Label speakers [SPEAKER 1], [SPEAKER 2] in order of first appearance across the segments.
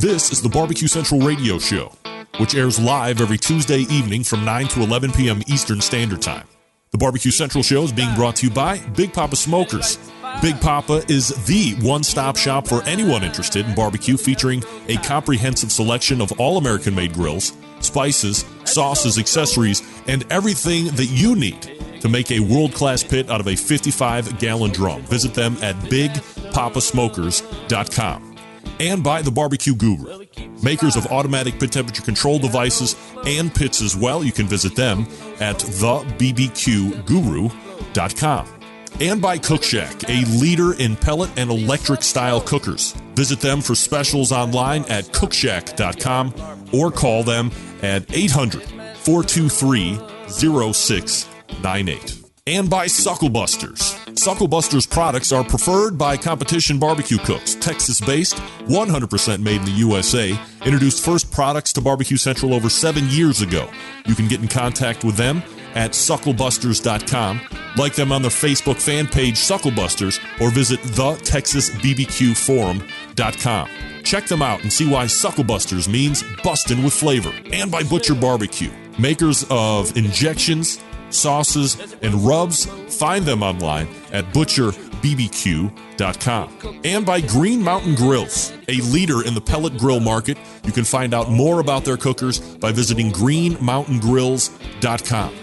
[SPEAKER 1] This is the Barbecue Central Radio Show, which airs live every Tuesday evening from 9 to 11 p.m. Eastern Standard Time. The Barbecue Central Show is being brought to you by Big Poppa Smokers. Big Poppa is the one stop shop for anyone interested in barbecue, featuring a comprehensive selection of all American made grills, spices, sauces, accessories, and everything that you need to make a world class pit out of a 55 gallon drum. Visit them at bigpoppasmokers.com and by the Barbecue Guru, makers of automatic pit temperature control devices and pits as well. You can visit them at thebbqguru.com. And by Cook Shack, a leader in pellet and electric style cookers. Visit them for specials online at cookshack.com or call them at 800 423 0698 and by Sucklebusters. Sucklebusters products are preferred by competition barbecue cooks, Texas based, 100% made in the USA, introduced first products to Barbecue Central over seven years ago. You can get in contact with them at sucklebusters.com, like them on their Facebook fan page, Sucklebusters, or visit thetexasbbqforum.com. Check them out and see why Sucklebusters means bustin' with flavor. And by Butcher Barbecue, makers of injections, sauces, and rubs. Find them online at butcherbbq.com. And by Green Mountain Grills, a leader in the pellet grill market. You can find out more about their cookers by visiting greenmountaingrills.com.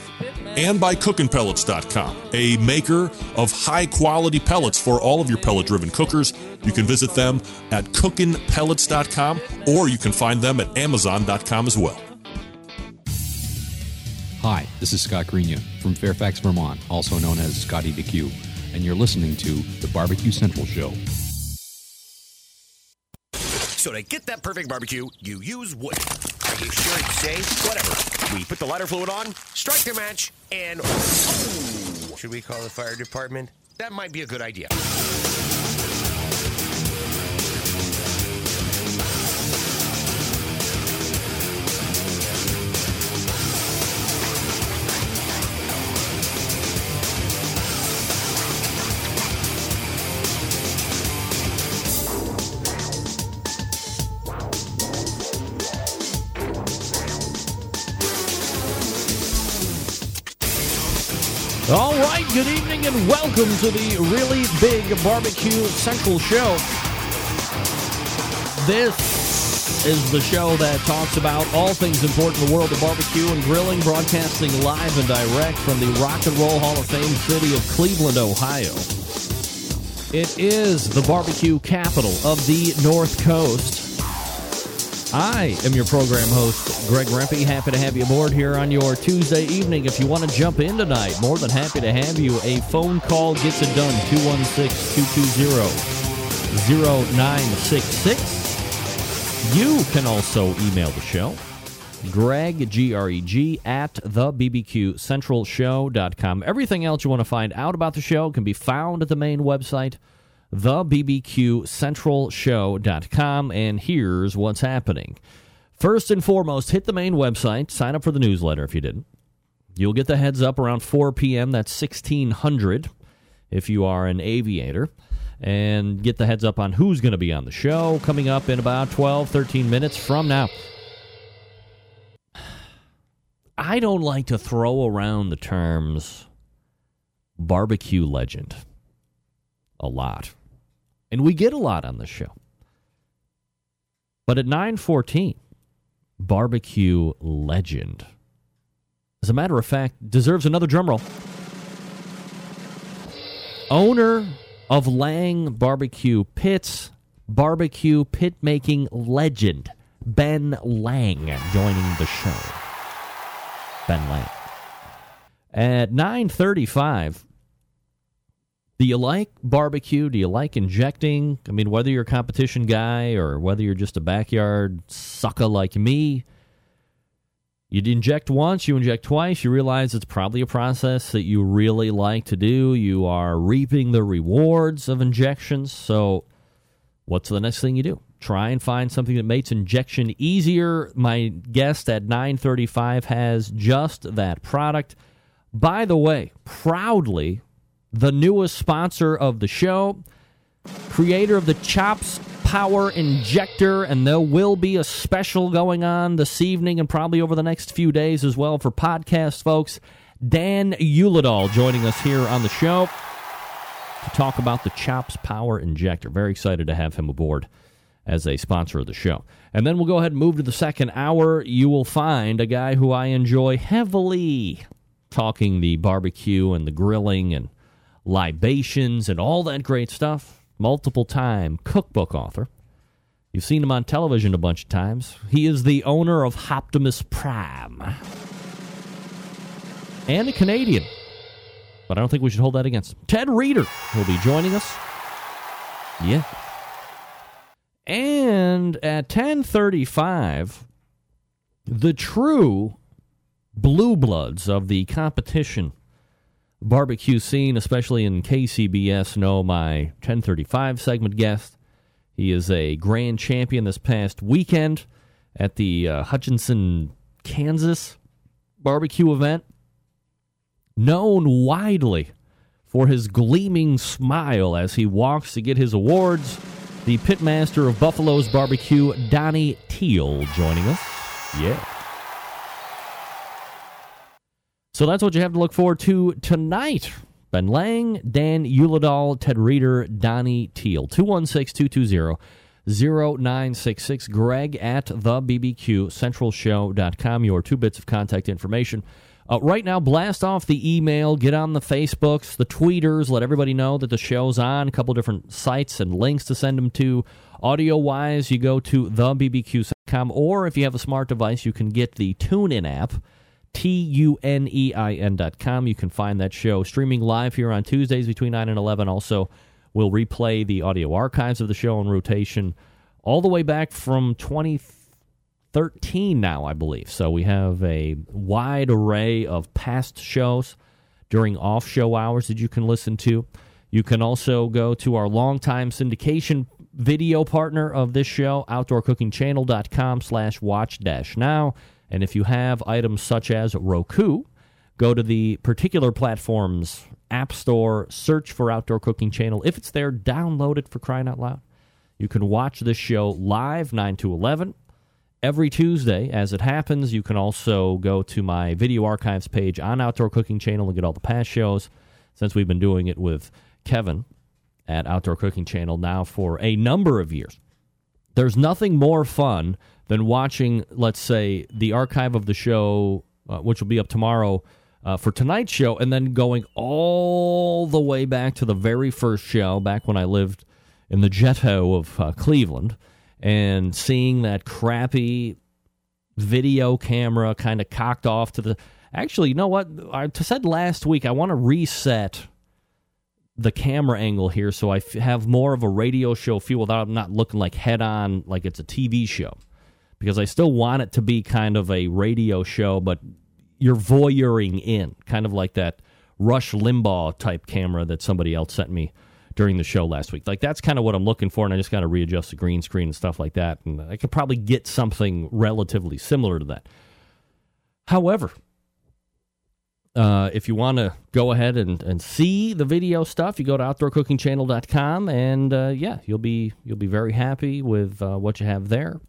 [SPEAKER 1] And by cookinpellets.com, a maker of high quality pellets for all of your pellet driven cookers. You can visit them at cookinpellets.com or you can find them at amazon.com as well.
[SPEAKER 2] Hi, this is Scott Greenya from Fairfax, Vermont, also known as Scotty BQ, and you're listening to the Barbecue Central Show.
[SPEAKER 3] So to get that perfect barbecue, you use wood. Are you sure it's safe? Whatever. We put the lighter fluid on, strike the match, and oh, should we call the fire department? That might be a good idea.
[SPEAKER 4] Good evening and welcome to the really big Barbecue Central show. This is the show that talks about all things important in the world of barbecue and grilling, broadcasting live and direct from the Rock and Roll Hall of Fame city of Cleveland, Ohio. It is the barbecue capital of the North Coast. I am your program host, Greg Rempe. Happy to have you aboard here on your Tuesday evening. If you want to jump in tonight, more than happy to have you. A phone call gets it done 216 220 0966. You can also email the show. Greg, G R E G, at the BBQCentralShow.com. Everything else you want to find out about the show can be found at the main website, thebbqcentralshow.com. And here's what's happening. First and foremost, hit the main website, sign up for the newsletter if you didn't. You'll get the heads up around 4 p.m. That's 1600 if you are an aviator. And get the heads up on who's going to be on the show coming up in about 12, 13 minutes from now. I don't like to throw around the terms barbecue legend a lot. And we get a lot on this show. But at 914, barbecue legend. As a matter of fact, deserves another drum roll. Owner of Lang Barbecue Pits, barbecue pit making legend, Ben Lang, joining the show. Ben Lang. At 935, do you like barbecue? Do you like injecting? I mean, whether you're a competition guy or whether you're just a backyard sucker like me, you inject once, you inject twice, you realize it's probably a process that you really like to do. You are reaping the rewards of injections. So, what's the next thing you do? Try and find something that makes injection easier. My guest at 935 has just that product. By the way, proudly the newest sponsor of the show, creator of the Chops Power Injector, and there will be a special going on this evening and probably over the next few days as well for podcast folks. Dan Uladol joining us here on the show to talk about the Chops Power Injector. Very excited to have him aboard as a sponsor of the show. And then we'll go ahead and move to the second hour. You will find a guy who I enjoy heavily talking the barbecue and the grilling and libations and all that great stuff. Multiple time cookbook author. You've seen him on television a bunch of times. He is the owner of Hoptimus Prime and a Canadian. But I don't think we should hold that against him. Ted Reader will be joining us. Yeah. And at 1035, the true blue bloods of the competition barbecue scene, especially in KCBS, know my 1035 segment guest. He is a grand champion this past weekend at the uh, Hutchinson, Kansas barbecue event. Known widely for his gleaming smile as he walks to get his awards, the pitmaster of Buffalo's Barbecue, Donny Teel, joining us. Yeah. So that's what you have to look forward to tonight. Ben Lang, Dan Uladol, Ted Reader, Donny Teel. 216 220 0966. Greg at the BBQCentralShow.com. Your two bits of contact information. Uh, right now, blast off the email, get on the Facebooks, the tweeters, let everybody know that the show's on. A couple different sites and links to send them to. Audio wise, you go to thebbq.com, or if you have a smart device, you can get the TuneIn app T U N E I N dot com. You can find that show streaming live here on Tuesdays between 9 and 11. Also, we'll replay the audio archives of the show in rotation all the way back from 2013 now, I believe. So we have a wide array of past shows during off show hours that you can listen to. You can also go to our longtime syndication video partner of this show, outdoorcookingchannel.com slash watch dash now. And if you have items such as Roku, go to the particular platform's app store, search for Outdoor Cooking Channel. If it's there, download it for crying out loud. You can watch this show live, 9 to 11, every Tuesday. As it happens, you can also go to my video archives page on Outdoor Cooking Channel and get all the past shows since we've been doing it with Kevin at Outdoor Cooking Channel now for a number of years. There's nothing more fun than watching, let's say, the archive of the show, uh, which will be up tomorrow uh, for tonight's show, and then going all the way back to the very first show, back when I lived in the ghetto of uh, Cleveland, and seeing that crappy video camera kind of cocked off to the. Actually, you know what? I said last week I want to reset the camera angle here so I f- have more of a radio show feel without not looking like head on, like it's a TV show because I still want it to be kind of a radio show, but you're voyeuring in, kind of like that Rush Limbaugh type camera that somebody else sent me during the show last week. Like that's kind of what I'm looking for, and I just got to readjust the green screen and stuff like that, and I could probably get something relatively similar to that. However, uh, if you want to go ahead and, and see the video stuff, you go to outdoorcookingchannel.com, and uh, yeah, you'll be you'll be very happy with uh, what you have there.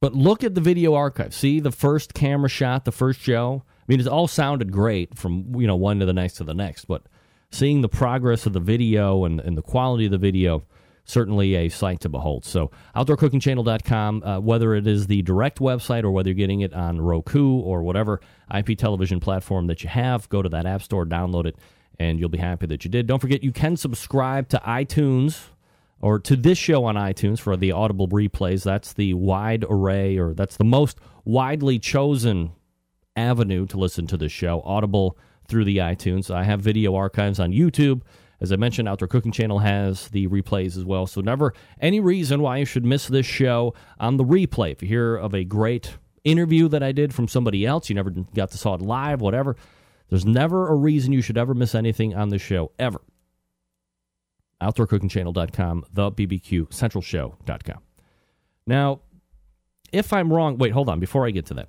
[SPEAKER 4] But look at the video archive. See the first camera shot, the first show. I mean, it all sounded great from you know one to the next to the next. But seeing the progress of the video and, and the quality of the video, certainly a sight to behold. So outdoorcookingchannel.com, uh, whether it is the direct website or whether you're getting it on Roku or whatever IP television platform that you have, go to that app store, download it, and you'll be happy that you did. Don't forget you can subscribe to iTunes or to this show on iTunes for the audible replays. That's the wide array, or that's the most widely chosen avenue to listen to the show. Audible through the iTunes. I have video archives on YouTube. As I mentioned, Outdoor Cooking Channel has the replays as well. So, never any reason why you should miss this show on the replay. If you hear of a great interview that I did from somebody else, you never got to saw it live, whatever, there's never a reason you should ever miss anything on the show, ever outdoorcookingchannel.com, the BBQ Central Show.com. Now, if I'm wrong, wait, hold on, before I get to that.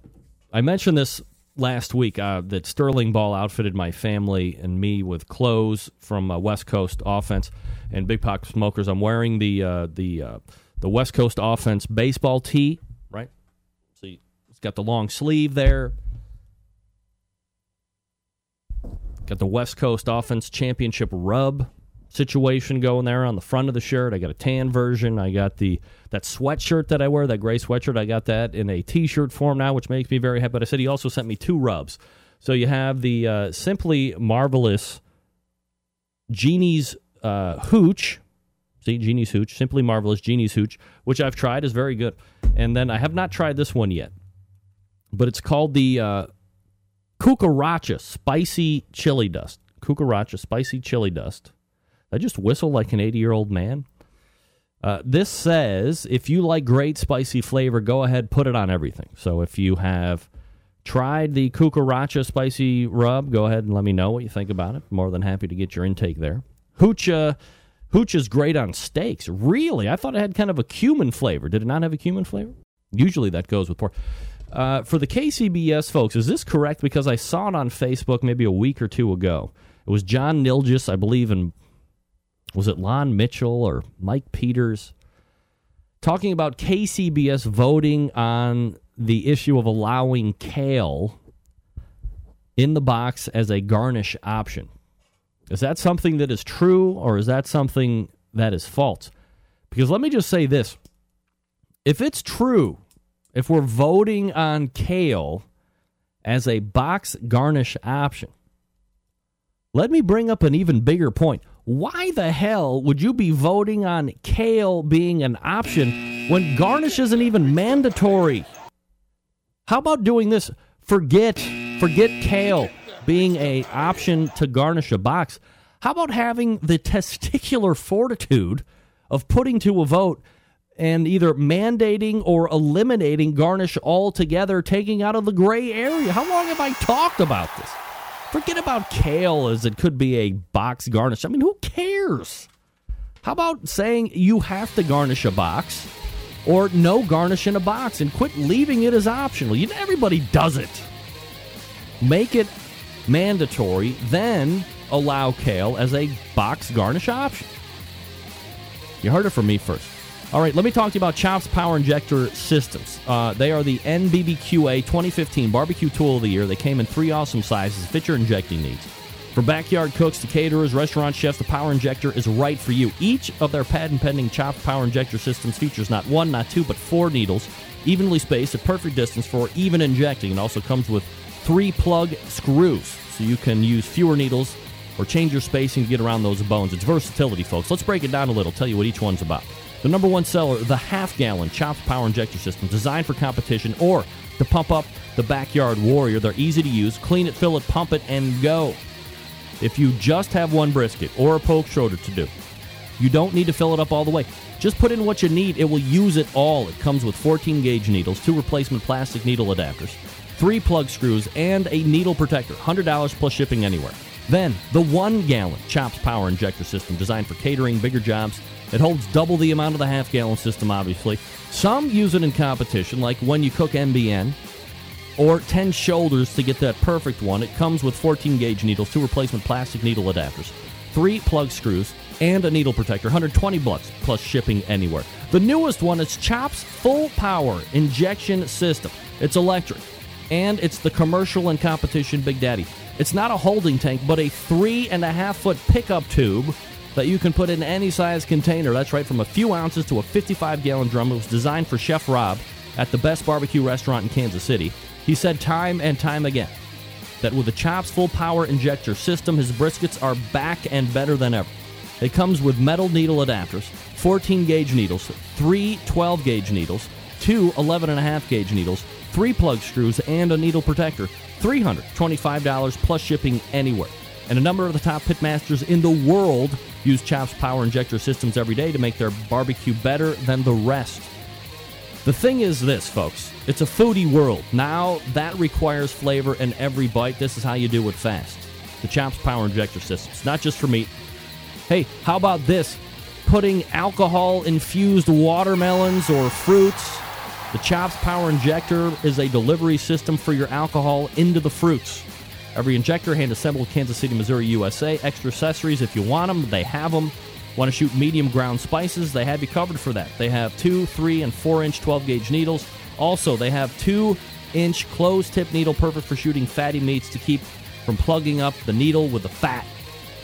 [SPEAKER 4] I mentioned this last week uh, that Sterling Ball outfitted my family and me with clothes from uh, West Coast Offense and Big Poppa Smokers. I'm wearing the uh, the uh, the West Coast Offense baseball tee, got the long sleeve there. Got the West Coast Offense Championship rub situation going there on the front of the shirt. I got a tan version. I got the that sweatshirt that I wear, that gray sweatshirt. I got that in a t-shirt form now, which makes me very happy. But I said he also sent me two rubs. So you have the uh, simply marvelous Genie's uh, hooch. See, Genie's hooch, simply marvelous Genie's hooch, which I've tried is very good. And then I have not tried this one yet, but it's called the uh, Cucaracha Spicy Chili Dust. Cucaracha Spicy Chili Dust. I just whistle like an 80 year old man. Uh, this says if you like great spicy flavor, go ahead, put it on everything. So if you have tried the Cucaracha spicy rub, go ahead and let me know what you think about it. More than happy to get your intake there. Hooch, uh, hooch is great on steaks. Really? I thought it had kind of a cumin flavor. Did it not have a cumin flavor? Usually that goes with pork. Uh, for the KCBS folks, is this correct? Because I saw it on Facebook maybe a week or two ago. It was John Nilgis, I believe, and was it Lon Mitchell or Mike Peters talking about KCBS voting on the issue of allowing kale in the box as a garnish option. Is that something that is true or is that something that is false? Because let me just say this if it's true, if we're voting on kale as a box garnish option, let me bring up an even bigger point. Why the hell would you be voting on kale being an option when garnish isn't even mandatory? How about doing this? Forget forget kale being a option to garnish a box. How about having the testicular fortitude of putting to a vote and either mandating or eliminating garnish altogether, taking out of the gray area? How long have I talked about this? Forget about kale as it could be a box garnish. I mean, who cares? How about saying you have to garnish a box or no garnish in a box and quit leaving it as optional? You know, everybody does it. Make it mandatory, then allow kale as a box garnish option. You heard it from me first. All right, let me talk to you about Chops Power Injector Systems. Uh, they are the NBBQA 2015 Barbecue Tool of the Year. They came in three awesome sizes, fit your injecting needs. From backyard cooks to caterers, restaurant chefs, the Power Injector is right for you. Each of their patent pending Chops Power Injector systems features not one, not two, but four needles, evenly spaced at perfect distance for even injecting. It also comes with three plug screws, so you can use fewer needles or change your spacing to get around those bones. It's versatility, folks. Let's break it down a little, tell you what each one's about. The number one seller, the half gallon Chops Power Injector System, designed for competition or to pump up the backyard warrior. They're easy to use. Clean it, fill it, pump it, and go. If you just have one brisket or a poke shoulder to do, you don't need to fill it up all the way. Just put in what you need. It will use it all. It comes with 14 gauge needles, two replacement plastic needle adapters, three plug screws, and a needle protector. $100 plus shipping anywhere. Then, the one gallon Chops Power Injector System, designed for catering, bigger jobs, it holds double the amount of the half gallon system, obviously. Some use it in competition, like when you cook MBN, or 10 shoulders to get that perfect one. It comes with 14 gauge needles, two replacement plastic needle adapters, three plug screws, and a needle protector. 120 bucks plus shipping anywhere. The newest one is Chops Full Power Injection System. It's electric, and it's the commercial and competition Big Daddy. It's not a holding tank, but a three and a half foot pickup tube that you can put in any size container. That's right, from a few ounces to a 55 gallon drum. It was designed for Chef Rob at the best barbecue restaurant in Kansas City. He said time and time again that with the Chops full power injector system, his briskets are back and better than ever. It comes with metal needle adapters, 14 gauge needles, three 12 gauge needles, two 11.5 gauge needles, three plug screws, and a needle protector. $325 plus shipping anywhere. And a number of the top pitmasters in the world use Chops power injector systems every day to make their barbecue better than the rest. The thing is this, folks. It's a foodie world. Now that requires flavor in every bite. This is how you do it fast. The Chops power injector systems, not just for meat. Hey, how about this? Putting alcohol infused watermelons or fruits The Chops Power Injector is a delivery system for your alcohol into the fruits. Every injector hand assembled Kansas City, Missouri, USA. Extra accessories if you want them, they have them. Want to shoot medium ground spices? They have you covered for that. They have two, three, and four inch 12 gauge needles. Also, they have two inch closed tip needle, perfect for shooting fatty meats to keep from plugging up the needle with the fat.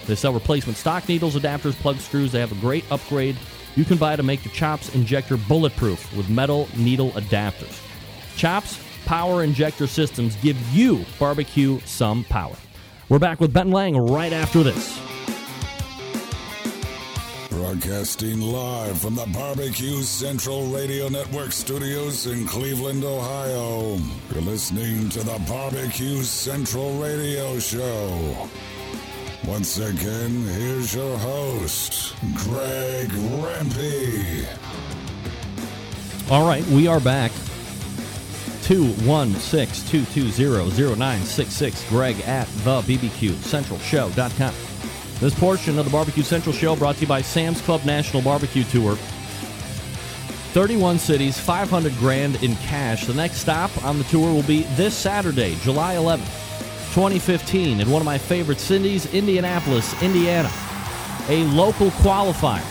[SPEAKER 4] They sell replacement stock needles, adapters, plug screws. They have a great upgrade you can buy to make your Chops injector bulletproof with metal needle adapters. Chops Power Injector Systems give you barbecue some power. We're back with Ben Lang right after this.
[SPEAKER 5] Broadcasting live from the Barbecue Central Radio Network studios in Cleveland, Ohio. You're listening to the Barbecue Central Radio Show. Once again, here's your host, Greg Rempe.
[SPEAKER 4] All right, we are back. 216 220 0966. Greg at the BBQ Central Show.com. This portion of the Barbecue Central Show brought to you by Sam's Club National Barbecue Tour. 31 cities, 500 grand in cash. The next stop on the tour will be this Saturday, July 11th, 2015, in one of my favorite cities, Indianapolis, Indiana. A local qualifier.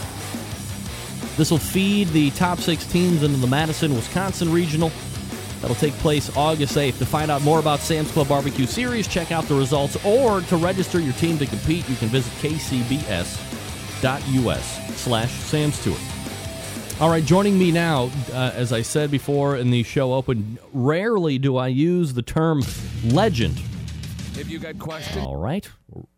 [SPEAKER 4] This will feed the top six teams into the Madison, Wisconsin regional. That'll take place August 8th. To find out more about Sam's Club Barbecue Series, check out the results, or to register your team to compete, you can visit kcbs.us slash Sam's Tour. All right, joining me now, uh, as I said before in the show open, rarely do I use the term legend.
[SPEAKER 3] Have you got questions?
[SPEAKER 4] All right,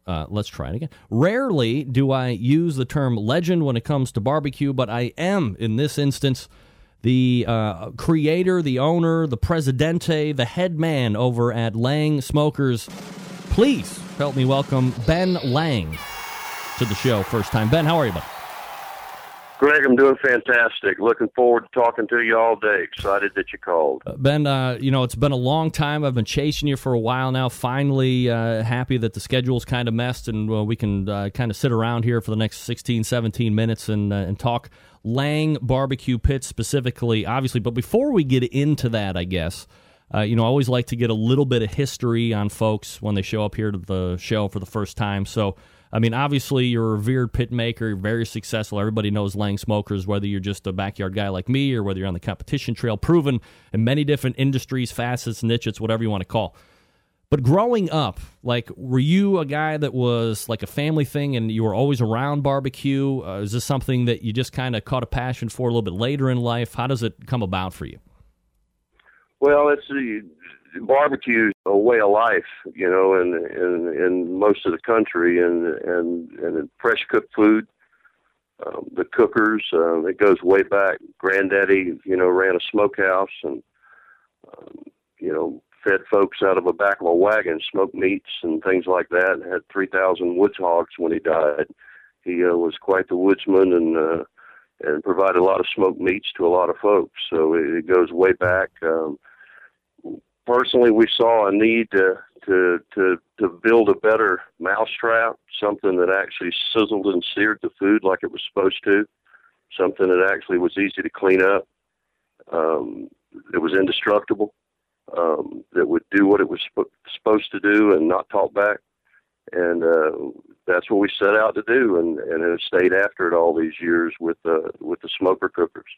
[SPEAKER 4] uh, let's try it again. Rarely do I use the term legend when it comes to barbecue, but I am in this instance the uh, creator, the owner, the presidente, the head man over at Lang Smokers. Please help me welcome Ben Lang to the show. First time. Ben, how are you, buddy?
[SPEAKER 6] Greg, I'm doing fantastic. Looking forward to talking to you all day. Excited that you called.
[SPEAKER 4] Uh, ben, uh, you know, it's been a long time. I've been chasing you for a while now. Finally, uh, happy that the schedule's kind of messed and we can uh, kind of sit around here for the next 16, 17 minutes and, uh, and talk Lang barbecue pits specifically, obviously. But before we get into that, I guess, uh, you know, I always like to get a little bit of history on folks when they show up here to the show for the first time. So, I mean, obviously, you're a revered pit maker, very successful. Everybody knows Lang Smokers, whether you're just a backyard guy like me or whether you're on the competition trail, proven in many different industries, facets, niches, whatever you want to call. But growing up, like, were you a guy that was like a family thing and you were always around barbecue? Uh, is this something that you just kind of caught a passion for a little bit later in life? How does it come about for you?
[SPEAKER 6] Well, it's the barbecue a way of life, you know, in in in most of the country, and and and fresh cooked food. Um, the cookers, uh, it goes way back. Granddaddy, you know, ran a smokehouse and um, you know fed folks out of the back of a wagon, smoked meats and things like that. Had three thousand woods hogs when he died. He uh, was quite the woodsman and. Uh, and provided a lot of smoked meats to a lot of folks. So it, it goes way back. Um, personally, we saw a need to to to to build a better mousetrap, something that actually sizzled and seared the food like it was supposed to, something that actually was easy to clean up, um, it was indestructible, um, that would do what it was sp- supposed to do and not talk back, and uh, that's what we set out to do, and and have stayed after it all these years with uh, with the smoker cookers.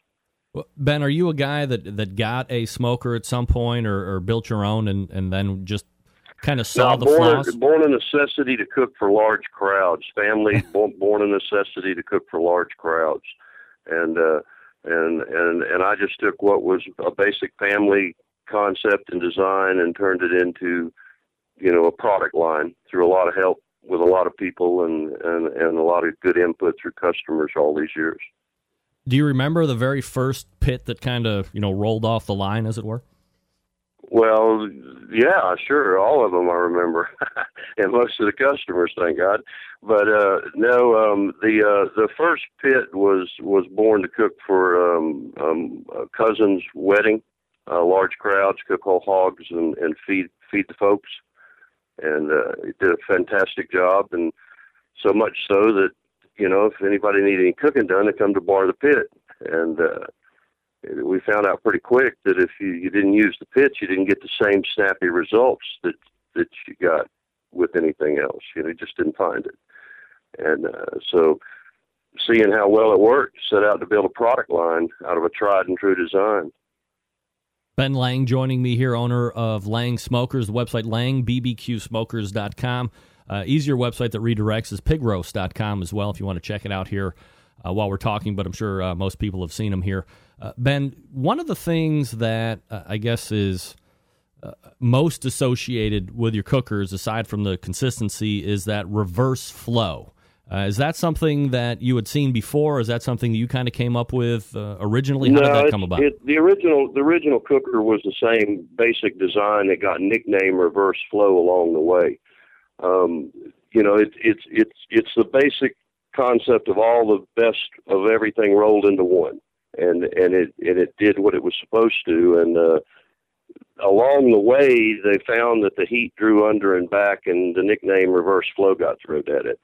[SPEAKER 4] Well, ben, are you a guy that, that got a smoker at some point or, or built your own and, and then just kind of saw
[SPEAKER 6] no,
[SPEAKER 4] the
[SPEAKER 6] born,
[SPEAKER 4] flaws?
[SPEAKER 6] Born a necessity to cook for large crowds. Family born, born a necessity to cook for large crowds, and uh, and and and I just took what was a basic family concept and design and turned it into you know a product line through a lot of help with a lot of people and and and a lot of good input through customers all these years.
[SPEAKER 4] Do you remember the very first pit that kind of you know rolled off the line, as it were?
[SPEAKER 6] Well, yeah, sure, all of them I remember, and most of the customers, thank God. But uh, no, um, the uh, the first pit was was born to cook for um, um, a cousin's wedding, uh, large crowds, cook whole hogs and, and feed feed the folks, and uh, it did a fantastic job, and so much so that you know, if anybody needed any cooking done, they come to Bar the Pit, and uh, we found out pretty quick that if you, you didn't use the pitch, you didn't get the same snappy results that that you got with anything else. You know, you just didn't find it. And uh, so, seeing how well it worked, set out to build a product line out of a tried and true design.
[SPEAKER 4] Ben Lang joining me here, owner of Lang Smokers, the website langbbqsmokers.com. Uh, easier website that redirects is pigroast.com as well if you want to check it out here uh, while we're talking, but I'm sure uh, most people have seen them here. Uh, ben, one of the things that uh, I guess is uh, most associated with your cookers, aside from the consistency, is that reverse flow. Uh, is that something that you had seen before? Or is that something that you kind of came up with uh, originally? How
[SPEAKER 6] no,
[SPEAKER 4] did that come about?
[SPEAKER 6] It, the original the original cooker was the same basic design. It got nicknamed Reverse Flow along the way. Um, you know, it, it's it's it's the basic concept of all the best of everything rolled into one, and and it and it did what it was supposed to. And uh, along the way, they found that the heat drew under and back, and the nickname Reverse Flow got thrown at it.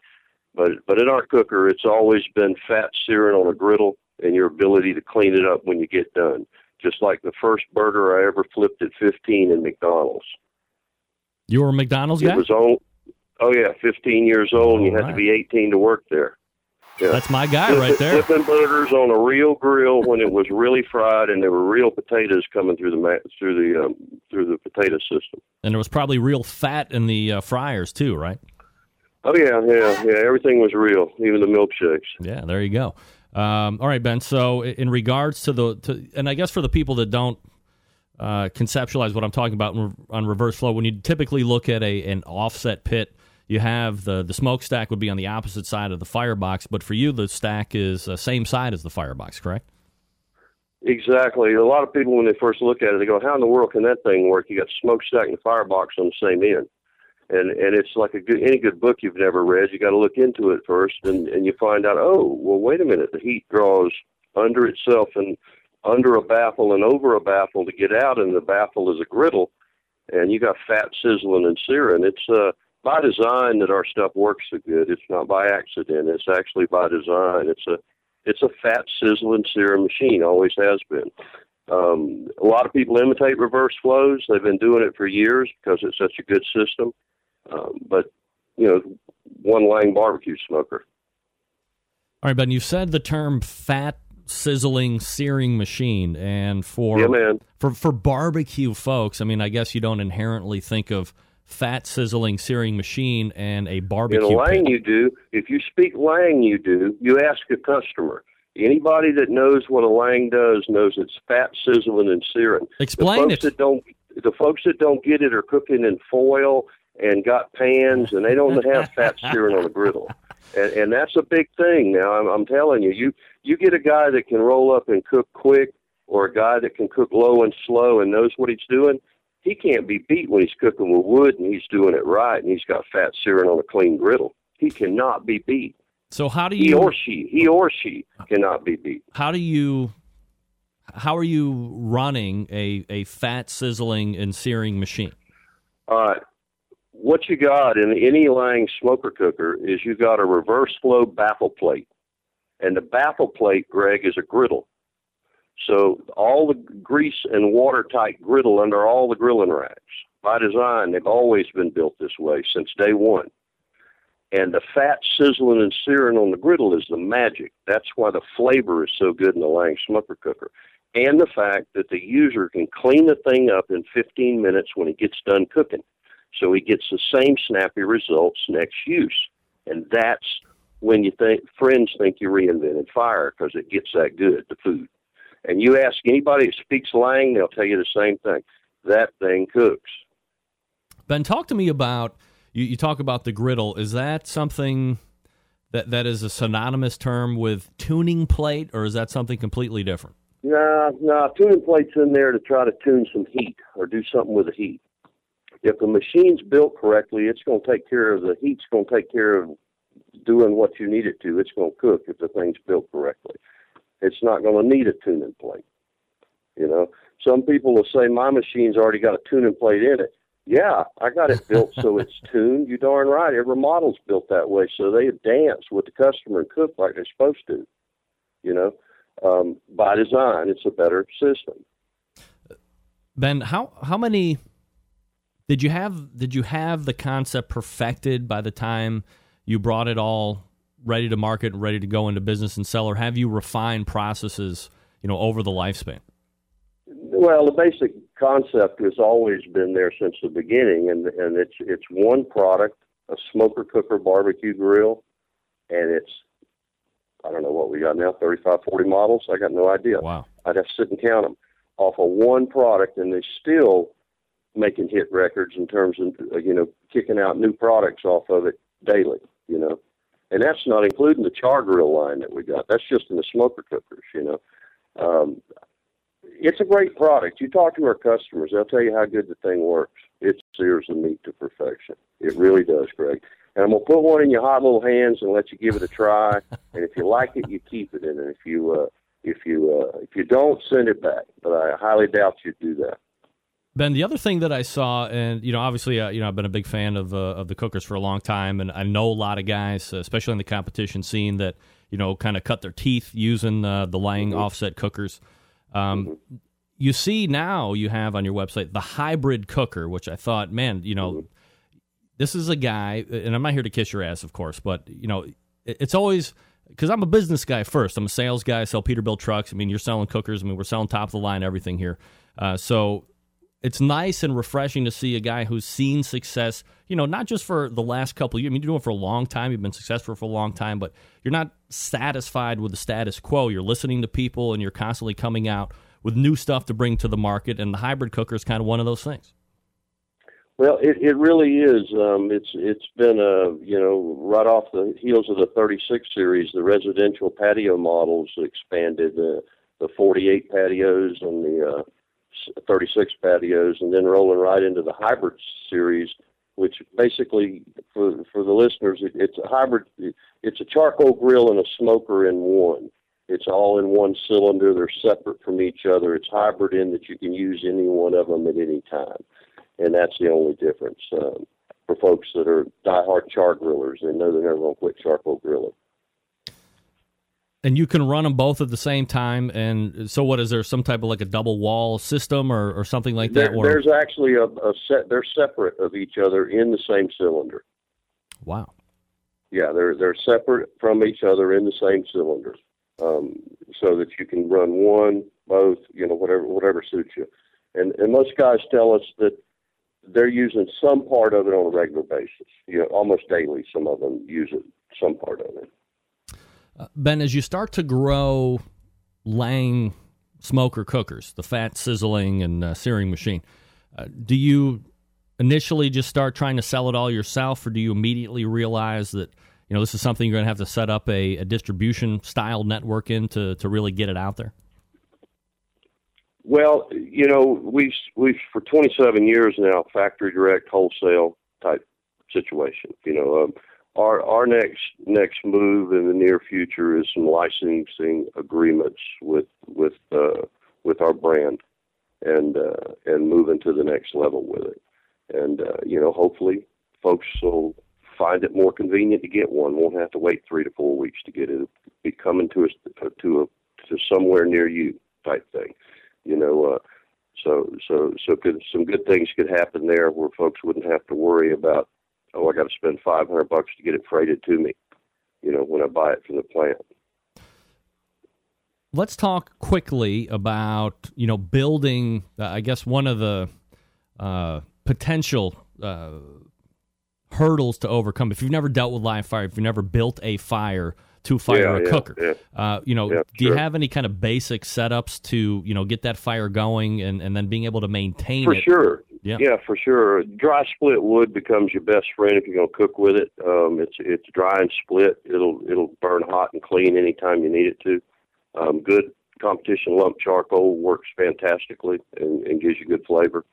[SPEAKER 6] But but in our cooker, it's always been fat searing on a griddle and your ability to clean it up when you get done. Just like the first burger I ever flipped at 15 in McDonald's.
[SPEAKER 4] You were a McDonald's guy.
[SPEAKER 6] It was on. Oh yeah, 15 years old, and you had to be 18 to work there. Yeah.
[SPEAKER 4] That's my guy right there.
[SPEAKER 6] Flipping burgers on a real grill when it was really fried, and there were real potatoes coming through the ma- through the um, through the potato system.
[SPEAKER 4] And there was probably real fat in the uh, fryers too, right?
[SPEAKER 6] Oh yeah, yeah, yeah. Everything was real, even the milkshakes.
[SPEAKER 4] Yeah, there you go. Um, all right, Ben. So, in regards to the, to, and I guess for the people that don't uh, conceptualize what I'm talking about on reverse flow, when you typically look at a an offset pit, you have the the smokestack would be on the opposite side of the firebox, but for you, the stack is uh, same side as the firebox, correct?
[SPEAKER 6] Exactly. A lot of people, when they first look at it, they go, "How in the world can that thing work?" You got smokestack and firebox on the same end, and and it's like a good any good book you've never read. You got to look into it first, and and you find out, oh, well, wait a minute, the heat draws under itself and under a baffle and over a baffle to get out, and the baffle is a griddle, and you got fat sizzling and searing. It's uh by design that our stuff works so good. It's not by accident. It's actually by design. It's a it's a fat sizzling searing machine. Always has been. Um, a lot of people imitate reverse flows. They've been doing it for years because it's such a good system. Um, but you know, one Lang barbecue smoker.
[SPEAKER 4] All right, Ben. You said the term fat sizzling searing machine, and for
[SPEAKER 6] Yeah,
[SPEAKER 4] for for barbecue folks, I mean, I guess you don't inherently think of fat sizzling searing machine and a barbecue.
[SPEAKER 6] In a Lang, you do. If you speak Lang, you do. You ask a customer. Anybody that knows what a Lang does knows it's fat sizzling and searing.
[SPEAKER 4] Explain
[SPEAKER 6] the
[SPEAKER 4] it.
[SPEAKER 6] folks That don't, the folks that don't get it are cooking in foil and got pans, and they don't have fat searing on a griddle. And, and that's a big thing. Now, I'm, I'm telling you, you you get a guy that can roll up and cook quick, or a guy that can cook low and slow and knows what he's doing. He can't be beat when he's cooking with wood and he's doing it right, and he's got fat searing on a clean griddle. He cannot be beat.
[SPEAKER 4] So how do you He
[SPEAKER 6] or she, he or she cannot be beat.
[SPEAKER 4] how do you how are you running a, a fat sizzling and searing machine?
[SPEAKER 6] All right. What you got in any Lang smoker cooker is you got a reverse flow baffle plate. And the baffle plate, Greg, is a griddle. So all the grease and watertight griddle under all the grilling racks. By design, they've always been built this way since day one. And the fat sizzling and searing on the griddle is the magic. That's why the flavor is so good in the Lang smoker cooker. And the fact that the user can clean the thing up in 15 minutes when he gets done cooking. So he gets the same snappy results next use. And that's when you think friends think you reinvented fire because it gets that good, the food. And you ask anybody that speaks Lang, they'll tell you the same thing. That thing cooks.
[SPEAKER 4] Ben, talk to me about you, you talk about the griddle. Is that something that that is a synonymous term with tuning plate, or is that something completely different?
[SPEAKER 6] Nah, nah, tuning plate's in there to try to tune some heat or do something with the heat. If the machine's built correctly, it's going to take care of the heat's going to take care of doing what you need it to. It's going to cook if the thing's built correctly. It's not going to need a tuning plate. You know, some people will say my machine's already got a tuning plate in it. Yeah, I got it built so it's tuned. You darn right. Every model's built that way, so they dance with the customer and cook like they're supposed to. You know, um, by design, it's a better system.
[SPEAKER 4] Ben, how how many did you have? Did you have the concept perfected by the time you brought it all ready to market, and ready to go into business and sell, or have you refined processes, you know, over the lifespan?
[SPEAKER 6] Well, the basic concept has always been there since the beginning, and and it's it's one product, a smoker cooker barbecue grill, and it's I don't know what we got now, 35, 40 models. I got no idea.
[SPEAKER 4] Wow.
[SPEAKER 6] I'd have to sit and count them off of one product, and they still making hit records in terms of uh, you know kicking out new products off of it daily. You know, and that's not including the char grill line that we got. That's just in the smoker cookers. You know, um, it's a great product. You talk to our customers, they'll tell you how good the thing works. It sears the meat to perfection. It really does, Greg. And I'm gonna put one in your hot little hands and let you give it a try. and if you like it, you keep it. And if you uh, if you uh, if you don't, send it back. But I highly doubt you'd do that.
[SPEAKER 4] Ben, the other thing that I saw, and you know, obviously, uh, you know, I've been a big fan of uh, of the cookers for a long time, and I know a lot of guys, especially in the competition scene, that you know, kind of cut their teeth using uh, the Lang mm-hmm. offset cookers. Um, mm-hmm. You see now, you have on your website the hybrid cooker, which I thought, man, you know, mm-hmm. this is a guy, and I'm not here to kiss your ass, of course, but you know, it's always because I'm a business guy first. I'm a sales guy. I sell Peterbilt trucks. I mean, you're selling cookers. I mean, we're selling top of the line everything here. Uh, so it's nice and refreshing to see a guy who's seen success. You know, not just for the last couple years. I mean, you're doing it for a long time. You've been successful for a long time, but you're not satisfied with the status quo. You're listening to people, and you're constantly coming out with new stuff to bring to the market. And the hybrid cooker is kind of one of those things.
[SPEAKER 6] Well, it, it really is. Um, it's it's been a you know right off the heels of the 36 series, the residential patio models expanded uh, the 48 patios and the uh, 36 patios, and then rolling right into the hybrid series, which basically for for the listeners, it, it's a hybrid. It's a charcoal grill and a smoker in one. It's all in one cylinder. They're separate from each other. It's hybrid in that you can use any one of them at any time and that's the only difference um, for folks that are diehard char grillers. They know they're never going to quit charcoal grilling.
[SPEAKER 4] And you can run them both at the same time. And so, what is there? Some type of like a double wall system or, or something like that?
[SPEAKER 6] There, there's actually a, a set. They're separate of each other in the same cylinder.
[SPEAKER 4] Wow.
[SPEAKER 6] Yeah, they're they're separate from each other in the same cylinder, um, so that you can run one, both, you know, whatever whatever suits you. And and most guys tell us that they're using some part of it on a regular basis. You know, almost daily, some of them use it, some part of it.
[SPEAKER 4] Uh, ben, as you start to grow Lang smoker cookers, the fat sizzling and uh, searing machine, uh, do you initially just start trying to sell it all yourself, or do you immediately realize that you know this is something you're going to have to set up a, a distribution style network in to to really get it out there?
[SPEAKER 6] Well, you know, we've we've for 27 years now, factory direct wholesale type situation. You know, um, our our next next move in the near future is some licensing agreements with with uh, with our brand, and uh, and moving to the next level with it. And uh, you know, hopefully, folks will find it more convenient to get one. Won't have to wait three to four weeks to get it. It'll be coming to us to a to somewhere near you type thing you know, uh, so so so could some good things could happen there where folks wouldn't have to worry about oh I got to spend five hundred bucks to get it freighted to me, you know, when I buy it from the plant.
[SPEAKER 4] Let's talk quickly about you know building. Uh, I guess one of the uh, potential uh, hurdles to overcome if you've never dealt with live fire, if you've never built a fire to fire
[SPEAKER 6] yeah,
[SPEAKER 4] a
[SPEAKER 6] yeah,
[SPEAKER 4] cooker.
[SPEAKER 6] Yeah.
[SPEAKER 4] Uh, you know, do you have any kind of basic setups to you know get that fire going and, and then being able to maintain
[SPEAKER 6] for
[SPEAKER 4] it?
[SPEAKER 6] For sure. Yeah. yeah, for sure. Dry split wood becomes your best friend if you're going to cook with it. Um, it's it's dry and split. It'll it'll burn hot and clean anytime you need it to. Um, good competition lump charcoal works fantastically and, and gives you good flavor.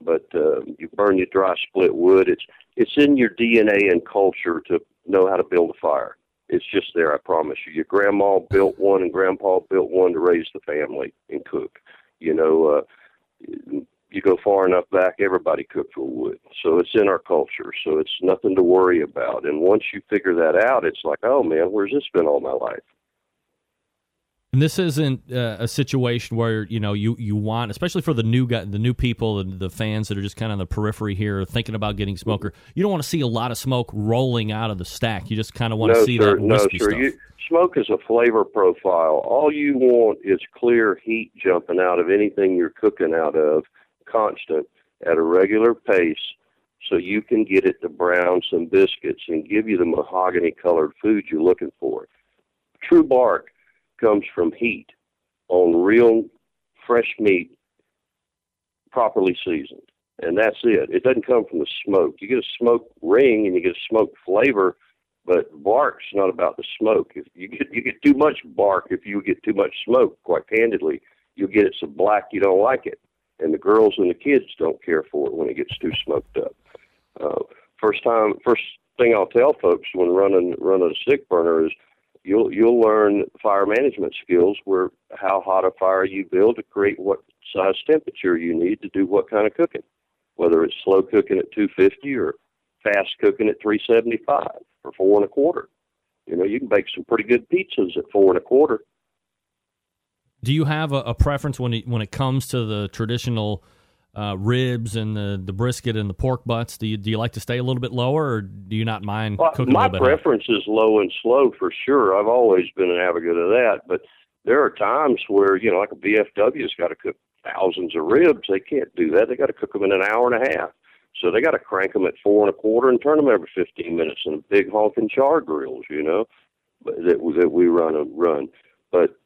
[SPEAKER 6] But uh, you burn your dry split wood. It's it's in your DNA and culture to know how to build a fire. It's just there, I promise you. Your grandma built one and grandpa built one to raise the family and cook. You know, uh, you go far enough back, everybody cooked with wood. So it's in our culture. So it's nothing to worry about. And once you figure that out, it's like, oh man, where's this been all my life?
[SPEAKER 4] And this isn't uh, a situation where you know you, you want, especially for the new guy, the new people, the, the fans that are just kind of on the periphery here, thinking about getting smoker. You don't want to see a lot of smoke rolling out of the stack. You just kind of want
[SPEAKER 6] no,
[SPEAKER 4] to see
[SPEAKER 6] sir,
[SPEAKER 4] that wispy
[SPEAKER 6] no, sir.
[SPEAKER 4] stuff.
[SPEAKER 6] You, smoke is a flavor profile. All you want is clear heat jumping out of anything you're cooking out of, constant at a regular pace, so you can get it to brown some biscuits and give you the mahogany colored food you're looking for. True bark comes from heat on real fresh meat, properly seasoned. And that's it. It doesn't come from the smoke. You get a smoke ring and you get a smoke flavor, but bark's not about the smoke. If you get you get too much bark if you get too much smoke, quite candidly, you'll get it so black you don't like it. And the girls and the kids don't care for it when it gets too smoked up. Uh, first time first thing I'll tell folks when running running a stick burner is you'll you'll learn fire management skills where how hot a fire you build to create what size temperature you need to do what kind of cooking, whether it's slow cooking at 250 or fast cooking at 375 or four and a quarter. You know, you can bake some pretty good pizzas at four and a quarter.
[SPEAKER 4] Do you have a, a preference when it, when it comes to the traditional uh, ribs and the, the brisket and the pork butts? Do you do you like to stay a little bit lower, or do you not mind
[SPEAKER 6] Well,
[SPEAKER 4] cooking
[SPEAKER 6] my
[SPEAKER 4] a little bit? higher?
[SPEAKER 6] preference is low and slow for sure. I've always been an advocate of that, but there are times where you know, like a BFW's got to cook thousands of ribs. They can't do that. They got to cook them in an hour and a half. So they got to crank them at four and a quarter and turn them every 15 minutes in a big honking char grills, you know, that that we run a run. But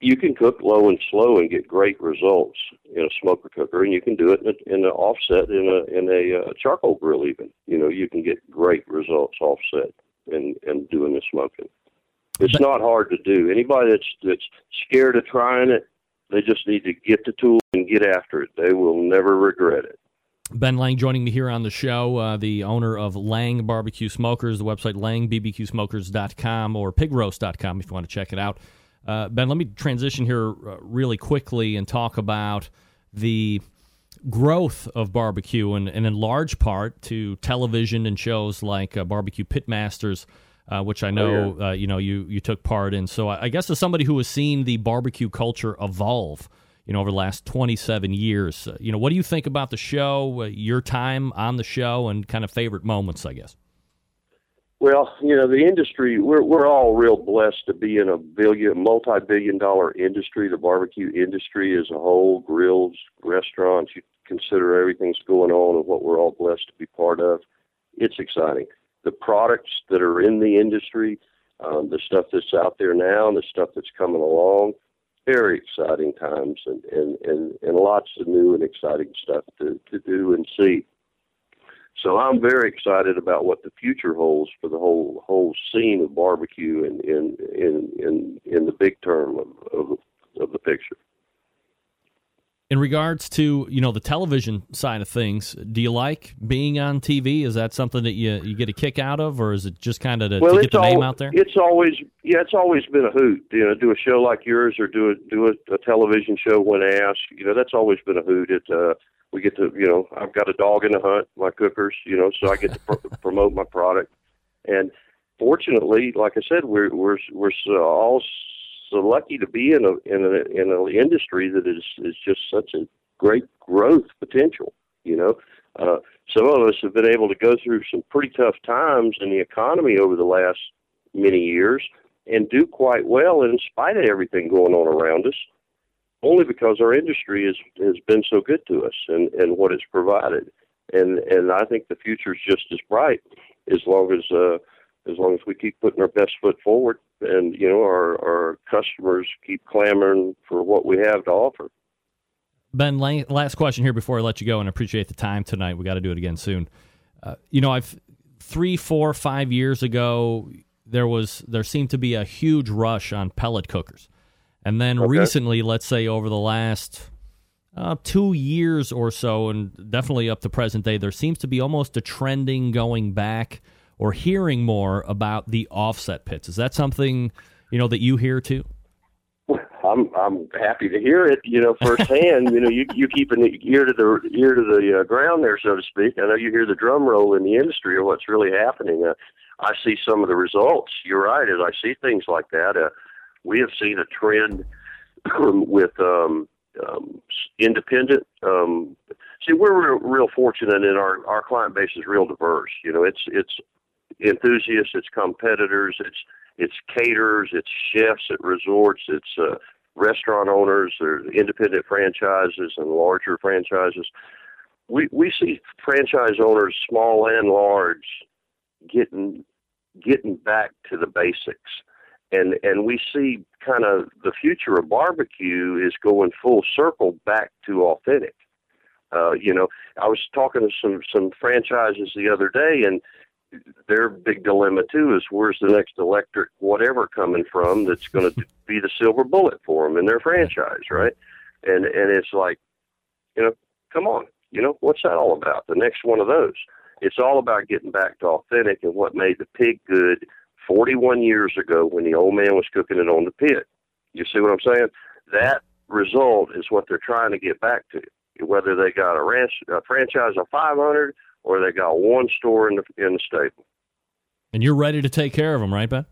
[SPEAKER 6] you can cook low and slow and get great results in a smoker cooker, and you can do it in, a, in an offset in a in a uh, charcoal grill. Even you know you can get great results offset in in doing the smoking. It's
[SPEAKER 4] But-
[SPEAKER 6] not hard to do. Anybody that's that's scared of trying it, they just need to get the tool and get after it. They will never regret it.
[SPEAKER 4] Ben Lang joining me here on the show, uh, the owner of Lang Barbecue Smokers, the website langbbqsmokers.com or pigroast.com if you want to check it out. Uh, ben, let me transition here uh, really quickly and talk about the growth of barbecue, and, and in large part to television and shows like uh, Barbecue Pitmasters, uh, which I know uh, you know you you took part in. So I, I guess as somebody who has seen the barbecue culture evolve, you know over the last 27 years, uh, you know what do you think about the show, uh, your time on the show, and kind of favorite moments? I guess.
[SPEAKER 6] Well, you know, the industry, we're, we're all real blessed to be in a billion, multi billion dollar industry, the barbecue industry as a whole, grills, restaurants, you consider everything's going on and what we're all blessed to be part of. It's exciting. The products that are in the industry, um, the stuff that's out there now, and the stuff that's coming along, very exciting times and, and, and, and lots of new and exciting stuff to, to do and see. So I'm very excited about what the future holds for the whole whole scene of barbecue in in in in, in the big term of, of of the picture.
[SPEAKER 4] In regards to you know the television side of things, do you like being on TV? Is that something that you you get a kick out of, or is it just kind of to,
[SPEAKER 6] well,
[SPEAKER 4] to get the name out there?
[SPEAKER 6] It's always yeah, it's always been a hoot. You know, do a show like yours or do a do a, a television show when asked. You know, that's always been a hoot. It uh, we get to you know I've got a dog in the hunt, my cookers. You know, so I get to pr- promote my product. And fortunately, like I said, we're we're we're so, all so lucky to be in a in a in an industry that is is just such a great growth potential. You know, uh, some of us have been able to go through some pretty tough times in the economy over the last many years and do quite well in spite of everything going on around us, only because our industry has has been so good to us and and what it's provided. And and I think the future is just as bright as long as uh, as long as we keep putting our best foot forward and you know our our customers keep clamoring for what we have to offer.
[SPEAKER 4] Ben, last question here before I let you go, and appreciate the time tonight. We got to do it again soon. Uh, you know, I've three, four, five years ago there was there seemed to be a huge rush on pellet cookers, and then
[SPEAKER 6] Okay.
[SPEAKER 4] recently, let's say over the last uh, two years or so, and definitely up to present day, there seems to be almost a trending going back or hearing more about the offset pits. Is that something you know that you hear too?
[SPEAKER 6] I'm I'm happy to hear it, you know, firsthand. you know, you you keep an ear to the ear to the uh, ground there, so to speak. I know you hear the drum roll in the industry of what's really happening. Uh, I see some of the results. You're right. As I see things like that, uh, we have seen a trend with um, um, independent. Um, see, we're real, real fortunate in our our client base is real diverse. You know, it's it's enthusiasts, it's competitors, it's it's caterers, it's chefs at resorts, it's uh, restaurant owners, there's independent franchises and larger franchises. We we see franchise owners, small and large, getting getting back to the basics and and we see kind of the future of barbecue is going full circle back to authentic. Uh, you know, I was talking to some some franchises the other day, and their big dilemma too is where's the next electric whatever coming from that's going to be the silver bullet for them in their franchise, right? And and it's like, you know, come on, you know, what's that all about? The next one of those. It's all about getting back to authentic and what made the pig good 41 years ago when the old man was cooking it on the pit. You see what I'm saying? That result is what they're trying to get back to. Whether they got a, ranch, a franchise of 500 or they got one store in the in the stable.
[SPEAKER 4] And you're ready to take care of them, right, Ben?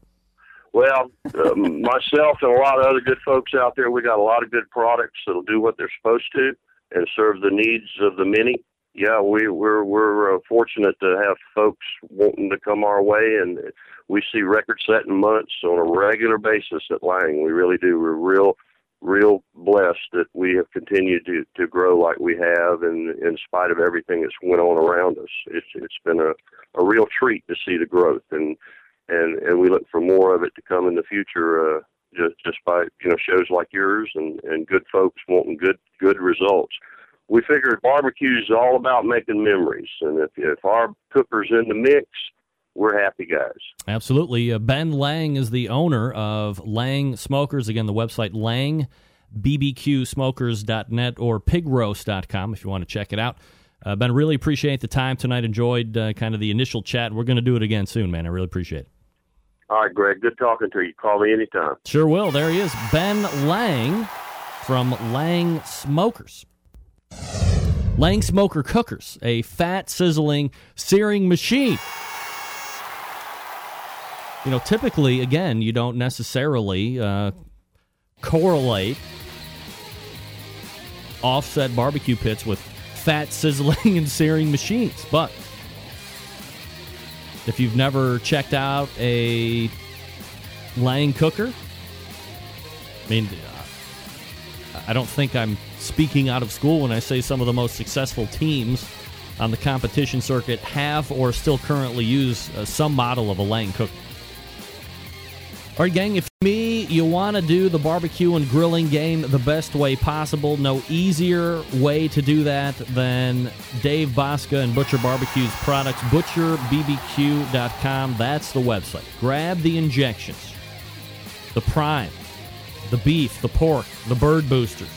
[SPEAKER 6] Well, um, myself and a lot of other good folks out there, we got a lot of good products that'll do what they're supposed to and serve the needs of the many. Yeah, we, we're we're uh, fortunate to have folks wanting to come our way, and we see record-setting months on a regular basis at Lang. We really do. We're real, real blessed that we have continued to to grow like we have, and in spite of everything that's went on around us, it's it's been a a real treat to see the growth, and and and we look for more of it to come in the future. Uh, just just by you know shows like yours and and good folks wanting good good results. We figured barbecue is all about making memories, and if if our cooker's in the mix, we're happy guys.
[SPEAKER 4] Absolutely. Uh, ben Lang is the owner of Lang Smokers. Again, the website Lang bbqsmokers.net or pigroast.com if you want to check it out. Uh, ben, really appreciate the time tonight. Enjoyed uh, kind of the initial chat. We're going to do it again soon, man. I really appreciate it.
[SPEAKER 6] All right, Greg. Good talking to you. Call me anytime.
[SPEAKER 4] Sure will. There he is, Ben Lang from Lang Smokers. Lang Smoker Cookers, a fat sizzling searing machine you know, typically, again, you don't necessarily uh, correlate offset barbecue pits with fat sizzling and searing machines. But if you've never checked out a Lang cooker, I mean, I don't think I'm speaking out of school when I say some of the most successful teams on the competition circuit have or still currently use uh, some model of a Lang cooker. All right, gang, if me, you want to do the barbecue and grilling game the best way possible, no easier way to do that than Dave Bouska and Butcher Barbecue's products, butcherbbq.com. That's the website. Grab the injections, the prime, the beef, the pork, the bird boosters,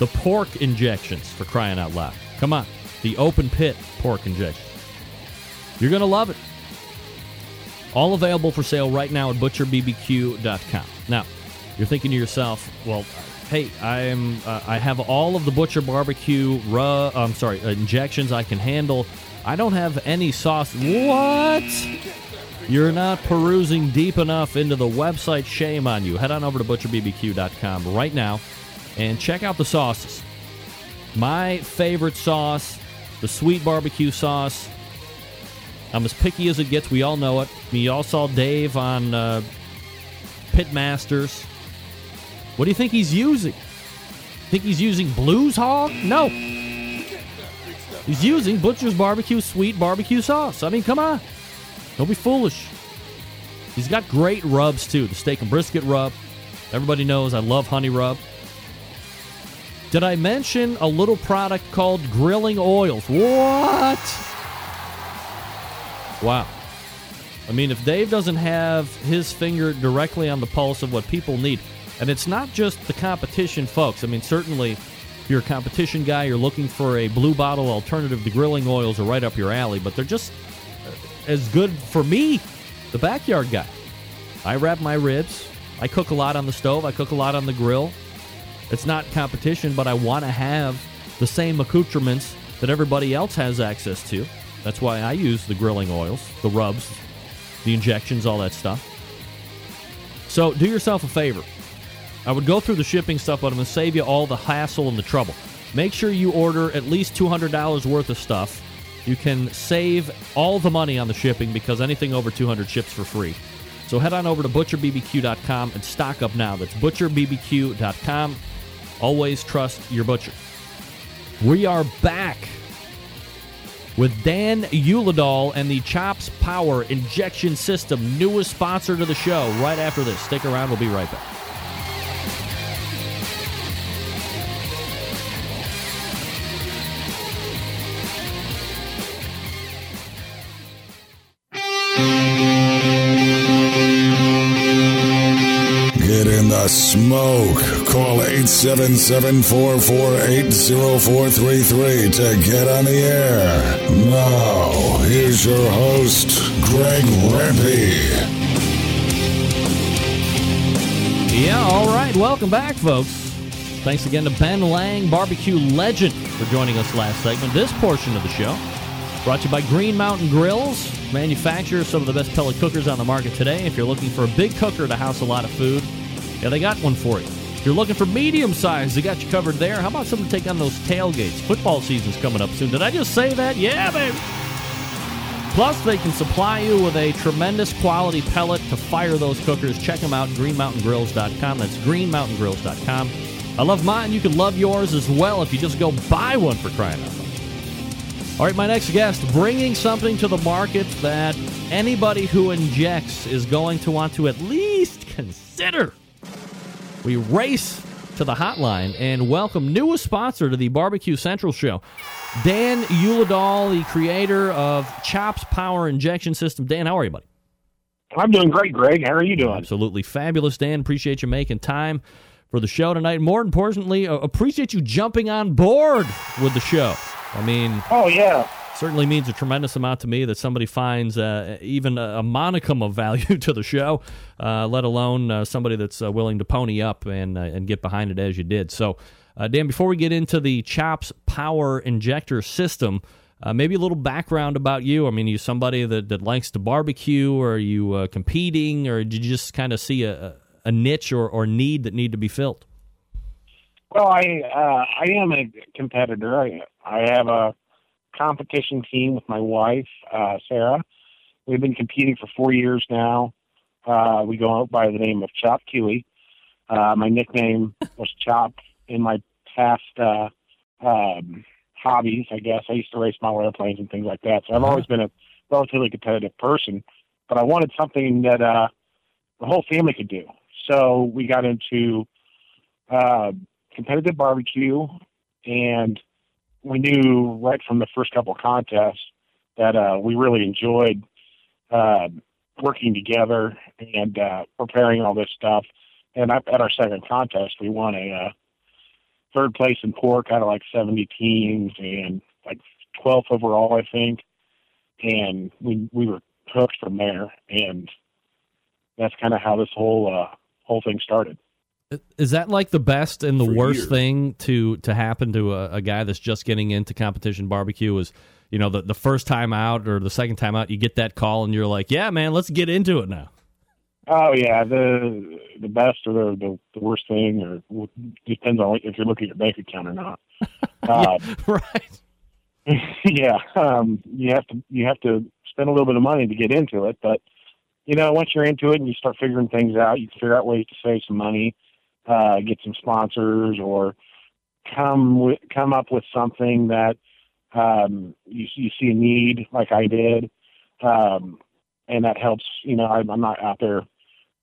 [SPEAKER 4] the pork injections for crying out loud. Come on, the open pit pork injection. You're going to love it. All available for sale right now at butcherbbq.com. Now, you're thinking to yourself, well, hey, I'm uh, I have all of the butcher barbecue raw, I'm sorry, injections I can handle. I don't have any sauce. What? You're not perusing deep enough into the website. Shame on you. Head on over to butcherbbq.com right now and check out the sauces. My favorite sauce, the sweet barbecue sauce, I'm as picky as it gets. We all know it. We all saw Dave on uh, Pitmasters. What do you think he's using? Think he's using Blues Hog? No. He's using Butcher's Barbecue Sweet Barbecue Sauce. I mean, come on. Don't be foolish. He's got great rubs, too. The steak and brisket rub. Everybody knows I love honey rub. Did I mention a little product called grilling oils? What? Wow. I mean, if Dave doesn't have his finger directly on the pulse of what people need, and it's not just the competition folks. I mean, certainly, you're a competition guy, you're looking for a blue bottle alternative, the grilling oils are right up your alley, but they're just uh, as good for me, the backyard guy. I wrap my ribs. I cook a lot on the stove. I cook a lot on the grill. It's not competition, but I want to have the same accoutrements that everybody else has access to. That's why I use the grilling oils, the rubs, the injections, all that stuff. So do yourself a favor. I would go through the shipping stuff, but I'm going to save you all the hassle and the trouble. Make sure you order at least $200 worth of stuff. You can save all the money on the shipping because anything over 200 ships for free. So head on over to butcherbbq.com and stock up now. That's butcherbbq.com. Always trust your butcher. We are back with Dan Uladol and the Chops Power Injection System, newest sponsor to the show, right after this. Stick around, we'll be right back.
[SPEAKER 5] Get in the smoke. Call 877-448-0433 to get on the air. Now, here's your host, Greg Rempe.
[SPEAKER 4] Yeah, all right. Welcome back, folks. Thanks again to Ben Lang, barbecue legend, for joining us last segment. This portion of the show brought to you by Green Mountain Grills, manufacturer some of the best pellet cookers on the market today. If you're looking for a big cooker to house a lot of food, yeah, they got one for you. If you're looking for medium size, they got you covered there. How about something to take on those tailgates? Football season's coming up soon. Did I just say that? Yeah, baby. Plus, they can supply you with a tremendous quality pellet to fire those cookers. Check them out, greenmountaingrills.com. That's greenmountaingrills.com. I love mine. You can love yours as well if you just go buy one for crying out loud. All right, my next guest bringing something to the market that anybody who injects is going to want to at least consider. We race to the hotline and welcome newest sponsor to the Barbecue Central show, Dan Uladol, the creator of Chops Power Injection System. Dan, how are you, buddy?
[SPEAKER 7] I'm doing great, Greg. How are you doing?
[SPEAKER 4] Absolutely fabulous, Dan. Appreciate you making time for the show tonight. More importantly, uh, appreciate you jumping on board with the show. I mean,
[SPEAKER 7] Oh yeah,
[SPEAKER 4] certainly means a tremendous amount to me that somebody finds uh, even a, monicum of value to the show, uh, let alone uh, somebody that's uh, willing to pony up and uh, and get behind it as you did. So, uh, Dan, before we get into the Chops Power Injector System. Maybe a little background about you. I mean, are you somebody that, that likes to barbecue, or are you competing, or did you just kind of see a, a niche or, or need that need to be filled?
[SPEAKER 7] well, I I am a competitor. I I have a competition team with my wife, uh, Sarah. We've been competing for four years now. Uh, we go out by the name of Chop Kiwi. Uh, my nickname was Chop in my past uh, um, hobbies. I guess I used to race model airplanes and things like that. So I've always been a relatively competitive person, but I wanted something that uh, the whole family could do. So we got into uh, competitive barbecue, and we knew right from the first couple contests that uh, we really enjoyed uh, working together and uh, preparing all this stuff. And at at our second contest, we won a uh, third place in pork out of like 70 teams and like 12th overall, I think. And we we were hooked from there, and that's kind of how this whole uh, whole thing started.
[SPEAKER 4] Is that like the best and the
[SPEAKER 5] For
[SPEAKER 4] worst
[SPEAKER 5] years.
[SPEAKER 4] thing to to happen to a, a guy that's just getting into competition barbecue? Is you know the the first time out or the second time out, you get that call and you're like, yeah, man, let's get into it now.
[SPEAKER 7] Oh yeah, the the best or the the, the worst thing, or depends on if you're looking at your bank account or not. Uh,
[SPEAKER 4] right.
[SPEAKER 7] yeah, um, you have to you have to spend a little bit of money to get into it, but you know once you're into it and you start figuring things out, you figure out ways to save some money, uh, get some sponsors, or come with, come up with something that um, you, you see a need, like I did, um, and that helps. You know, I'm, I'm not out there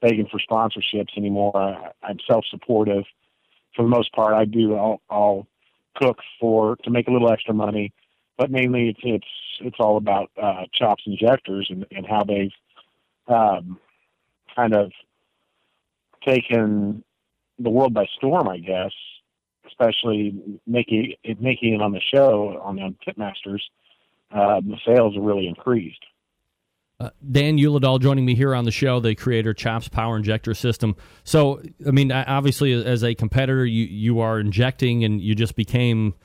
[SPEAKER 7] begging for sponsorships anymore. I, I'm self-supportive for the most part. I do. I'll, I'll cook for to make a little extra money, but mainly it's it's it's all about uh, chops injectors and, and how they've um, kind of taken the world by storm, I guess. Especially making it making it on the show on the Pitmasters, uh, the sales really increased.
[SPEAKER 4] Uh, Dan Uladol joining me here on the show, the creator Chops Power Injector System. So, I mean, obviously, as a competitor, you you are injecting, and you just became,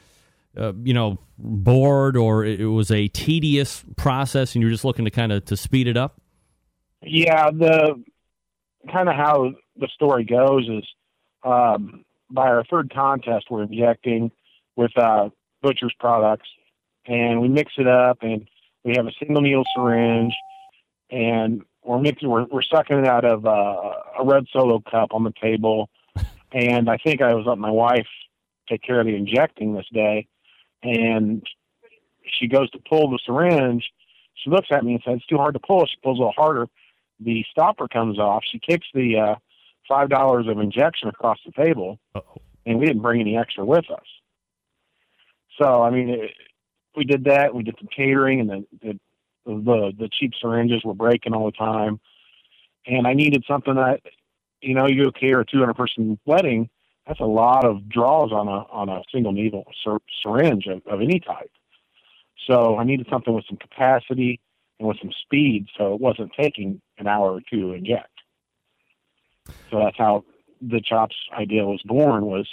[SPEAKER 4] uh, you know, bored, or it was a tedious process, and you're just looking to kind of to speed it up.
[SPEAKER 7] Yeah, the kind of how the story goes is um, by our third contest, we're injecting with uh, butcher's products, and we mix it up, and we have a single needle syringe, and we're mixing, we're, we're sucking it out of uh, a red solo cup on the table, and I think I was letting my wife take care of the injecting this day, and she goes to pull the syringe. She looks at me and says, "It's too hard to pull." She pulls a little harder. The stopper comes off. She kicks the uh, five dollars of injection across the table,
[SPEAKER 4] Uh-oh.
[SPEAKER 7] and we didn't bring any extra with us. So I mean, it, we did that. We did some catering, and the, the the the cheap syringes were breaking all the time. And I needed something that, you know, you care a 200 person wedding. That's a lot of draws on a on a single needle syr- syringe of, of any type. So I needed something with some capacity and with some speed, so it wasn't taking an hour or two to inject. So that's how the chops idea was born. Was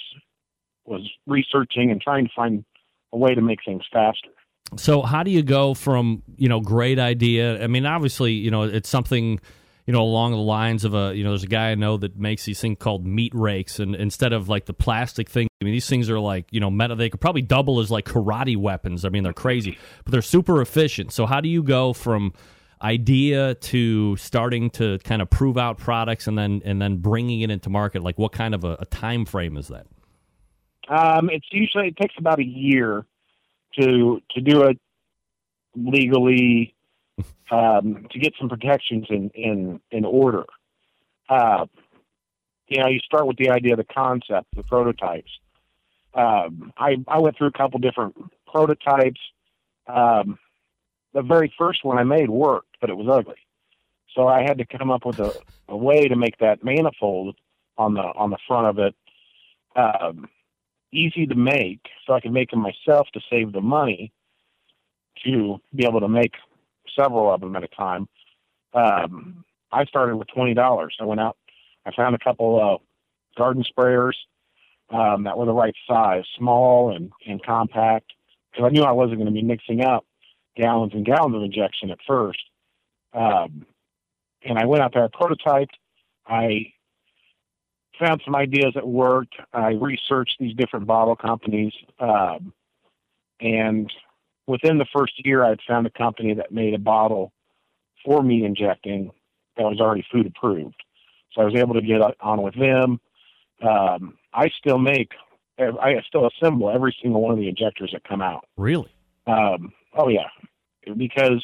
[SPEAKER 7] was researching and trying to find a way to make things faster.
[SPEAKER 4] So how do you go from you know great idea? I mean, obviously, you know it's something you know along the lines of a you know there's a guy I know that makes these things called meat rakes, and instead of like the plastic thing, I mean these things are like you know metal. They could probably double as like karate weapons. I mean they're crazy, but they're super efficient. So how do you go from idea to starting to kind of prove out products and then and then bringing it into market? Like what kind of a, a time frame is that?
[SPEAKER 7] Um, it's usually it takes about a year to to do it legally um, to get some protections in in in order. Uh, you know, you start with the idea, the concept, the prototypes. Um, I I went through a couple different prototypes. Um, the very first one I made worked, but it was ugly. So I had to come up with a, a way to make that manifold on the on the front of it um, easy to make, so I could make them myself to save the money to be able to make several of them at a time. Um, I started with twenty dollars. I went out, I found a couple of garden sprayers um, that were the right size, small and, and compact, because I knew I wasn't going to be mixing up gallons and gallons of injection at first. Um, and I went out there, I prototyped. I found some ideas that worked. I researched these different bottle companies. Um, and within the first year, I had found a company that made a bottle for me injecting that was already food approved. So I was able to get on with them. Um, I still make, I still assemble every single one of the injectors that come out.
[SPEAKER 4] Really?
[SPEAKER 7] Um, oh yeah, because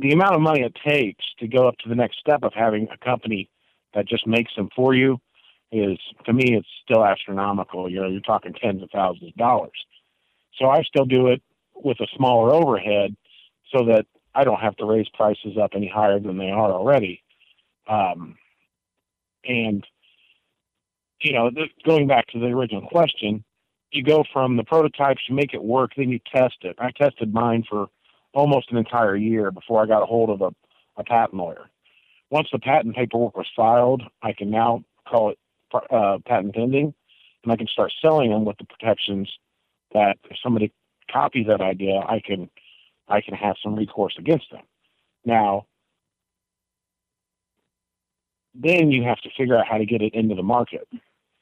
[SPEAKER 7] the amount of money it takes to go up to the next step of having a company that just makes them for you is, to me, it's still astronomical. You know, you're talking tens of thousands of dollars. So I still do it with a smaller overhead, so that I don't have to raise prices up any higher than they are already. Um, and you know, going back to the original question, you go from the prototypes, you make it work, then you test it. I tested mine for almost an entire year before I got a hold of a, a patent lawyer. Once the patent paperwork was filed, I can now call it uh, patent pending, and I can start selling them with the protections that if somebody copies that idea, I can I can have some recourse against them. Now, then you have to figure out how to get it into the market.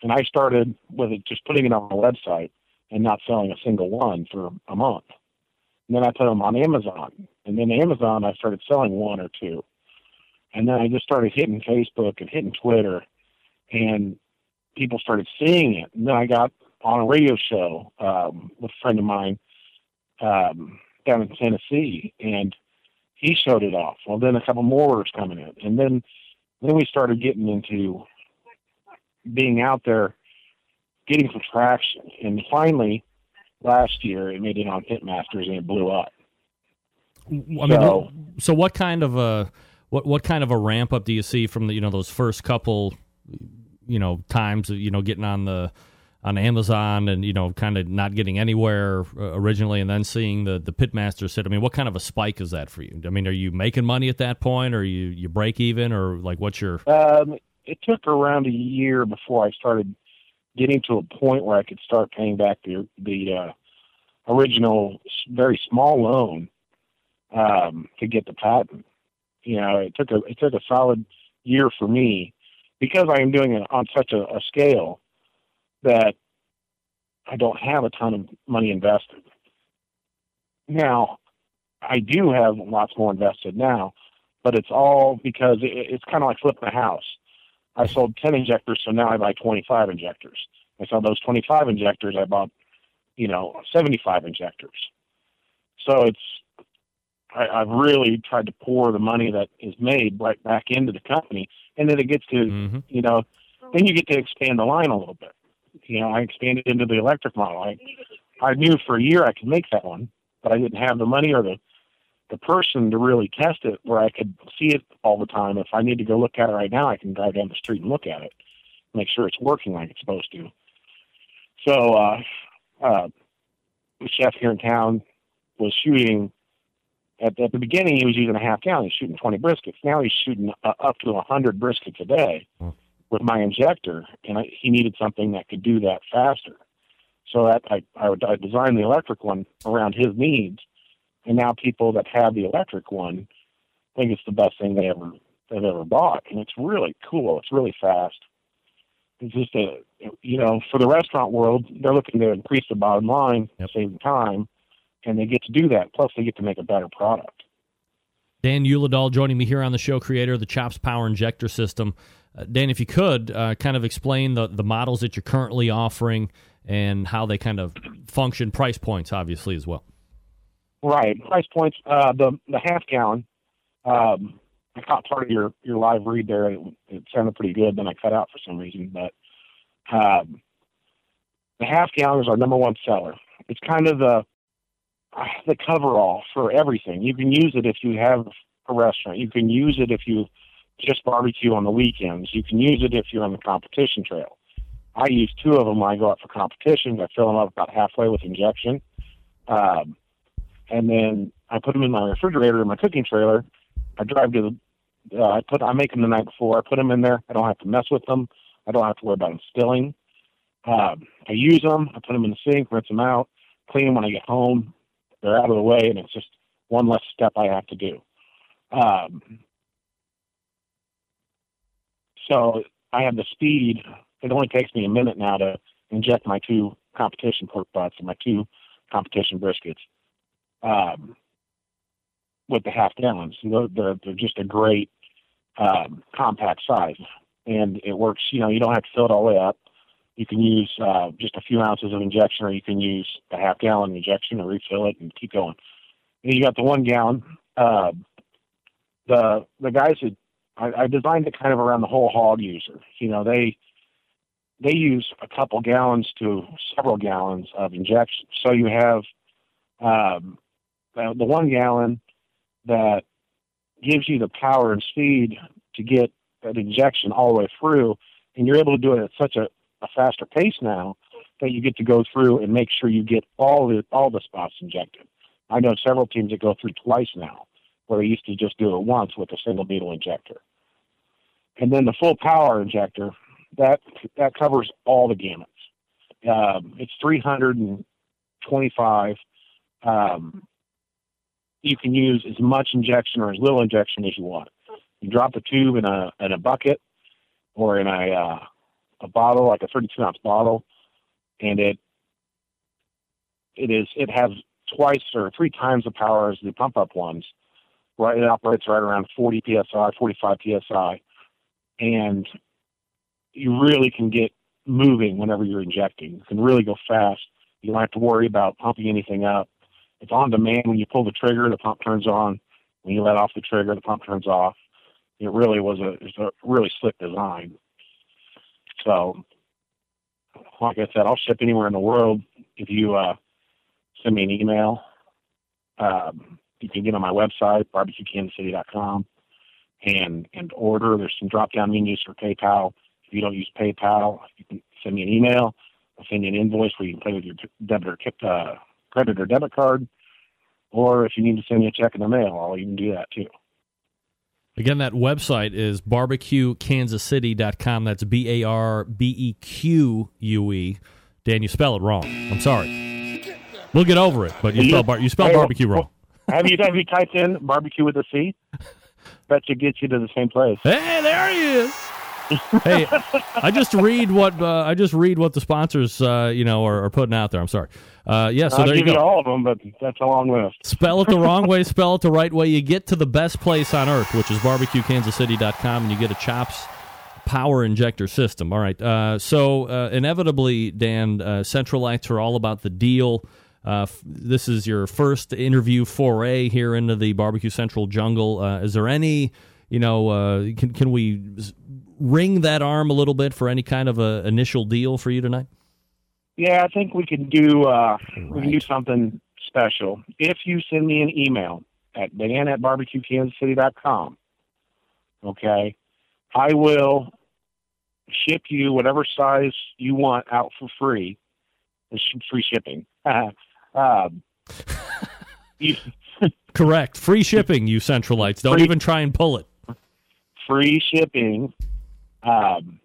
[SPEAKER 7] And I started with it just putting it on my website and not selling a single one for a month. And then I put them on Amazon. And then Amazon, I started selling one or two. And then I just started hitting Facebook and hitting Twitter. And people started seeing it. And then I got on a radio show um, with a friend of mine um, down in Tennessee. And he showed it off. Well, then a couple more orders coming in. And then, then we started getting into being out there, getting some traction. And finally, last year, it made it on Pitmasters and it blew up.
[SPEAKER 4] I mean,
[SPEAKER 7] So-
[SPEAKER 4] so what kind of a what what kind of a ramp up do you see from the you know those first couple you know times you know getting on the on Amazon and you know kind of not getting anywhere uh, originally and then seeing the the pitmaster sit I mean what kind of a spike is that for you I mean are you making money at that point or you you break even or like what's your
[SPEAKER 7] Um, it took around a year before I started getting to a point where I could start paying back the the uh, original very small loan um, to get the patent. You know, it took a it took a solid year for me because I am doing it on such a, a scale that I don't have a ton of money invested. Now, I do have lots more invested now, but it's all because it, it's kind of like flipping a house. I sold 10 injectors, so now I buy 25 injectors. I saw those 25 injectors, I bought, you know, 75 injectors. So it's, I, I've really tried to pour the money that is made right back into the company, and then it gets to,
[SPEAKER 4] Mhm.
[SPEAKER 7] you know, then you get to expand the line a little bit. You know, I expanded into the electric model. I, I knew for a year I could make that one, but I didn't have the money or the the person to really test it where I could see it all the time. If I need to go look at it right now, I can drive down the street and look at it, make sure it's working like it's supposed to. So, uh, uh, the chef here in town was shooting. At, at the beginning, he was using a half gallon. He's shooting 20 briskets. Now he's shooting uh, up to 100 briskets a day with my injector, and I, he needed something that could do that faster. So that I, I, would- I designed the electric one around his needs, and now people that have the electric one think it's the best thing they ever they've ever bought, and it's really cool. It's really fast. It's just a you know for the restaurant world, they're looking to increase the bottom line,
[SPEAKER 4] Yep.
[SPEAKER 7] save time, and they get to do that. Plus, they get to make a better product.
[SPEAKER 4] Dan Uladal joining me here on the show, creator of the Chops Power Injector System. Uh, Dan, if you could, uh, kind of explain the, the models that you're currently offering and how they kind of function, price points, obviously, as well.
[SPEAKER 7] Right. Price points. Uh, the the half gallon. Um, I caught part of your your live read there. It, it sounded pretty good. Then I cut out for some reason. But um, the half gallon is our number one seller. It's kind of the the cover all for everything. You can use it if you have a restaurant. You can use it if you just barbecue on the weekends. You can use it if you're on the competition trail. I use two of them when I go out for competitions. I fill them up about halfway with injection. Um, and then I put them in my refrigerator in my cooking trailer. I drive to the, uh, I put, I make them the night before. I put them in there. I don't have to mess with them. I don't have to worry about them spilling. Um, I use them. I put them in the sink, rinse them out, clean them when I get home. They're out of the way, and it's just one less step I have to do. Um, so I have the speed. It only takes me a minute now to inject my two competition pork butts and my two competition briskets um, with the half gallons. They're, they're, they're just a great um, compact size, and it works. You know, you don't have to fill it all the way up. You can use uh, just a few ounces of injection, or you can use a half gallon injection and refill it and keep going. And you got the one gallon. Uh, the the guys that I, I designed it kind of around the whole hog user. You know, they they use a couple gallons to several gallons of injection. So you have um, the one gallon that gives you the power and speed to get that injection all the way through, and you're able to do it at such a, a faster pace now that you get to go through and make sure you get all the all the spots injected. I know several teams that go through twice now, where they used to just do it once with a single needle injector. And then the full power injector, that that covers all the gamuts. Um, it's 325. Um, you can use as much injection or as little injection as you want. You drop a tube in a in a bucket or in a uh, a bottle, like a 32 ounce bottle, and it it is it has twice or three times the power as the pump up ones. Right, it operates right around 40 psi, 45 psi, and you really can get moving whenever you're injecting. You can really go fast. You don't have to worry about pumping anything up. It's on demand. When you pull the trigger, the pump turns on. When you let off the trigger, the pump turns off. It really was a, it's a really slick design. So, like I said, I'll ship anywhere in the world if you uh, send me an email. Um, you can get on my website, barbequekansascity.com, and and order. There's some drop down menus for PayPal. If you don't use PayPal, you can send me an email. I'll send you an invoice where you can pay with your debit or uh, credit or debit card. Or if you need to send me a check in the mail, I'll even do that too.
[SPEAKER 4] Again, that website is barbequekansascity.com. That's B A R B E Q U E. Dan, you spell it wrong. I'm sorry. We'll get over it, but you
[SPEAKER 7] You-
[SPEAKER 4] spell bar- you spell
[SPEAKER 7] Hey,
[SPEAKER 4] barbecue wrong.
[SPEAKER 7] have you have you typed in barbecue with a C? Bet you gets you to the same place.
[SPEAKER 4] Hey, there he is. Hey, I just read what uh, I just read what the sponsors uh, you know are, are, putting out there. I'm sorry. Uh, yeah, so
[SPEAKER 7] I'll
[SPEAKER 4] there
[SPEAKER 7] give
[SPEAKER 4] you go.
[SPEAKER 7] all of them, but that's a long list.
[SPEAKER 4] Spell it the wrong way, spell it the right way. You get to the best place on earth, which is barbequekansascity.com, and you get a Chops power injector system. All right. Uh, so uh, inevitably, Dan, uh, Centralites are all about the deal. Uh, f- this is your first interview foray here into the Barbecue Central jungle. Uh, is there any, you know, uh, can can we ring that arm a little bit for any kind of a initial deal for you tonight?
[SPEAKER 7] Yeah, I think we can do uh, we can do something special if you send me an email at dan at barbequekansascity.com. Okay, I will ship you whatever size you want out for free. It's free shipping. um, you,
[SPEAKER 4] Correct. Free shipping, you Centralites. Don't
[SPEAKER 7] Free-
[SPEAKER 4] even try and pull it.
[SPEAKER 7] free shipping. Um,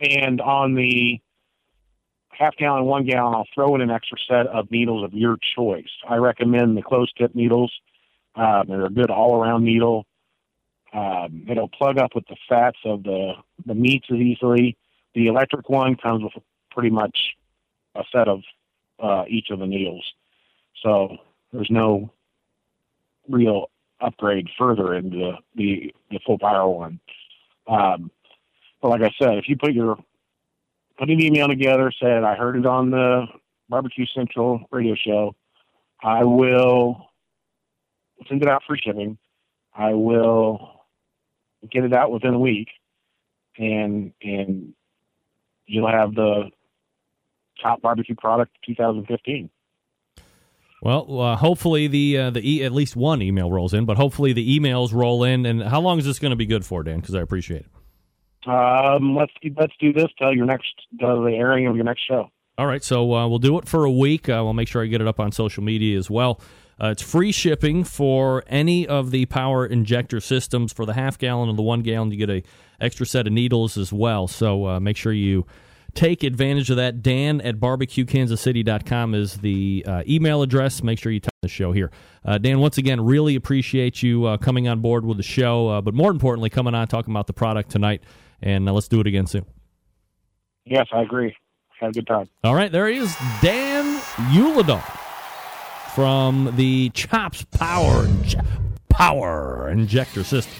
[SPEAKER 7] and on the half gallon, one gallon, I'll throw in an extra set of needles of your choice. I recommend the closed tip needles. Um, they're a good all around needle. Um, it'll plug up with the fats of the, the meats as easily. The electric one comes with pretty much a set of uh, each of the needles. So there's no real upgrade further into the, the, the full power one. Um, but like I said, if you put your put an email together, said I heard it on the Barbecue Central radio show, I will send it out for shipping. I will get it out within a week, and and you'll have the top barbecue product 2015.
[SPEAKER 4] Well, uh, hopefully the uh, the e- at least one email rolls in, but hopefully the emails roll in. And how long is this going to be good for, Dan? Because I appreciate it.
[SPEAKER 7] Um, let's let's do this till your next the airing of your next show.
[SPEAKER 4] All right, so uh, we'll do it for a week. Uh, we'll make sure I get it up on social media as well. Uh, it's free shipping for any of the power injector systems. For the half gallon and the one gallon, you get a extra set of needles as well. So uh, make sure you take advantage of that. Dan at barbequekansascity.com is the uh, email address. Make sure you tell the show here. Uh, Dan, once again, really appreciate you uh, coming on board with the show, uh, but more importantly, coming on talking about the product tonight. And uh, let's do it again soon.
[SPEAKER 7] Yes, I agree. Had a good time.
[SPEAKER 4] All right, there he is, Dan Uladon from the Chops Power Inje- Power Injector System.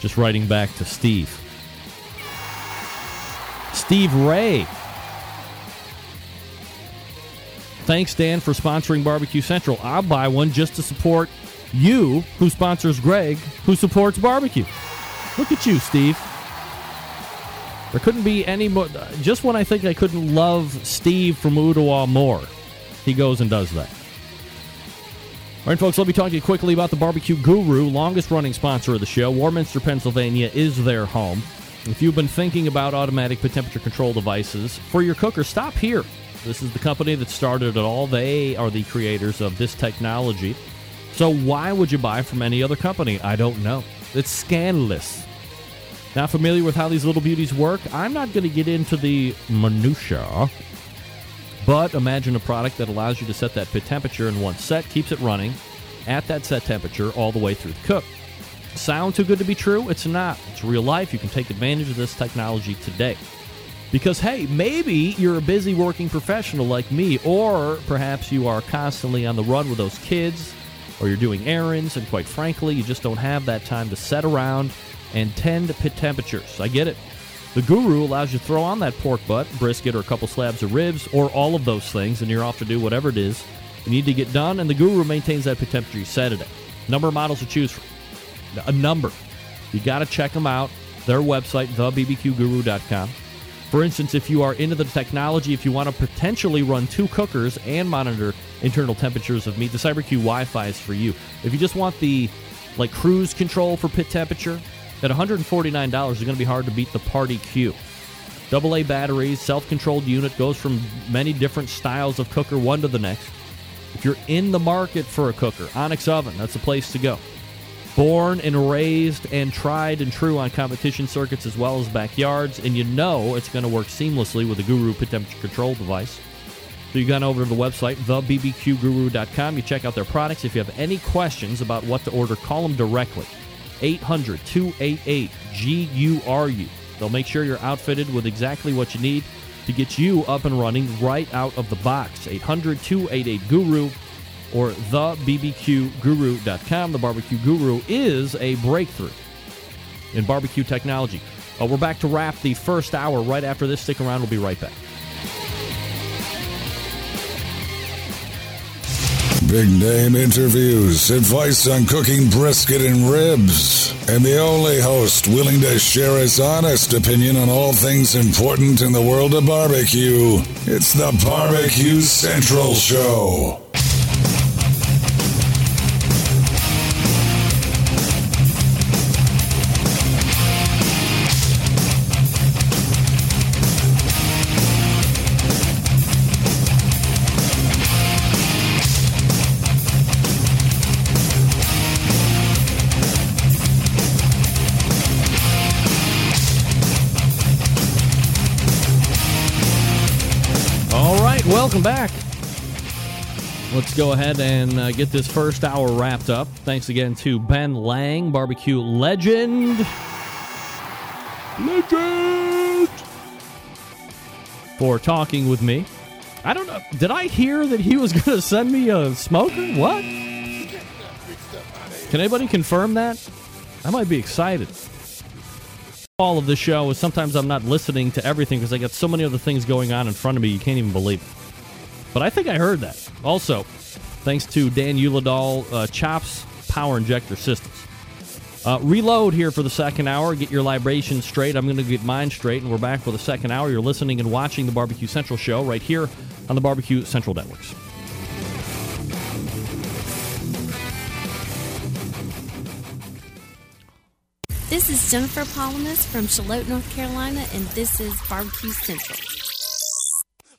[SPEAKER 4] Just writing back to Steve. Steve Ray. Thanks, Dan, for sponsoring Barbecue Central. I'll buy one just to support you, who sponsors Greg, who supports barbecue. Look at you, Steve. There couldn't be any more. Just when I think I couldn't love Steve from Ottawa more, he goes and does that. All right, folks, let me talk to you quickly about the Barbecue Guru, longest running sponsor of the show. Warminster, Pennsylvania is their home. If you've been thinking about automatic temperature control devices for your cooker, stop here. This is the company that started it all. They are the creators of this technology. So why would you buy from any other company? I don't know. It's scandalous. Not familiar with how these little beauties work? I'm not going to get into the minutia. But imagine a product that allows you to set that pit temperature in one set, keeps it running at that set temperature all the way through the cook. Sound too good to be true? It's not. It's real life. You can take advantage of this technology today. Because, hey, maybe you're a busy working professional like me, or perhaps you are constantly on the run with those kids, or you're doing errands, and quite frankly, you just don't have that time to sit around and tend to pit temperatures. I get it. The Guru allows you to throw on that pork butt, brisket, or a couple slabs of ribs, or all of those things, and you're off to do whatever it is you need to get done, and the Guru maintains that pit temperature you set it at. Number of models to choose from. A number. You got to check them out. Their website, thebbqguru.com. For instance, if you are into the technology, if you want to potentially run two cookers and monitor internal temperatures of meat, the CyberQ Wi-Fi is for you. If you just want the like cruise control for pit temperature, at $149, it's going to be hard to beat the Party Q. Double A batteries, self-controlled unit goes from many different styles of cooker one to the next. If you're in the market for a cooker, Onyx Oven, that's the place to go. Born and raised and tried and true on competition circuits as well as backyards, and you know it's going to work seamlessly with the Guru pit temperature control device. So you go over to the website, thebbqguru.com. You check out their products. If you have any questions about what to order, call them directly. 800 288 GURU. They'll make sure you're outfitted with exactly what you need to get you up and running right out of the box. 800 288 GURU or thebbqguru.com. The Barbecue Guru is a breakthrough in barbecue technology. Uh, we're back to wrap the first hour right after this. Stick around, we'll be right back.
[SPEAKER 5] Big name interviews, advice on cooking brisket and ribs, and the only host willing to share his honest opinion on all things important in the world of barbecue. It's the Barbecue Central Show.
[SPEAKER 4] Welcome back. Let's go ahead and uh, get this first hour wrapped up. Thanks again to Ben Lang, barbecue legend. Legend! For talking with me. I don't know. Did I hear that he was going to send me a smoker? What? Can anybody confirm that? I might be excited. All of the show is sometimes I'm not listening to everything because I got so many other things going on in front of me you can't even believe it. But I think I heard that. Also, thanks to Dan Uladal, uh, Chops Power Injector Systems. Uh, reload here for the second hour. Get your libations straight. I'm going to get mine straight, and we're back for the second hour. You're listening and watching the Barbecue Central show right here on the Barbecue Central Networks.
[SPEAKER 8] This is Jennifer Palamas from Charlotte, North Carolina, and this is Barbecue Central.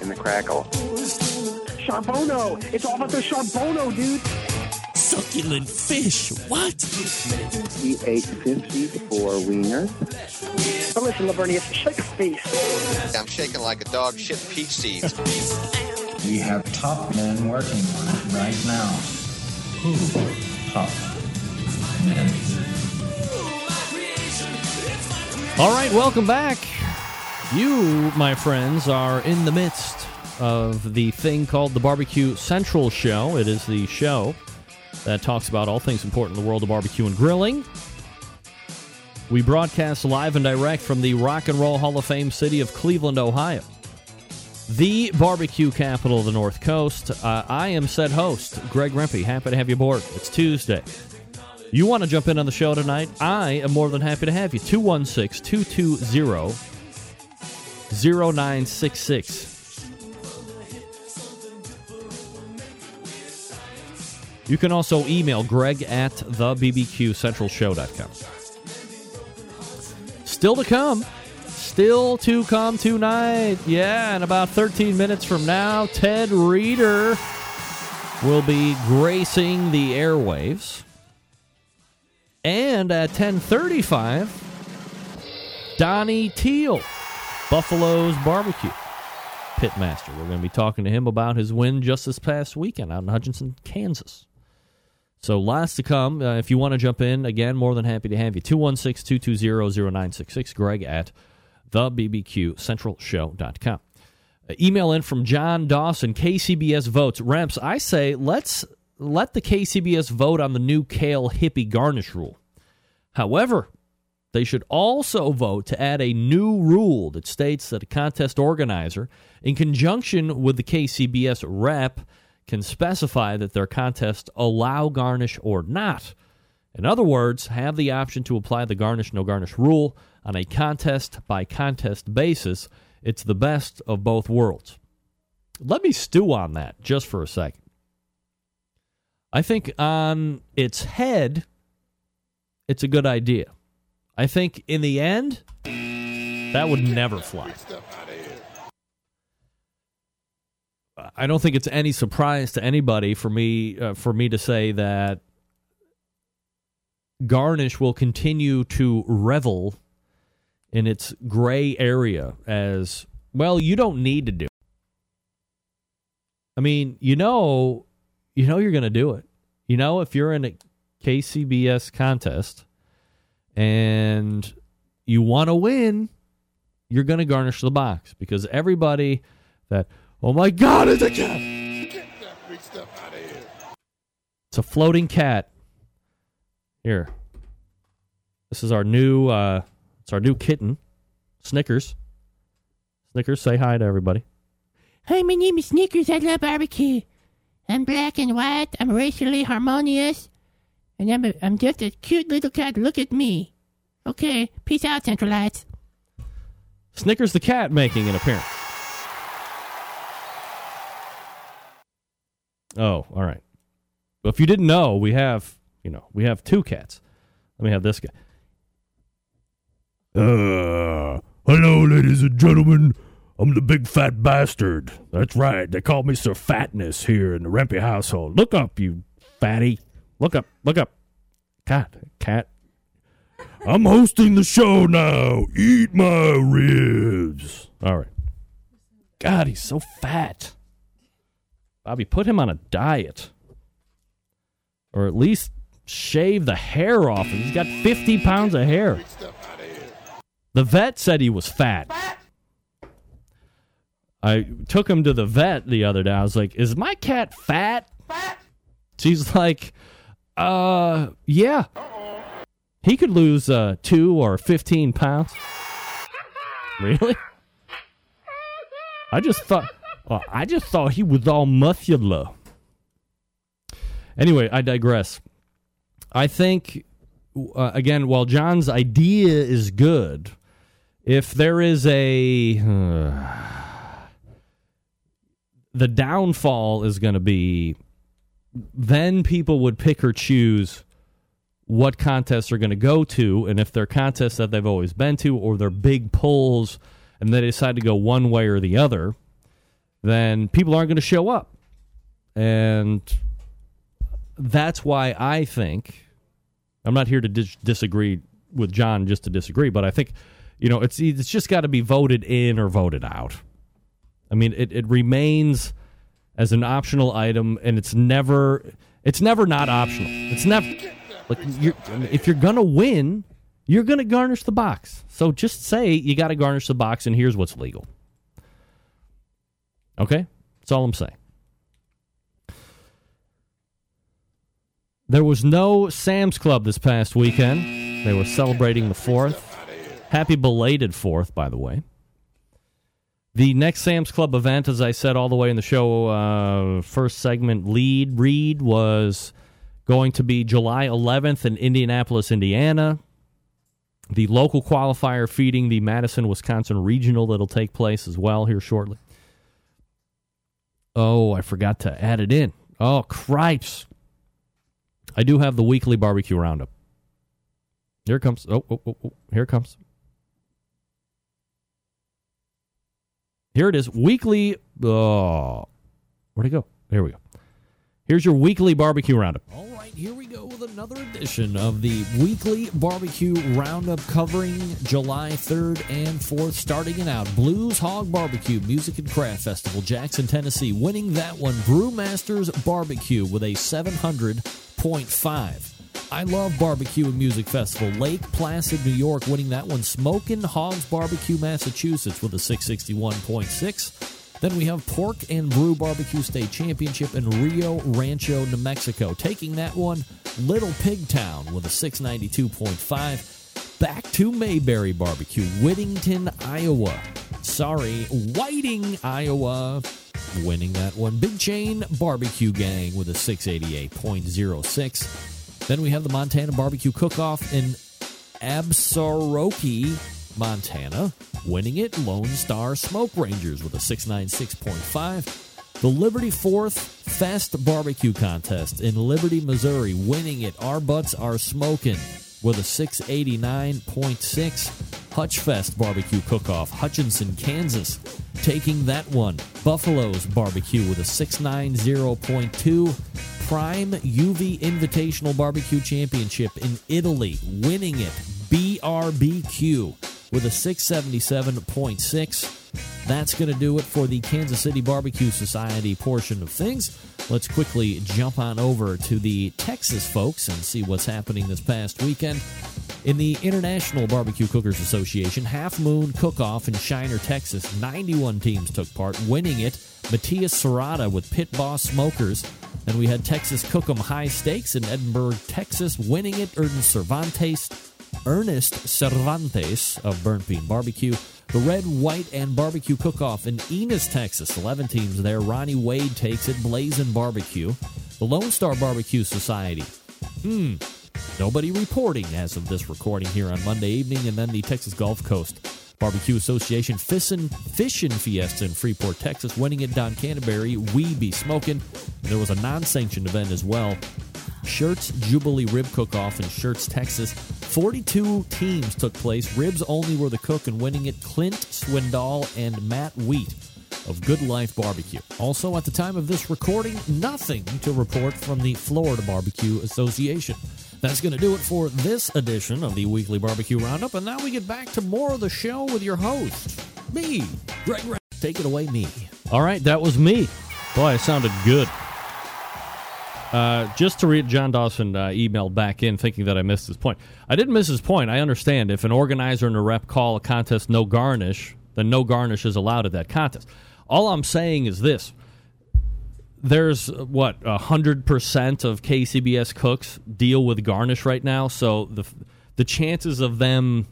[SPEAKER 9] in the crackle.
[SPEAKER 10] Charbono! It's all about the Charbono, dude!
[SPEAKER 11] Succulent fish. What?
[SPEAKER 9] He ate 54 wieners.
[SPEAKER 10] But listen, Lavernius, shake a face.
[SPEAKER 12] I'm shaking like a dog shit peach seeds.
[SPEAKER 13] We have top men working on it right now. Who? Top men.
[SPEAKER 4] All right, welcome back. You, my friends, are in the midst of the thing called the Barbecue Central Show. It is the show that talks about all things important in the world of barbecue and grilling. We broadcast live and direct from the Rock and Roll Hall of Fame city of Cleveland, Ohio, the barbecue capital of the North Coast. Uh, I am said host, Greg Rempe. Happy to have you aboard. It's Tuesday. You want to jump in on the show tonight? I am more than happy to have you. 216 220 0966. You can also email greg at thebbqcentralshow.com. Still to come. Still to come tonight. Yeah, in about 13 minutes from now, Ted Reader will be gracing the airwaves. And at 1035, Donny Teel, Buffalo's Barbecue Pitmaster. We're going to be talking to him about his win just this past weekend out in Hutchinson, Kansas. So lots to come. Uh, if you want to jump in, again, more than happy to have you. 216 220 0966. Greg at thebbqcentralshow.com. Uh, email in from John Dawson, KCBS votes. Remps, I say let's let the KCBS vote on the new kale hippie garnish rule. However, they should also vote to add a new rule that states that a contest organizer, in conjunction with the KCBS rep, can specify that their contest allow garnish or not. In other words, have the option to apply the garnish no garnish rule on a contest by contest basis. It's the best of both worlds. Let me stew on that just for a second. I think on its head, it's a good idea. I think in the end, that would never fly. I don't think it's any surprise to anybody for me uh, for me to say that Garnish will continue to revel in its gray area as well. You don't need to do. It. I mean, you know, you know you're going to do it. You know, if you're in a KCBS contest and you want to win, you're going to garnish the box because everybody that oh my god, it's a cat. It's a floating cat. Here. This is our new uh it's our new kitten. Snickers. Snickers, say hi to everybody.
[SPEAKER 14] Hi, my name is Snickers. I love barbecue. I'm black and white. I'm racially harmonious. And I'm, a, I'm just a cute little cat. Look at me. Okay, peace out, Centralites.
[SPEAKER 4] Snickers the cat making an appearance. Oh, all right. Well, if you didn't know, we have, you know, we have two cats. Let me have this guy.
[SPEAKER 15] Uh, hello, ladies and gentlemen. I'm the big fat bastard. That's right. They call me Sir Fatness here in the Rempe household. Look up, you fatty. Look up. Look up. Cat. Cat. I'm hosting the show now. Eat my ribs.
[SPEAKER 4] All right. God, he's so fat. Bobby, put him on a diet. Or at least shave the hair off him. He's got 50 pounds of hair. The vet said he was fat. I took him to the vet the other day. I was like, "Is my cat fat?" She's like, "Uh, yeah. He could lose uh 2 or 15 pounds." Really? I just thought well, I just thought he was all muscular. Anyway, I digress. I think uh, again, while John's idea is good, if there is a uh, the downfall is going to be then people would pick or choose what contests are going to go to and if they're contests that they've always been to or they're big polls and they decide to go one way or the other then people aren't going to show up. And that's why i think i'm not here to dis- disagree with john just to disagree but i think you know it's it's just got to be voted in or voted out. I mean, it, it remains as an optional item, and it's never it's never not optional. It's never like you're, if you're gonna win, you're gonna garnish the box. So just say you got to garnish the box, and here's what's legal. Okay, that's all I'm saying. There was no Sam's Club this past weekend. They were celebrating the fourth. Happy belated fourth, by the way. The next Sam's Club event, as I said all the way in the show, uh, first segment lead read was going to be July 11th in Indianapolis, Indiana. The local qualifier feeding the Madison, Wisconsin regional that'll take place as well here shortly. Oh, I forgot to add it in. Oh, cripes. I do have the weekly barbecue roundup. Here comes. Oh, oh, oh, oh. here comes. Here it is. Weekly. Oh, where'd it go? There we go. Here's your weekly barbecue roundup.
[SPEAKER 16] All right, here we go with another edition of the weekly barbecue roundup covering July 3rd and 4th, starting it out. Blues Hog Barbecue Music and Craft Festival, Jackson, Tennessee, winning that one. Brewmasters Barbecue with a 700.5. I Love Barbecue and Music Festival, Lake Placid, New York, winning that one. Smokin' Hogs Barbecue, Massachusetts, with a 661.6. Then we have Pork and Brew Barbecue State Championship in Rio Rancho, New Mexico. Taking that one, Little Pig Town with a 692.5. Back to Mayberry Barbecue, Whittington, Iowa. Sorry, Whiting, Iowa. Winning that one. Big Chain Barbecue Gang with a 688.06. Then we have the Montana Barbecue Cook-Off in Absaroka, Montana. Winning it, Lone Star Smoke Rangers with a 696.5. The Liberty Fourth Fest Barbecue Contest in Liberty, Missouri. Winning it, Our Butts Are Smoking with a 689.6. Hutchfest Barbecue Cook-Off, Hutchinson, Kansas, taking that one. Buffalo's Barbecue with a 690.2. Prime UV Invitational Barbecue Championship in Italy, winning it. BRBQ with a 677.6. That's going to do it for the Kansas City Barbecue Society portion of things. Let's quickly jump on over to the Texas folks and see what's happening this past weekend. In the International Barbecue Cookers Association Half Moon Cook Off in Shiner, Texas, 91 teams took part, winning it. Matias Serrata with Pit Boss Smokers. Then we had Texas Cookem High Stakes in Edinburg, Texas, winning it. Ernest Cervantes, Ernest Cervantes of Burnt Bean Barbecue. The Red, White, and Barbecue Cook Off in Enos, Texas. 11 teams there. Ronnie Wade takes it. Blazing Barbecue. The Lone Star Barbecue Society. Hmm. Nobody reporting as of this recording here on Monday evening. And then the Texas Gulf Coast Barbecue Association Fissin' Fishin' Fiesta in Freeport, Texas. Winning it Don Canterbury. We Be Smoking. There was a non sanctioned event as well. Schertz Jubilee Rib Cook Off in Schertz, Texas. 42 teams took place. Ribs only were the cook, and winning it Clint Swindoll and Matt Wheat of Good Life Barbecue. Also, at the time of this recording, nothing to report from the Florida Barbecue Association. That's going to do it for this edition of the Weekly Barbecue Roundup, and now we get back to more of the show with your host, me, Greg. Take it away, me.
[SPEAKER 4] All right, that was me. Boy, it sounded good. Uh, just to read, John Dawson uh, emailed back in thinking that I missed his point. I didn't miss his point. I understand if an organizer and a rep call a contest no garnish, then no garnish is allowed at that contest. All I'm saying is this: there's what hundred percent of KCBS cooks deal with garnish right now, so the the chances of them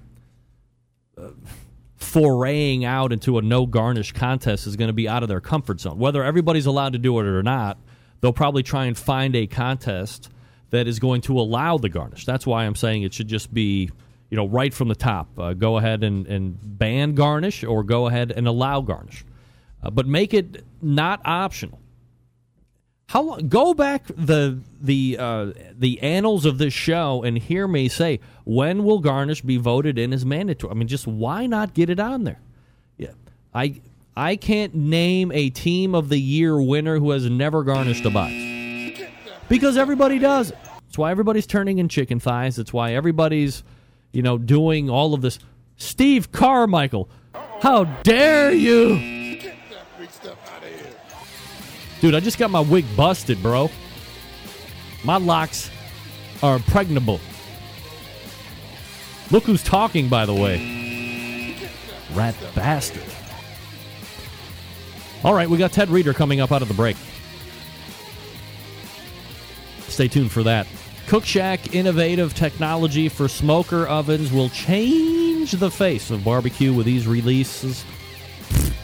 [SPEAKER 4] uh, foraying out into a no garnish contest is going to be out of their comfort zone. Whether everybody's allowed to do it or not, they'll probably try and find a contest that is going to allow the garnish. That's why I'm saying it should just be, you know, right from the top. Uh, go ahead and, and ban garnish or go ahead and allow garnish. Uh, but make it not optional. How long, go back the the uh, the annals of this show and hear me say when will garnish be voted in as mandatory? I mean, just why not get it on there? Yeah, I I can't name a team of the year winner who has never garnished a box because everybody does. That's why everybody's turning in chicken thighs. That's why everybody's you know doing all of this. Steve Carmichael, how dare you? Dude, I just got my wig busted, bro. My locks are impregnable. Look who's talking, by the way. Rat bastard. All right, we got Ted Reader coming up out of the break. Stay tuned for that. Cook Shack innovative technology for smoker ovens will change the face of barbecue with these releases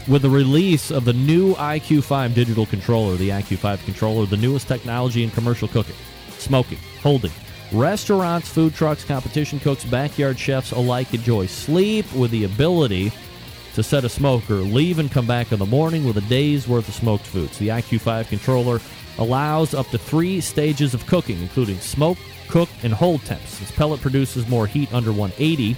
[SPEAKER 4] with the release of the new IQ5 digital controller, the IQ5 controller, the newest technology in commercial cooking, smoking, holding. Restaurants, food trucks, competition cooks, backyard chefs alike enjoy sleep with the ability to set a smoker, leave and come back in the morning with a day's worth of smoked foods. The IQ5 controller allows up to three stages of cooking, including smoke, cook, and hold temps. This pellet produces more heat under 180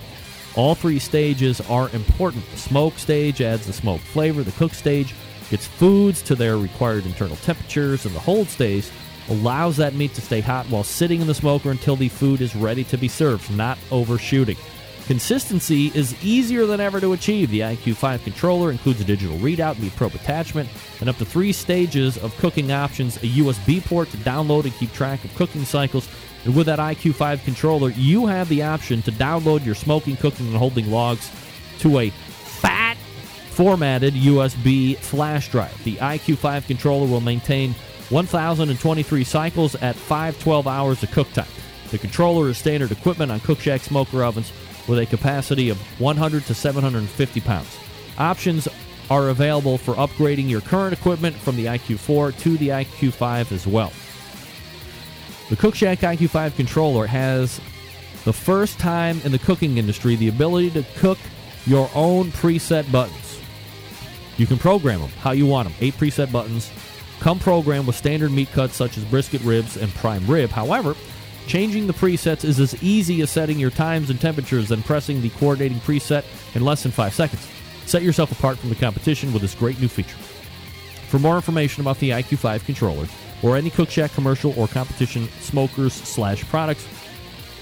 [SPEAKER 4] all three stages are important. The smoke stage adds the smoke flavor, the cook stage gets foods to their required internal temperatures, and the hold stage allows that meat to stay hot while sitting in the smoker until the food is ready to be served, not overshooting. Consistency is easier than ever to achieve. The IQ5 controller includes a digital readout, meat probe attachment, and up to three stages of cooking options, a USB port to download and keep track of cooking cycles, and with that IQ5 controller, you have the option to download your smoking, cooking, and holding logs to a fat formatted USB flash drive. The IQ5 controller will maintain 1,023 cycles at 512 hours of cook time. The controller is standard equipment on Cook Shack smoker ovens with a capacity of 100 to 750 pounds. Options are available for upgrading your current equipment from the IQ4 to the IQ5 as well. The Cook Shack IQ5 controller has the first time in the cooking industry the ability to cook your own preset buttons. You can program them how you want them. Eight preset buttons. come programmed with standard meat cuts such as brisket ribs and prime rib. However, changing the presets is as easy as setting your times and temperatures and pressing the coordinating preset in less than five seconds. Set yourself apart from the competition with this great new feature. For more information about the IQ5 controller or any Cook Shack commercial or competition smokers slash products,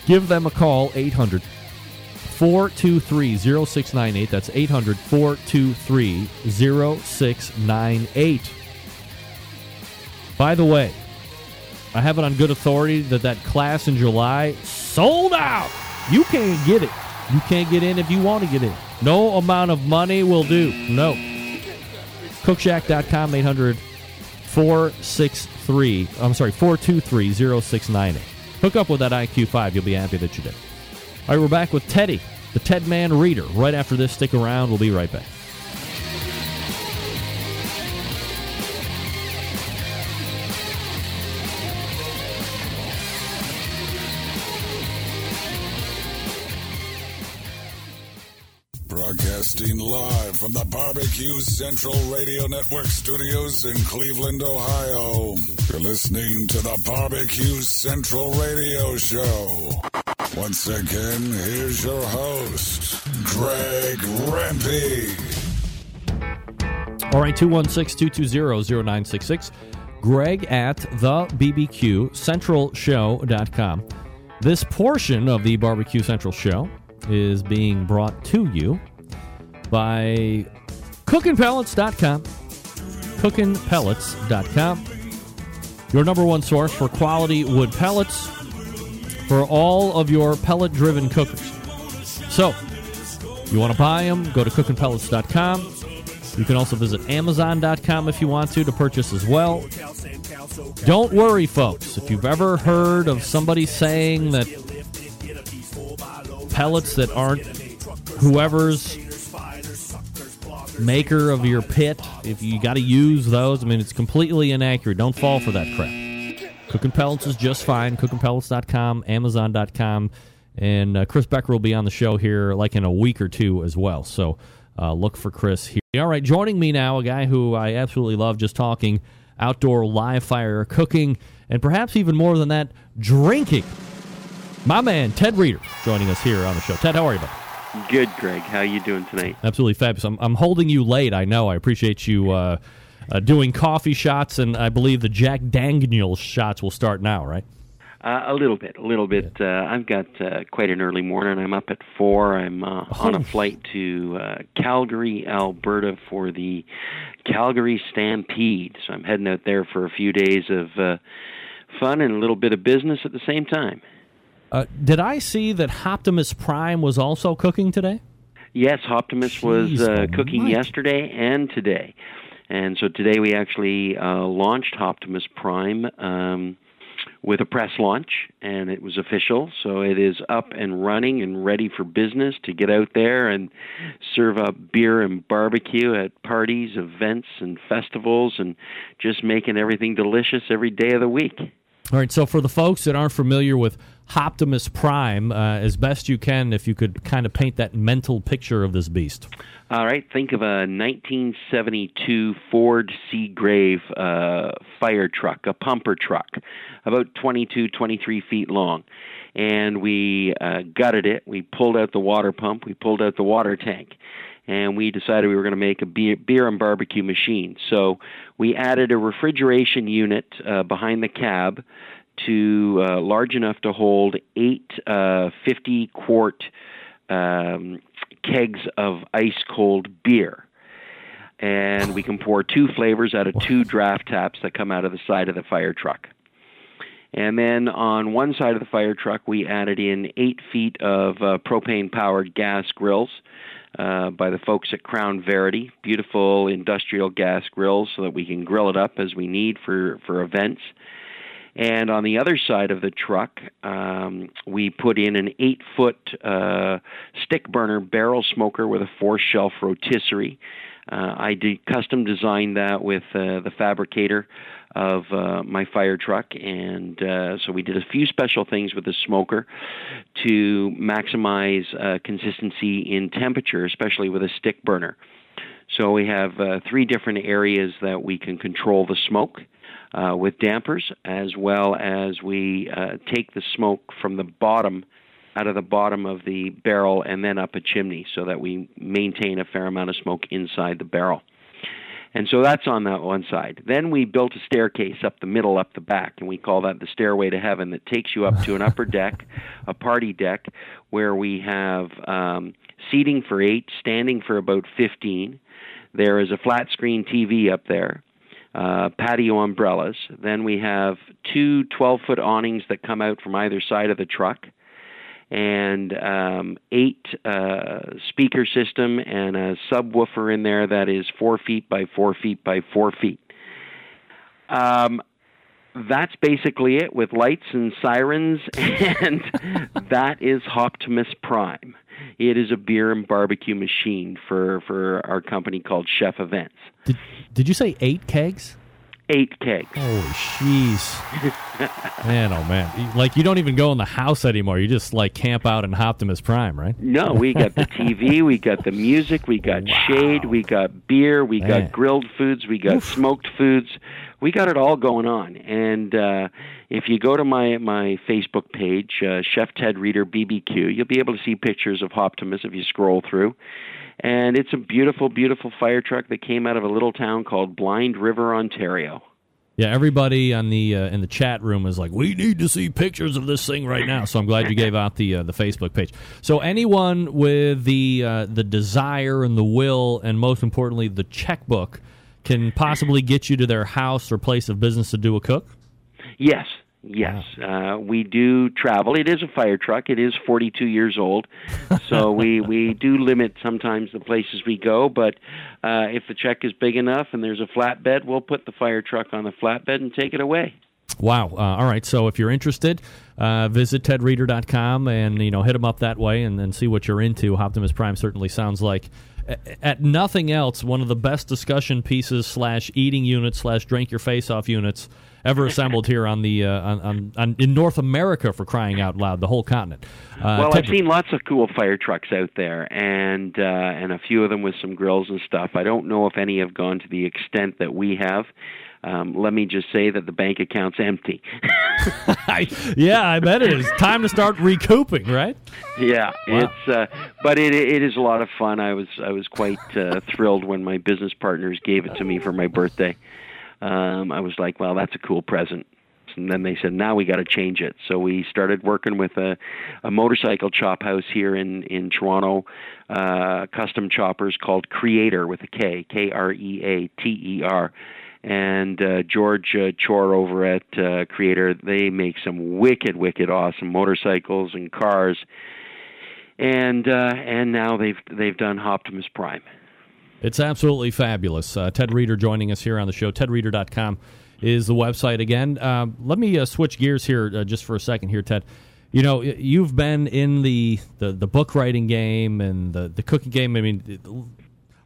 [SPEAKER 4] give them a call 800 423 0698. That's 800 423 0698. By the way, I have it on good authority that that class in July sold out. You can't get it. You can't get in if you want to get in. No amount of money will do. No. Cookshack.com 800 463 I'm sorry 423 0698. Hook up with that IQ5. You'll be happy that you did. All right, we're back with Teddy, the Ted Man Reader. Right after this, stick around. We'll be right back.
[SPEAKER 5] Broadcasting live from the Barbecue Central Radio Network studios in Cleveland, Ohio. You're listening to the Barbecue Central Radio Show. Once again, here's your host, Greg Rempe.
[SPEAKER 4] All right, 216 220 0966. Greg at the BBQ Central Show.com. This portion of the Barbecue Central Show is being brought to you by cookingpellets.com. Cookingpellets.com. Your number one source for quality wood pellets for all of your pellet driven cookers. So, you want to buy them, go to cookingpellets.com. You can also visit amazon.com if you want to to purchase as well. Don't worry, folks. If you've ever heard of somebody saying that pellets that aren't whoever's maker of your pit, if you got to use those, I mean, it's completely inaccurate. Don't fall for that crap. Cooking Pellets is just fine. CookingPellets.com, Amazon.com, and uh, Chris Becker will be on the show here like in a week or two as well. So uh, look for Chris here. All right, joining me now, a guy who I absolutely love just talking outdoor live fire cooking, and perhaps even more than that, drinking. My man, Ted Reader, joining us here on the show. Ted, how are you, buddy?
[SPEAKER 17] Good, Greg. How you doing tonight?
[SPEAKER 4] Absolutely fabulous. I'm, I'm holding you late. I know. I appreciate you uh, uh, doing coffee shots, and I believe the Jack Daniels shots will start now, right?
[SPEAKER 17] Uh, a little bit, a little bit. Uh, I've got uh, quite an early morning. I'm up at four. I'm uh, on a flight to uh, Calgary, Alberta, for the Calgary Stampede. So I'm heading out there for a few days of uh, fun and a little bit of business at the same time.
[SPEAKER 4] Uh, did I see that Optimus Prime was also cooking today?
[SPEAKER 17] Yes, Optimus was uh, cooking yesterday and today. And so today we actually uh, launched Optimus Prime um, with a press launch, and it was official. So it is up and running and ready for business to get out there and serve up beer and barbecue at parties, events, and festivals, and just making everything delicious every day of the week.
[SPEAKER 4] All right. So for the folks that aren't familiar with Optimus Prime, uh, as best you can, if you could kind of paint that mental picture of this beast.
[SPEAKER 17] All right, think of a 1972 Ford Seagrave uh, fire truck, a pumper truck, about 22, 23 feet long. And we uh, gutted it. We pulled out the water pump. We pulled out the water tank. And we decided we were going to make a beer, beer and barbecue machine. So we added a refrigeration unit uh, behind the cab to uh, large enough to hold eight uh, 50 quart um, kegs of ice cold beer. And we can pour two flavors out of two draft taps that come out of the side of the fire truck. And then on one side of the fire truck, we added in eight feet of uh, propane powered gas grills uh, by the folks at Crown Verity. Beautiful industrial gas grills so that we can grill it up as we need for, for events. And on the other side of the truck, um, we put in an eight foot uh, stick burner barrel smoker with a four shelf rotisserie. Uh, I did custom designed that with uh, the fabricator of uh, my fire truck, and uh, so we did a few special things with the smoker to maximize uh, consistency in temperature, especially with a stick burner. So we have uh, three different areas that we can control the smoke uh, with dampers, as well as we uh, take the smoke from the bottom out of the bottom of the barrel and then up a chimney so that we maintain a fair amount of smoke inside the barrel. And so that's on that one side. Then we built a staircase up the middle, up the back, and we call that the stairway to heaven that takes you up to an upper deck, a party deck, where we have um, seating for eight, standing for about 15. There is a flat screen TV up there, uh, patio umbrellas. Then we have two 12 foot awnings that come out from either side of the truck and um, eight uh, speaker system and a subwoofer in there that is four feet by four feet by four feet. Um, that's basically it with lights and sirens, and that is Hoptimus Prime. It is a beer and barbecue machine for, for our company called Chef Events.
[SPEAKER 4] Did, did you say eight kegs?
[SPEAKER 17] Eight kegs.
[SPEAKER 4] Holy jeez. man, oh man. Like, you don't even go in the house anymore. You just, like, camp out in Optimus Prime, right?
[SPEAKER 17] No, we got the TV, we got the music, we got wow. shade, we got beer, we man. got grilled foods, we got Oof. smoked foods. We got it all going on. And uh, if you go to my, my Facebook page, uh, Chef Ted Reader BBQ, you'll be able to see pictures of Optimus if you scroll through and it's a beautiful, beautiful fire truck that came out of a little town called Blind River, Ontario.
[SPEAKER 4] Yeah, everybody on the uh, in the chat room is like, "We need to see pictures of this thing right now." So I'm glad you gave out the uh, the Facebook page. So anyone with the uh, the desire and the will, and most importantly, the checkbook, can possibly get you to their house or place of business to do a cook.
[SPEAKER 17] Yes, Yes, uh, we do travel. It is a fire truck. It is 42 years old, so we we do limit sometimes the places we go. But uh, if the check is big enough and there's a flatbed, we'll put the fire truck on the flatbed and take it away.
[SPEAKER 4] Wow. Uh, all right. So if you're interested, uh, visit tedreader.com and you know hit them up that way and then see what you're into. Optimus Prime certainly sounds like at nothing else one of the best discussion pieces slash eating units slash drink your face off units ever assembled here on the uh, on, on, on, in North America for crying out loud, the whole continent.
[SPEAKER 17] Uh, well, I've seen lots of cool fire trucks out there, and uh, and a few of them with some grills and stuff. I don't know if any have gone to the extent that we have. Um, let me just say that the bank account's empty.
[SPEAKER 4] yeah, I bet it is time to start recouping, right?
[SPEAKER 17] Yeah, wow. it's uh, but it it is a lot of fun. I was I was quite uh, thrilled when my business partners gave it to me for my birthday um, I was like, well, that's a cool present. And then they said, now we got to change it. So we started working with a, a motorcycle chop house here in in Toronto, uh, custom choppers called Creator with a K, K R E A T E R and uh, George uh, Chor over at uh, Kreator. They make some wicked, wicked, awesome motorcycles and cars, and uh, and now they've they've done Optimus Prime.
[SPEAKER 4] It's absolutely fabulous. Uh, Ted Reader joining us here on the show. TedReader.com is the website again. Uh, let me uh, switch gears here uh, just for a second here, Ted. You know, you've been in the, the, the book writing game and the, the cooking game. I mean,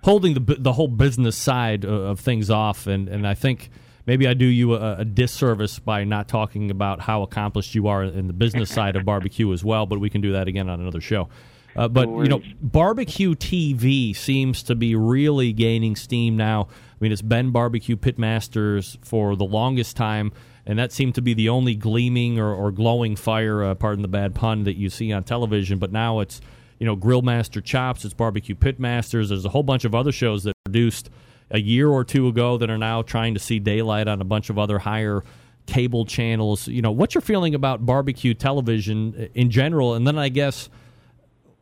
[SPEAKER 4] holding the the whole business side of things off, and, and I think maybe I do you a, a, disservice by not talking about how accomplished you are in the business side of barbecue as well. But we can do that again on another show. Uh, but you know, barbecue TV seems to be really gaining steam now. I mean, it's been barbecue pitmasters for the longest time, and that seemed to be the only gleaming or, or glowing fire, uh, pardon the bad pun, that you see on television. But now it's you know, Grillmaster Chops, it's Barbecue Pitmasters. There's a whole bunch of other shows that produced a year or two ago that are now trying to see daylight on a bunch of other higher cable channels. You know, what's your feeling about barbecue television in general? And then I guess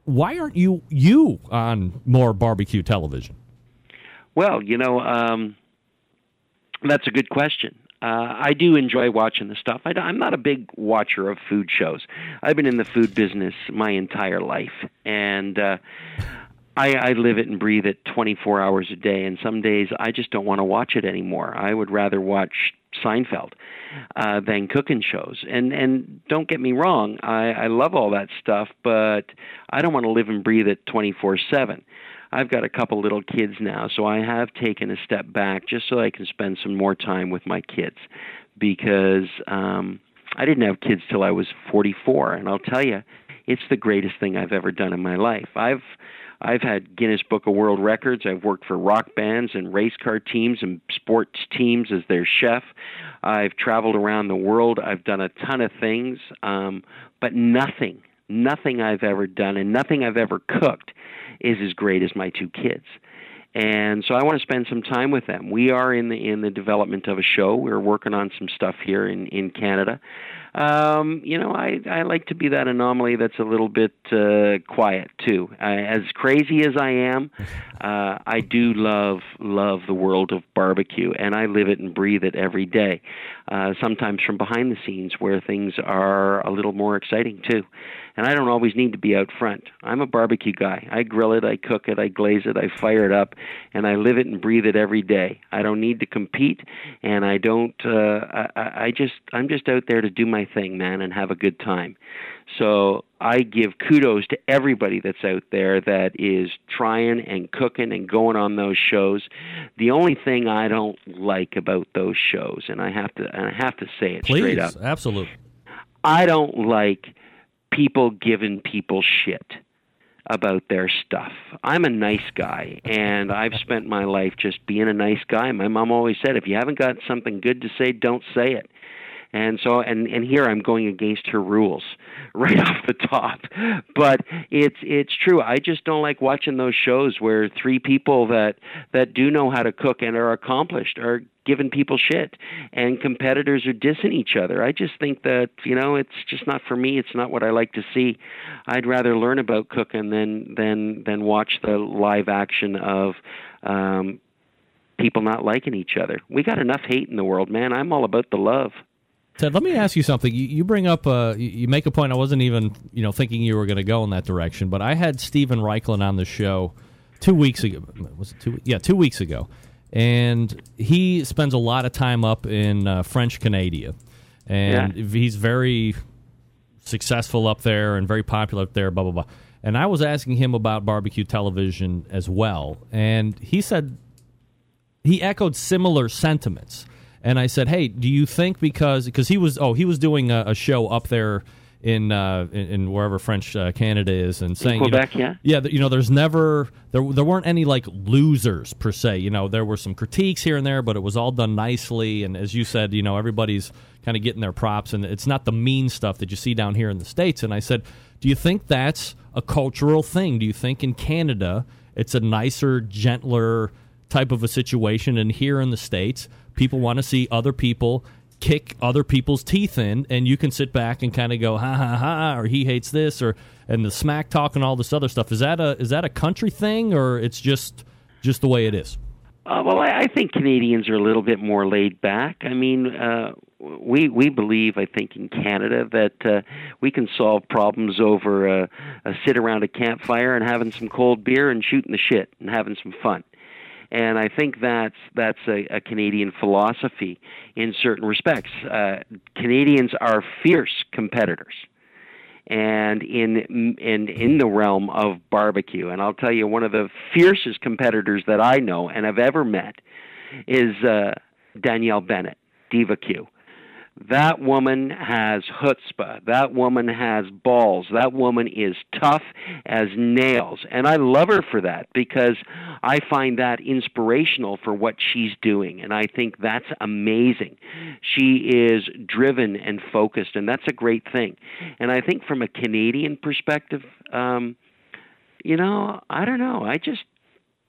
[SPEAKER 4] why aren't you you on more barbecue television?
[SPEAKER 17] Well, you know, um, that's a good question. Uh, I do enjoy watching the stuff. I, am not a big watcher of food shows. I've been in the food business my entire life, and uh, I, I live it and breathe it 24 hours a day. And some days I just don't want to watch it anymore. I would rather watch Seinfeld uh, than cooking shows. And and don't get me wrong, I, I love all that stuff, but I don't want to live and breathe it 24 seven. I've got a couple little kids now, so I have taken a step back just so I can spend some more time with my kids because um, I didn't have kids till I was 44, and I'll tell you, it's the greatest thing I've ever done in my life. I've I've had Guinness Book of World Records. I've worked for rock bands and race car teams and sports teams as their chef. I've traveled around the world. I've done a ton of things, um, but nothing, nothing I've ever done and nothing I've ever cooked is as great as my two kids and so I want to spend some time with them. We are in the in the development of a show. We're working on some stuff here in in Canada. Um, you know, I I like to be that anomaly that's a little bit uh, quiet too. Uh, as crazy as I am, uh, I do love love the world of barbecue, and I live it and breathe it every day. Uh, sometimes from behind the scenes, where things are a little more exciting too and I don't always need to be out front. I'm a barbecue guy. I grill it, I cook it, I glaze it, I fire it up, and I live it and breathe it every day. I don't need to compete, and I don't. Uh, I, I just I'm just out there to do my thing, man, and have a good time. So I give kudos to everybody that's out there that is trying and cooking and going on those shows. The only thing I don't like about those shows, and I have to and I have to say it
[SPEAKER 4] Please,
[SPEAKER 17] straight up,
[SPEAKER 4] absolutely.
[SPEAKER 17] I don't like people giving people shit about their stuff. I'm a nice guy and I've spent my life just being a nice guy. My mom always said if you haven't got something good to say, don't say it. And so and and here I'm going against her rules right off the top. But it's it's true. I just don't like watching those shows where three people that that do know how to cook and are accomplished are giving people shit and competitors are dissing each other. I just think that, you know, it's just not for me. It's not what I like to see. I'd rather learn about cooking than than than watch the live action of um people not liking each other. We got enough hate in the world, man. I'm all about the love.
[SPEAKER 4] Ted, let me ask you something. You, you bring up, uh, you make a point. I wasn't even, you know, thinking you were going to go in that direction, but I had Steven Raichlen on the show two weeks ago. Was it two? Yeah, two weeks ago, and he spends a lot of time up in uh, French Canada, and he's very successful up there and very popular up there. Blah blah blah. And I was asking him about barbecue television as well, and he said he echoed similar sentiments. And I said, "Hey, do you think because because he was oh he was doing a, a show up there in, uh, in in wherever French uh, Canada is and saying you know-
[SPEAKER 17] Quebec, yeah?
[SPEAKER 4] yeah th- you know there's never there there weren't any like losers per se. You know there were some critiques here and there but it was all done nicely. And as you said you know everybody's kind of getting their props. And it's not the mean stuff that you see down here in the states. And I said do you think that's a cultural thing? Do you think in Canada it's a nicer gentler type of a situation and here in the states people want to see other people kick other people's teeth in and you can sit back and kind of go ha ha ha or he hates this or and the smack talk and all this other stuff is that a is that a country thing or it's just just the way it is
[SPEAKER 17] Uh, well, I, I think Canadians are a little bit more laid back. I mean, uh, we we believe, I think, in Canada that uh, we can solve problems over a, a sit around a campfire and having some cold beer and shooting the shit and having some fun. And I think that's that's a, a Canadian philosophy in certain respects. Uh, Canadians are fierce competitors and in in in the realm of barbecue. And I'll tell you, one of the fiercest competitors that I know and have ever met is uh, Danielle Bennett, Diva Q. That woman has chutzpah. That woman has balls. That woman is tough as nails. And I love her for that because I find that inspirational for what she's doing. And I think that's amazing. She is driven and focused, and that's a great thing. And I think from a Canadian perspective, um, you know, I don't know. I just,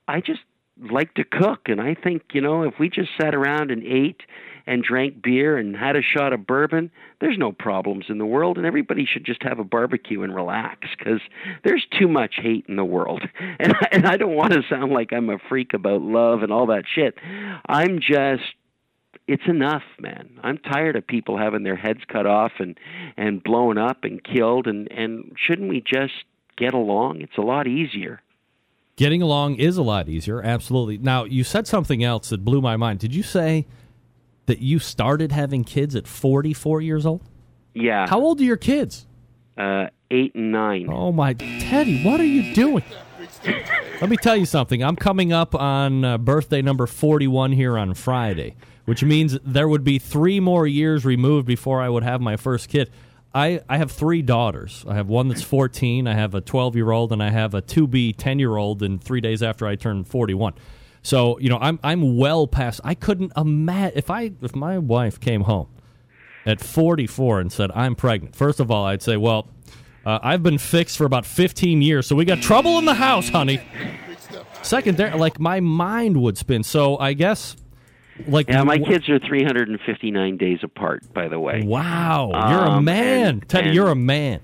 [SPEAKER 17] I just like to cook. And I think, you know, if we just sat around and ate and drank beer and had a shot of bourbon, there's no problems in the world, and everybody should just have a barbecue and relax because there's too much hate in the world. And I, and I don't want to sound like I'm a freak about love and all that shit. I'm just it's enough, man. I'm tired of people having their heads cut off and and blown up and killed and and shouldn't we just get along? It's a lot easier.
[SPEAKER 4] Getting along is a lot easier, absolutely. Now, you said something else that blew my mind. Did you say that you started having kids at 44 years old?
[SPEAKER 17] Yeah.
[SPEAKER 4] How old are your kids?
[SPEAKER 17] Uh, eight and nine.
[SPEAKER 4] Oh my, Teddy, what are you doing? Let me tell you something. I'm coming up on uh, birthday number 41 here on Friday, which means there would be three more years removed before I would have my first kid. I, I have three daughters. I have one that's 14, I have a 12 year old, and I have a 2B 10 year old. And three days after I turn 41, so you know I'm I'm well past. I couldn't imagine if I if my wife came home at 44 and said I'm pregnant. First of all, I'd say, well, uh, I've been fixed for about 15 years, so we got trouble in the house, honey. Second, there, like my mind would spin. So I guess, like,
[SPEAKER 17] Yeah, my kids are 359 days apart, by the way.
[SPEAKER 4] Wow, you're a
[SPEAKER 17] Um,
[SPEAKER 4] man,
[SPEAKER 17] and-
[SPEAKER 4] Teddy.
[SPEAKER 17] and-
[SPEAKER 4] You're a man.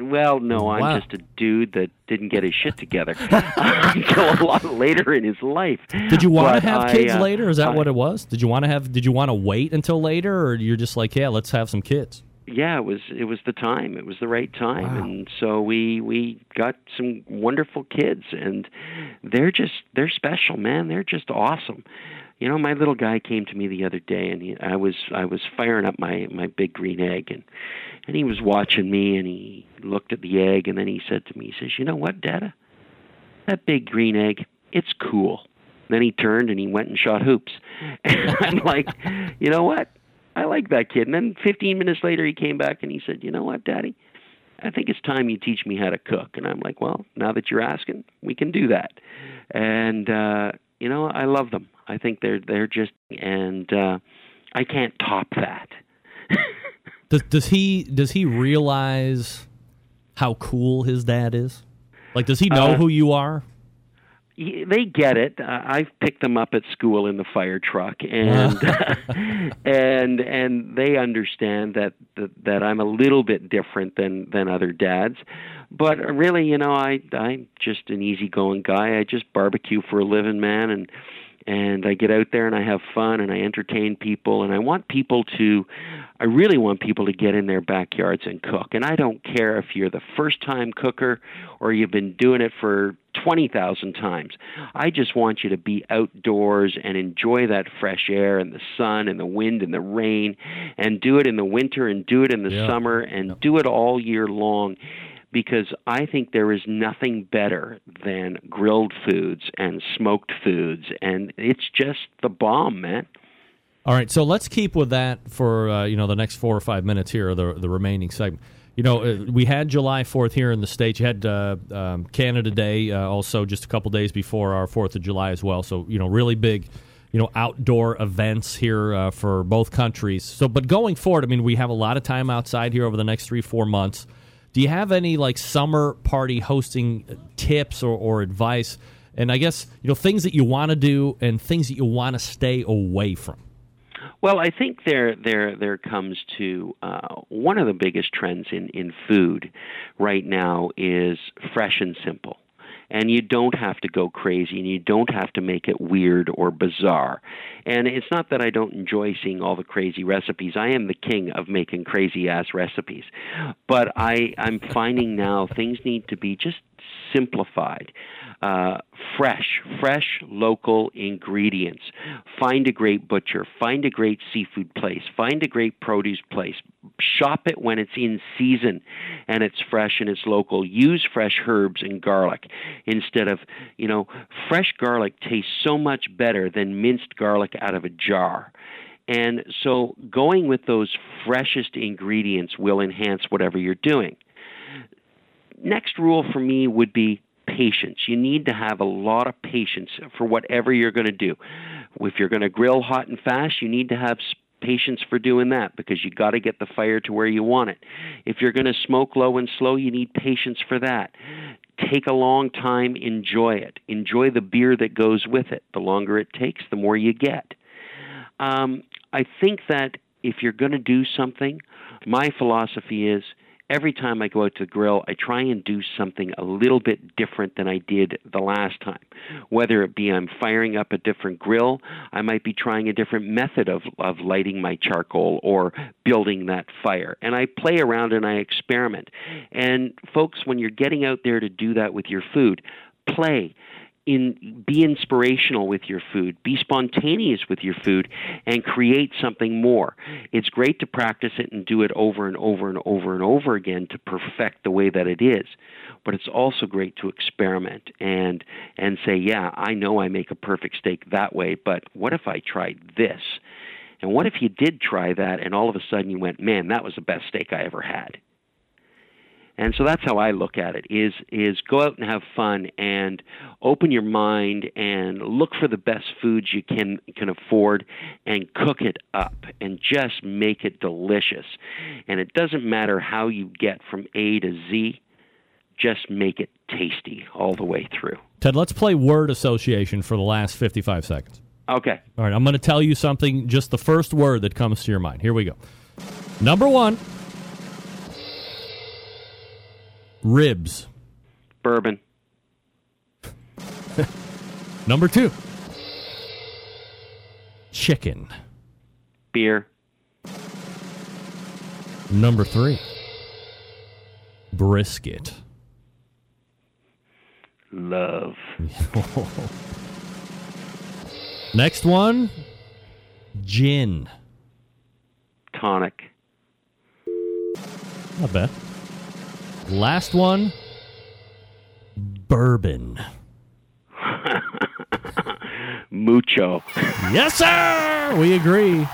[SPEAKER 17] Well, no, I'm
[SPEAKER 4] Wow.
[SPEAKER 17] just a dude that didn't get his shit together until a lot later in his life.
[SPEAKER 4] Did you want
[SPEAKER 17] But
[SPEAKER 4] to have
[SPEAKER 17] I,
[SPEAKER 4] kids
[SPEAKER 17] uh,
[SPEAKER 4] later? Is that
[SPEAKER 17] I-
[SPEAKER 4] what it was? Did you want to have? Did you want to wait until later, or you're just like, yeah, let's have some kids?
[SPEAKER 17] yeah, it was it was the time. It was the right time, and so we we got some wonderful kids, and they're just they're special, man. They're just awesome. You know, my little guy came to me the other day, and he, I was I was firing up my my big green egg, and and he was watching me, and he looked at the egg, and then he said to me, he says, "You know what, Dada? That big green egg, it's cool." Then he turned and he went and shot hoops. And I'm like, you know what? I like that kid. And then 15 minutes later, he came back and he said, you know what, Daddy? I think it's time you teach me how to cook. And I'm like, well, now that you're asking, we can do that. And uh, you know, I love them. I think they're they're just, and uh, I can't top that.
[SPEAKER 4] Does does he does he realize how cool his dad is? Like, does he know
[SPEAKER 17] Uh,
[SPEAKER 4] who you are?
[SPEAKER 17] They get it. Uh, I've picked them up at school in the fire truck, and and and they understand that, that that I'm a little bit different than than other dads. But uh, really, you know, I I'm just an easygoing guy. I just barbecue for a living, man, and and I get out there and I have fun and I entertain people and I want people to I really want people to get in their backyards and cook. And I don't care if you're the first time cooker or you've been doing it for 20,000 times. I just want you to be outdoors and enjoy that fresh air and the sun and the wind and the rain and do it in the winter and do it in the
[SPEAKER 4] Yeah.
[SPEAKER 17] summer and do it all year long because I think there is nothing better than grilled foods and smoked foods, and it's just the bomb, man.
[SPEAKER 4] All right, so let's keep with that for uh, you know the next four or five minutes here, the the remaining segment. You know, uh, we had July Fourth here in the states. You had uh, um, Canada Day uh, also just a couple days before our Fourth of July as well. So you know, really big, you know, outdoor events here uh, for both countries. So, but going forward, I mean, we have a lot of time outside here over the next three four months. Do you have any like summer party hosting tips or, or advice? And I guess you know things that you want to do and things that you want to stay away from.
[SPEAKER 17] Well, I think there there there comes to uh, one of the biggest trends in in food right now is fresh and simple. And you don't have to go crazy and you don't have to make it weird or bizarre. And it's not that I don't enjoy seeing all the crazy recipes. I am the king of making crazy ass recipes. But I, I'm finding now things need to be just simplified. Uh, fresh, fresh local ingredients. Find a great butcher. Find a great seafood place. Find a great produce place. Shop it when it's in season and it's fresh and it's local. Use fresh herbs and garlic instead of, you know, fresh garlic tastes so much better than minced garlic out of a jar. And so going with those freshest ingredients will enhance whatever you're doing next rule for me would be patience. You need to have a lot of patience for whatever you're going to do. If you're going to grill hot and fast, you need to have patience for doing that because you got to get the fire to where you want it. If you're going to smoke low and slow, you need patience for that. Take a long time, enjoy it. Enjoy the beer that goes with it. The longer it takes, the more you get. Um, I think that if you're going to do something, my philosophy is every time I go out to grill, I try and do something a little bit different than I did the last time. Whether it be I'm firing up a different grill, I might be trying a different method of, of lighting my charcoal or building that fire. And I play around and I experiment. And folks, when you're getting out there to do that with your food, play in be inspirational with your food, be spontaneous with your food, and create something more. It's great to practice it and do it over and over and over and over again to perfect the way that it is. But it's also great to experiment and and say, yeah, I know I make a perfect steak that way, but what if I tried this? And what if you did try that and all of a sudden you went, man, that was the best steak I ever had? And so that's how I look at it is is go out and have fun and open your mind and look for the best foods you can can afford and cook it up and just make it delicious. And it doesn't matter how you get from A to Z, just make it tasty all the way through.
[SPEAKER 4] Ted, let's play word association for the last 55 seconds.
[SPEAKER 17] Okay.
[SPEAKER 4] All right, I'm going to tell you something, just the first word that comes to your mind. Here we go. Number one ribs.
[SPEAKER 17] Bourbon.
[SPEAKER 4] Number two chicken.
[SPEAKER 17] Beer.
[SPEAKER 4] Number three brisket.
[SPEAKER 17] Love.
[SPEAKER 4] Next one gin.
[SPEAKER 17] Tonic.
[SPEAKER 4] Not bad. Last one bourbon.
[SPEAKER 17] Mucho.
[SPEAKER 4] Yes, sir. We agree.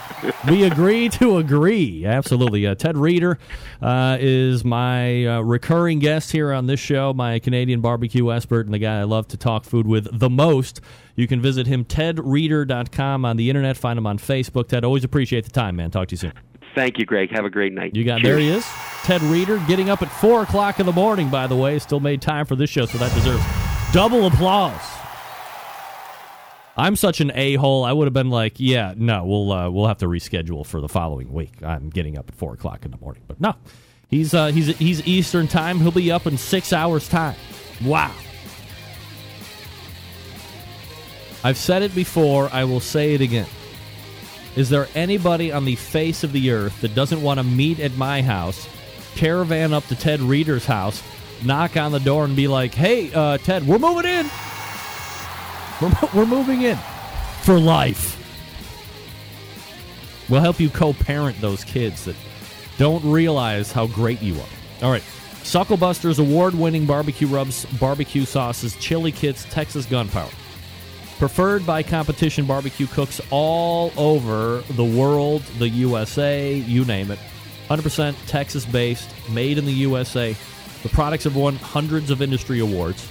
[SPEAKER 4] We agree to agree. Absolutely. Uh, Ted Reader uh, is my uh, recurring guest here on this show, my Canadian barbecue expert, and the guy I love to talk food with the most. You can visit him, tedreader.com, on the internet. Find him on Facebook. Ted, always appreciate the time, man. Talk to you soon.
[SPEAKER 17] Thank you, Greg. Have a great night.
[SPEAKER 4] You got
[SPEAKER 17] Cheers.
[SPEAKER 4] there he is, Ted Reader, getting up at four o'clock in the morning. By the way, still made time for this show, so that deserves double applause. I'm such an a hole. I would have been like, yeah, no, we'll uh, we'll have to reschedule for the following week. I'm getting up at four o'clock in the morning, but no, he's uh, he's he's Eastern time. He'll be up in six hours time. Wow. I've said it before. I will say it again. Is there anybody on the face of the earth that doesn't want to meet at my house, caravan up to Ted Reader's house, knock on the door, and be like, "Hey, uh, Ted, we're moving in. We're, we're moving in for life. We'll help you co-parent those kids that don't realize how great you are." All right. Sucklebuster's award-winning barbecue rubs, barbecue sauces, chili kits, Texas gunpowder preferred by competition barbecue cooks all over the world, the USA, you name it. 100% Texas based, made in the USA. The products have won hundreds of industry awards.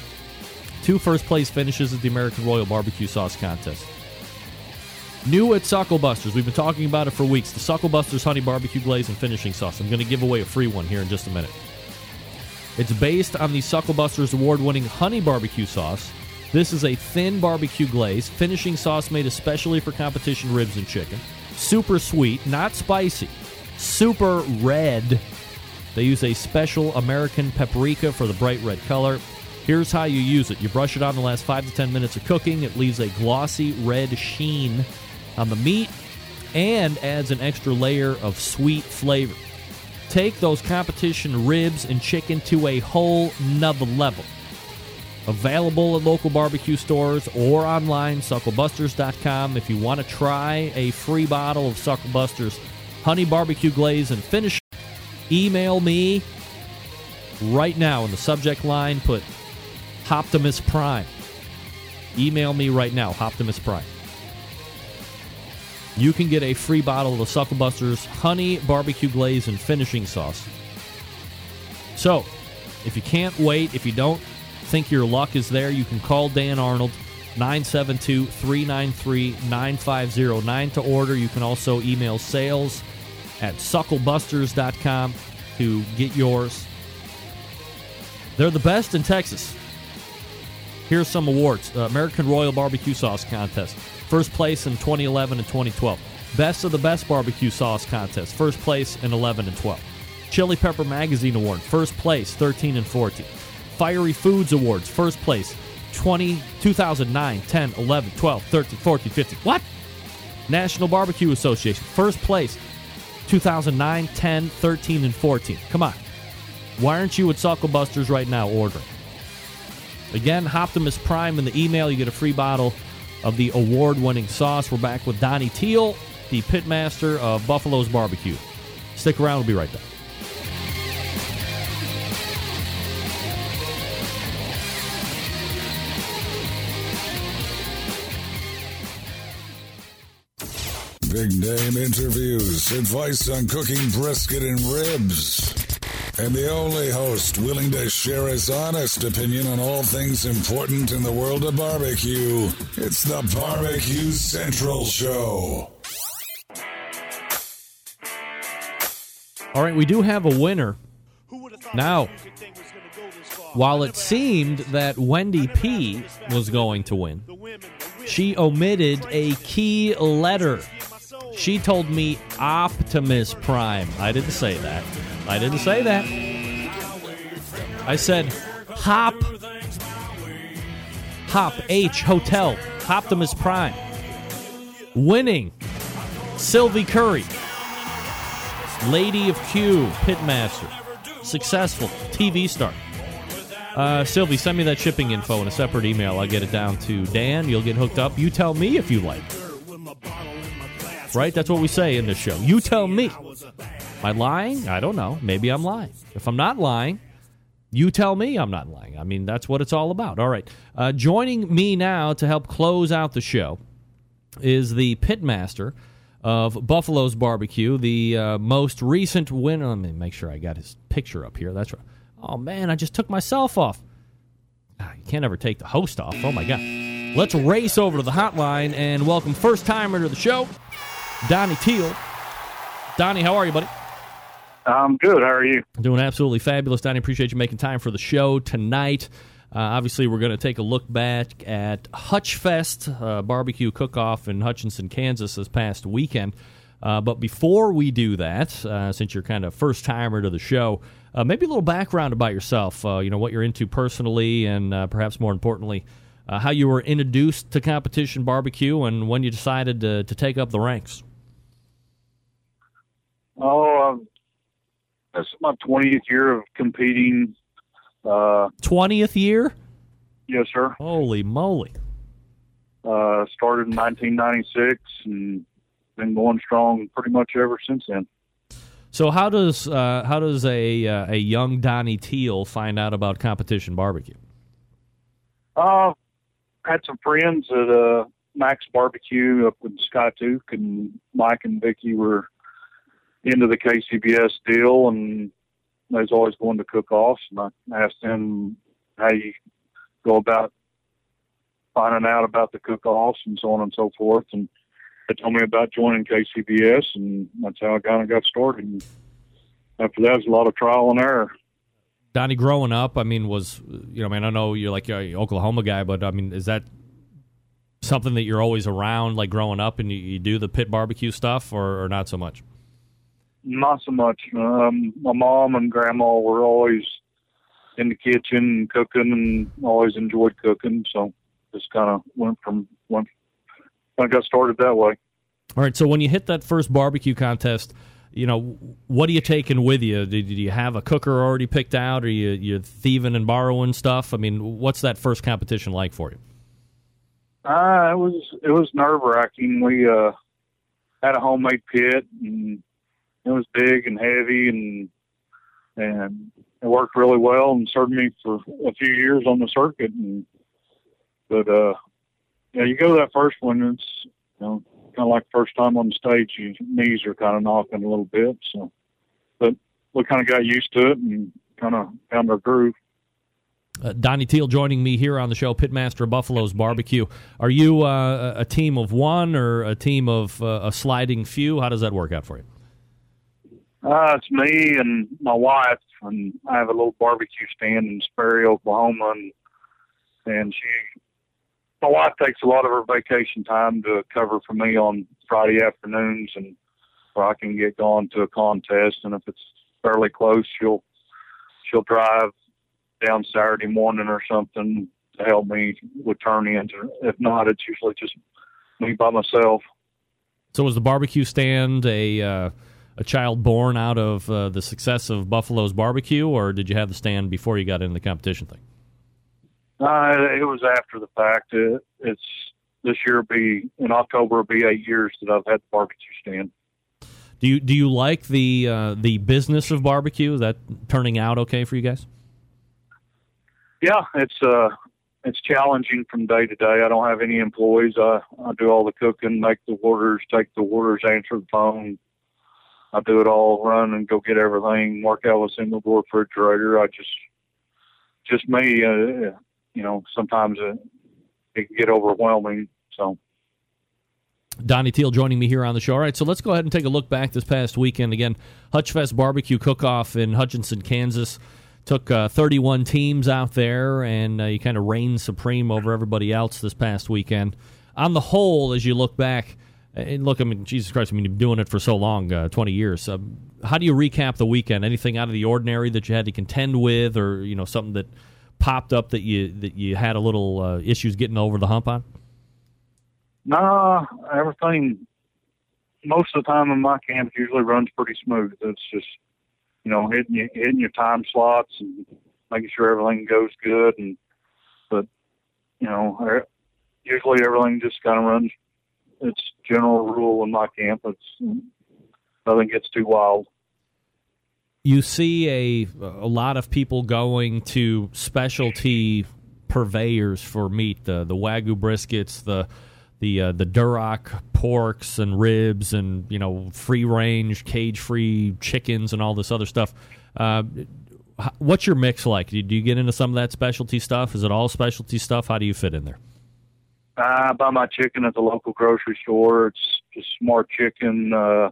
[SPEAKER 4] Two first place finishes at the American Royal Barbecue Sauce Contest. New at Sucklebusters, we've been talking about it for weeks. The Sucklebusters Honey Barbecue Glaze and Finishing Sauce. I'm going to give away a free one here in just a minute. It's based on the Sucklebusters award winning Honey Barbecue Sauce. This is a thin barbecue glaze, finishing sauce made especially for competition ribs and chicken. Super sweet, not spicy. Super red. They use a special American paprika for the bright red color. Here's how you use it you brush it on the last 5 to 10 minutes of cooking. It leaves a glossy red sheen on the meat and adds an extra layer of sweet flavor. Take those competition ribs and chicken to a whole nother level. Available at local barbecue stores or online, sucklebusters.com. If you want to try a free bottle of Sucklebusters Honey Barbecue Glaze and finish, email me right now in the subject line. Put Optimus Prime. Email me right now, Optimus Prime. You can get a free bottle of Sucklebusters Honey Barbecue Glaze and Finishing Sauce. So, if you can't wait, if you don't think your luck is there, you can call Dan Arnold 972 393 9509 to order. You can also email sales at sucklebusters.com to get yours. They're the best in Texas. Here's some awards uh, American Royal Barbecue Sauce Contest, first place in 2011 and 2012. Best of the Best Barbecue Sauce Contest, first place in 11 and 12. Chili Pepper Magazine Award, first place 13 and 14. Fiery Foods Awards, first place 20, 2009, 10, 11, 12, 13, 14, 15. What? National Barbecue Association, first place 2009, 10, 13, and 14. Come on. Why aren't you at Sucklebusters right now ordering? Again, Optimus Prime in the email. You get a free bottle of the award winning sauce. We're back with Donny Teel, the pitmaster of Buffalo's Barbecue. Stick around, we'll be right back.
[SPEAKER 5] Big name interviews, advice on cooking brisket and ribs, and the only host willing to share his honest opinion on all things important in the world of barbecue. It's the Barbecue Central Show.
[SPEAKER 4] All right, we do have a winner. Now, while it seemed that Wendy P was going to win, she omitted a key letter. She told me Optimus Prime. I didn't say that. I didn't say that. I said Hop. Hop H Hotel. Optimus Prime. Winning. Sylvie Curry. Lady of Q, Pitmaster. Successful TV star. Uh, Sylvie, send me that shipping info in a separate email. I'll get it down to Dan. You'll get hooked up. You tell me if you like. Right? That's what we say in this show. You tell me. Am I lying? I don't know. Maybe I'm lying. If I'm not lying, you tell me I'm not lying. I mean, that's what it's all about. All right. Uh, joining me now to help close out the show is the pitmaster of Buffalo's Barbecue, the uh, most recent winner. Let me make sure I got his picture up here. That's right. Oh man, I just took myself off. Ah, you can't ever take the host off. Oh my god. Let's race over to the hotline and welcome first timer to the show, Donny Teel. Donny, how are you, buddy?
[SPEAKER 18] I'm good. How are you?
[SPEAKER 4] Doing absolutely fabulous, Donny. Appreciate you making time for the show tonight. Uh, obviously, we're going to take a look back at Hutchfest uh, barbecue cook-off in Hutchinson, Kansas, this past weekend. Uh, but before we do that, uh, since you're kind of first timer to the show, uh, maybe a little background about yourself. Uh, you know what you're into personally, and perhaps more importantly, how you were introduced to competition barbecue, and when you decided to, to take up the ranks.
[SPEAKER 18] Oh, um, this is my 20th year of competing
[SPEAKER 4] Twentieth year?
[SPEAKER 18] Yes, sir.
[SPEAKER 4] Holy moly!
[SPEAKER 18] Uh, started in 1996 and been going strong pretty much ever since then.
[SPEAKER 4] So how does uh, how does a uh, a young Donny Teel find out about competition barbecue?
[SPEAKER 18] Uh, had some friends at uh, Max Barbecue up in Skiatook, and Mike and Vicky were into the KCBS deal, and they was always going to cook offs, and I asked them how you go about finding out about the cook offs and so on and so forth. And they told me about joining KCBS, and that's how I kind of got started. And after that, was a lot of trial and error.
[SPEAKER 4] Donny, growing up, I mean, was you know, I mean, I know you're like an Oklahoma guy, but I mean, is that something that you're always around, like growing up, and you, you do the pit barbecue stuff, or, or not so much?
[SPEAKER 18] Not so much. Um, my mom and grandma were always in the kitchen and cooking, and always enjoyed cooking. So just kind of went from went. I got started that way.
[SPEAKER 4] All right. So when you hit that first barbecue contest, you know what are you taking with you? Did, you have a cooker already picked out? Or you you thieving and borrowing stuff? I mean, what's that first competition like for you?
[SPEAKER 18] Uh, it was it was nerve wracking. We uh, had a homemade pit and it was big and heavy and and it worked really well and served me for a few years on the circuit and but uh yeah you go to that first one it's you know kind of like first time on the stage your knees are kind of knocking a little bit so but we kind of got used to it and kind of found our groove
[SPEAKER 4] uh, Donny Teel joining me here on the show, Pitmaster Buffalo's Barbecue. Are you uh, a team of one or a team of uh, a sliding few? How does that work out for you?
[SPEAKER 18] Uh, it's me and my wife, and I have a little barbecue stand in Sperry, Oklahoma, and and she, my wife takes a lot of her vacation time to cover for me on Friday afternoons, and where I can get gone to a contest, and if it's fairly close, she'll she'll drive down Saturday morning or something to help me with turn-ins. If not, it's usually just me by myself.
[SPEAKER 4] So, was the barbecue stand a uh a child born out of uh, the success of Buffalo's barbecue, or did you have the stand before you got into the competition thing?
[SPEAKER 18] Uh, it was after the fact. It, it's this year will be in October will be eight years that I've had the barbecue stand.
[SPEAKER 4] Do you do you like the uh, the business of barbecue? Is that turning out okay for you guys?
[SPEAKER 18] Yeah, it's uh it's challenging from day to day. I don't have any employees. I I do all the cooking, make the orders, take the orders, answer the phone. I do it all, run and go get everything, work out with single door refrigerator. I just just me. Uh, you know, sometimes it, it can get overwhelming. So.
[SPEAKER 4] Donny Teel joining me here on the show. All right, so let's go ahead and take a look back this past weekend. Again, Hutchfest Barbecue Cook-Off in Hutchinson, Kansas. Took uh, 31 teams out there, and uh, you kind of reigned supreme over everybody else this past weekend. On the whole, as you look back, and look, I mean, Jesus Christ, I mean, you've been doing it for so long, uh, 20 years. Um, how do you recap the weekend? Anything out of the ordinary that you had to contend with, or you know, something that popped up that you that you had a little uh, issues getting over the hump on?
[SPEAKER 18] Nah, everything. Most of the time in my camp usually runs pretty smooth. It's just you know hitting you, hitting your time slots and making sure everything goes good. And but you know er, usually everything just kind of runs. It's general rule in my camp. It's nothing gets too wild
[SPEAKER 4] you see a a lot of people going to specialty purveyors for meat the the wagyu briskets the the uh, the Duroc porks and ribs and you know free range cage free chickens and all this other stuff. Uh, what's your mix like? Do you get into some of that specialty stuff? Is it all specialty stuff? How do you fit in there?
[SPEAKER 18] I buy my chicken at the local grocery store. It's just smart chicken. Uh,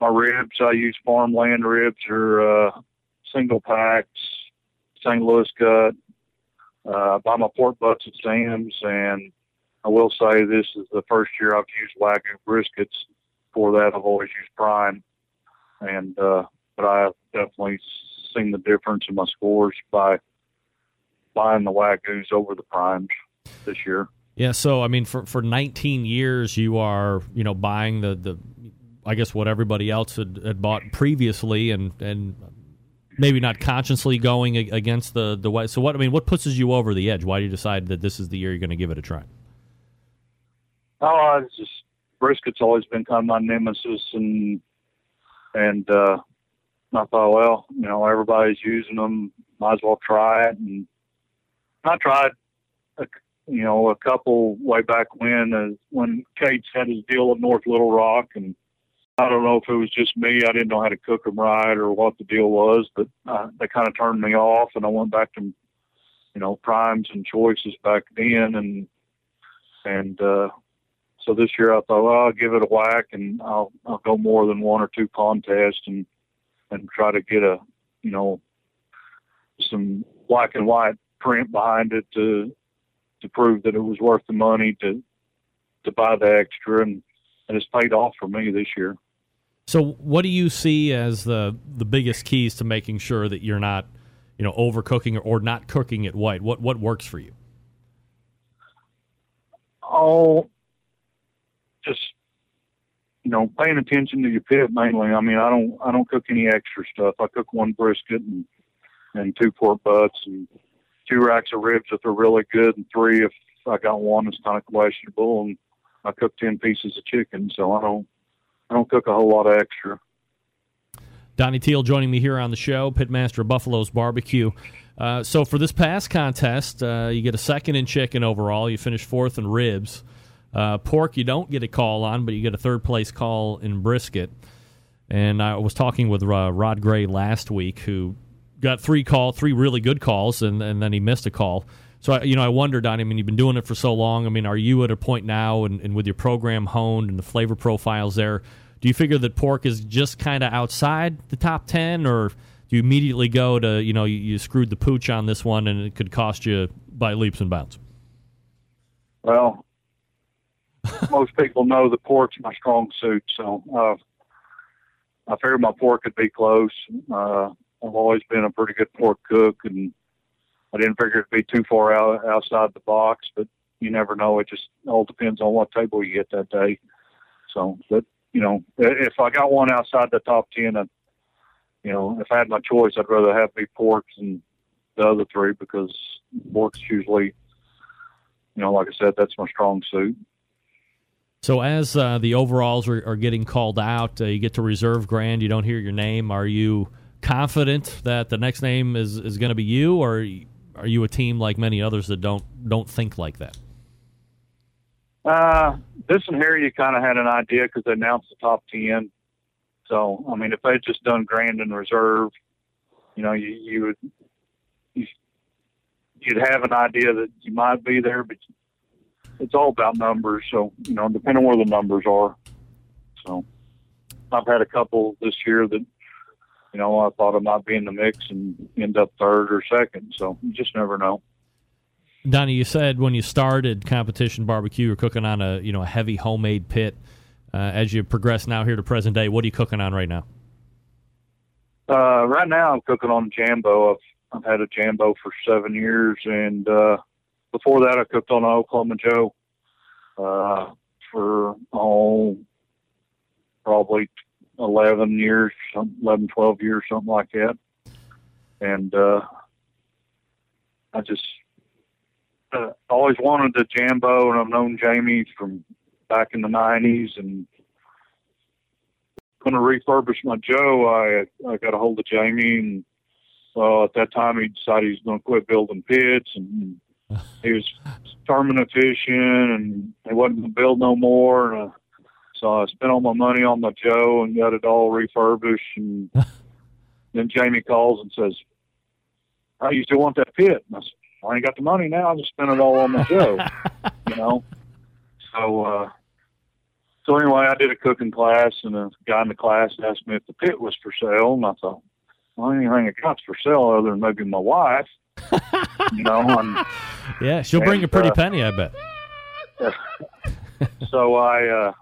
[SPEAKER 18] my ribs, I use farmland ribs or uh, single packs, St. Louis cut. Uh, I buy my pork butts at Sam's, and I will say this is the first year I've used Wagyu briskets. For that, I've always used Prime, and uh, but I've definitely seen the difference in my scores by buying the Wagyus over the Primes this year.
[SPEAKER 4] Yeah, so I mean, for for 19 years, you are you know buying the the I guess what everybody else had, had bought previously, and and maybe not consciously going against the the way. So what I mean, what pushes you over the edge? Why do you decide that this is the year you're going to give it a try?
[SPEAKER 18] Oh, it's just brisket's always been kind of my nemesis, and and uh, I thought, well, you know, everybody's using them, might as well try it. And I tried, you know, a couple way back when, as when Cates had his deal at North Little Rock, and I don't know if it was just me. I didn't know how to cook them right or what the deal was, but uh, they kind of turned me off, and I went back to, you know, primes and choices back then, and and uh, so this year I thought, well, I'll give it a whack and I'll I'll go more than one or two contests and and try to get a you know some black and white print behind it to to prove that it was worth the money to to buy the extra and and it's paid off for me this year.
[SPEAKER 4] So, what do you see as the the biggest keys to making sure that you're not, you know, overcooking or not cooking it white? What what works for you?
[SPEAKER 18] Oh, just you know, paying attention to your pit mainly. I mean, I don't I don't cook any extra stuff. I cook one brisket and and two pork butts and two racks of ribs if they're really good, and three if I got one that's kind of questionable. And I cook ten pieces of chicken, so I don't I don't cook a whole lot of extra.
[SPEAKER 4] Donny Teel joining me here on the show, Pitmaster of Buffalo's Barbecue. Uh, so for this past contest, uh, you get a second in chicken overall. You finish fourth in ribs. Uh, pork, you don't get a call on, but you get a third place call in brisket. And I was talking with uh, Rod Gray last week, who got three call, three really good calls, and, and then he missed a call. So I, you know, I wondered, Donny. I mean, you've been doing it for so long. I mean, are you at a point now, and, and with your program honed and the flavor profiles there, do you figure that pork is just kind of outside the top ten, or do you immediately go to you know you, you screwed the pooch on this one, and it could cost you by leaps and bounds?
[SPEAKER 18] Well, most people know the pork's my strong suit, so uh, I figured my pork could be close. Uh, I've always been a pretty good pork cook, and I didn't figure it'd be too far out outside the box. But you never know; it just all depends on what table you get that day. So, but you know, if I got one outside the top ten, I, you know, if I had my choice, I'd rather have me pork than the other three because pork's usually, you know, like I said, that's my strong suit.
[SPEAKER 4] So as uh, the overalls are, are, getting called out, uh, you get to reserve grand. You don't hear your name. Are you confident that the next name is, is going to be you, or are you a team like many others that don't don't think like that?
[SPEAKER 18] Uh, this and here, you kind of had an idea because they announced the top ten. So, I mean, if they'd just done Grand and Reserve, you know, you, you would you, you'd have an idea that you might be there, but it's all about numbers. So, you know, depending on where the numbers are. So, I've had a couple this year that, you know, I thought I might be in the mix and end up third or second. So, you just never know.
[SPEAKER 4] Donny, you said when you started competition barbecue, you're cooking on a you know a heavy homemade pit. Uh, as you progress now here to present day, what are you cooking on right now?
[SPEAKER 18] Uh, right now, I'm cooking on Jambo. I've, I've had a Jambo for seven years, and uh, before that, I cooked on an Oklahoma Joe uh, for oh, probably 11 years, some- 11, 12 years, something like that. And uh, I just uh, always wanted a Jambo, and I've known Jamie from back in the 90s, and going to refurbish my Joe, I I got a hold of Jamie, and well, at that time he decided he was going to quit building pits, and he was tournament fishing, and he wasn't going to build no more. And uh, so I spent all my money on my Joe and got it all refurbished. And then Jamie calls and says, "Oh, you still want that pit?" And I said, "I ain't got the money now. I just spent it all on my Joe." you know. So uh, so anyway, I did a cooking class, and a guy in the class asked me if the pit was for sale, and I thought, well, anything I got's for sale other than maybe my wife. you know, and
[SPEAKER 4] Yeah, she'll bring a pretty
[SPEAKER 18] uh,
[SPEAKER 4] penny, I bet.
[SPEAKER 18] so I uh,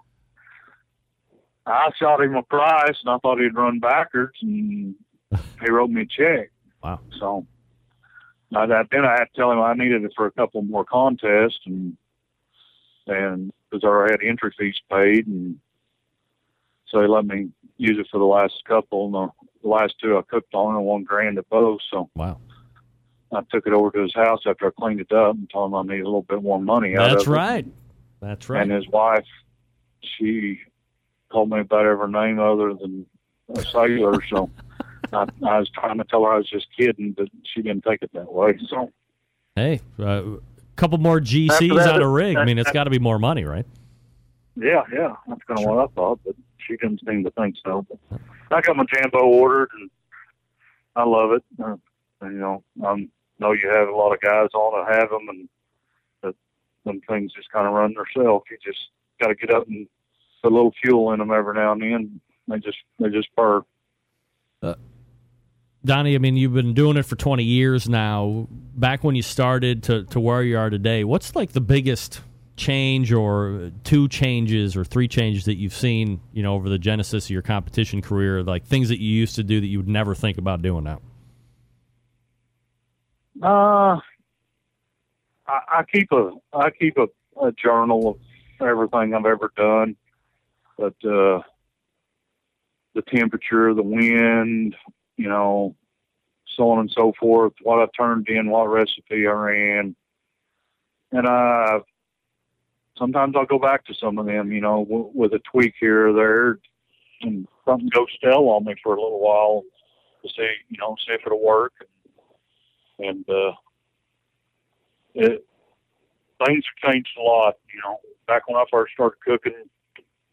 [SPEAKER 18] I shot him a price, and I thought he'd run backwards, and he wrote me a check.
[SPEAKER 4] Wow.
[SPEAKER 18] So I, that, then I had to tell him I needed it for a couple more contests, and and because I already had entry fees paid, and so he let me use it for the last couple. And the, the last two I cooked on, and one grand at both. So
[SPEAKER 4] wow.
[SPEAKER 18] I took it over to his house after I cleaned it up and told him I need a little bit more money out
[SPEAKER 4] That's
[SPEAKER 18] of it.
[SPEAKER 4] right. That's right.
[SPEAKER 18] And his wife, she told me about every name other than a sailor. so I, I was trying to tell her I was just kidding, but she didn't take it that way. So
[SPEAKER 4] Hey, a uh, couple more GCs
[SPEAKER 18] that,
[SPEAKER 4] on a rig. I mean, it's
[SPEAKER 18] that-
[SPEAKER 4] got to be more money, right?
[SPEAKER 18] yeah, yeah, that's kind of what I thought, but she didn't seem to think so. But I got my Jambo ordered, and I love it. Uh, and, you know, I know you have a lot of guys on that have them, and that them things just kind of run themselves. You just got to get up and put a little fuel in them every now and then. They just they just purr.
[SPEAKER 4] Donny, I mean, you've been doing it for 20 years now. Back when you started to, to where you are today, what's like the biggest change or two changes or three changes that you've seen, you know, over the genesis of your competition career, like things that you used to do that you would never think about doing now?
[SPEAKER 18] Uh, I, I keep a I keep a, a journal of everything I've ever done, but uh, the temperature, the wind, you know, so on and so forth. What I turned in, what recipe I ran, and I sometimes I'll go back to some of them, you know, w- with a tweak here or there, and something goes stale on me for a little while to see, you know, see if it'll work and uh, it things changed a lot. You know, back when I first started cooking,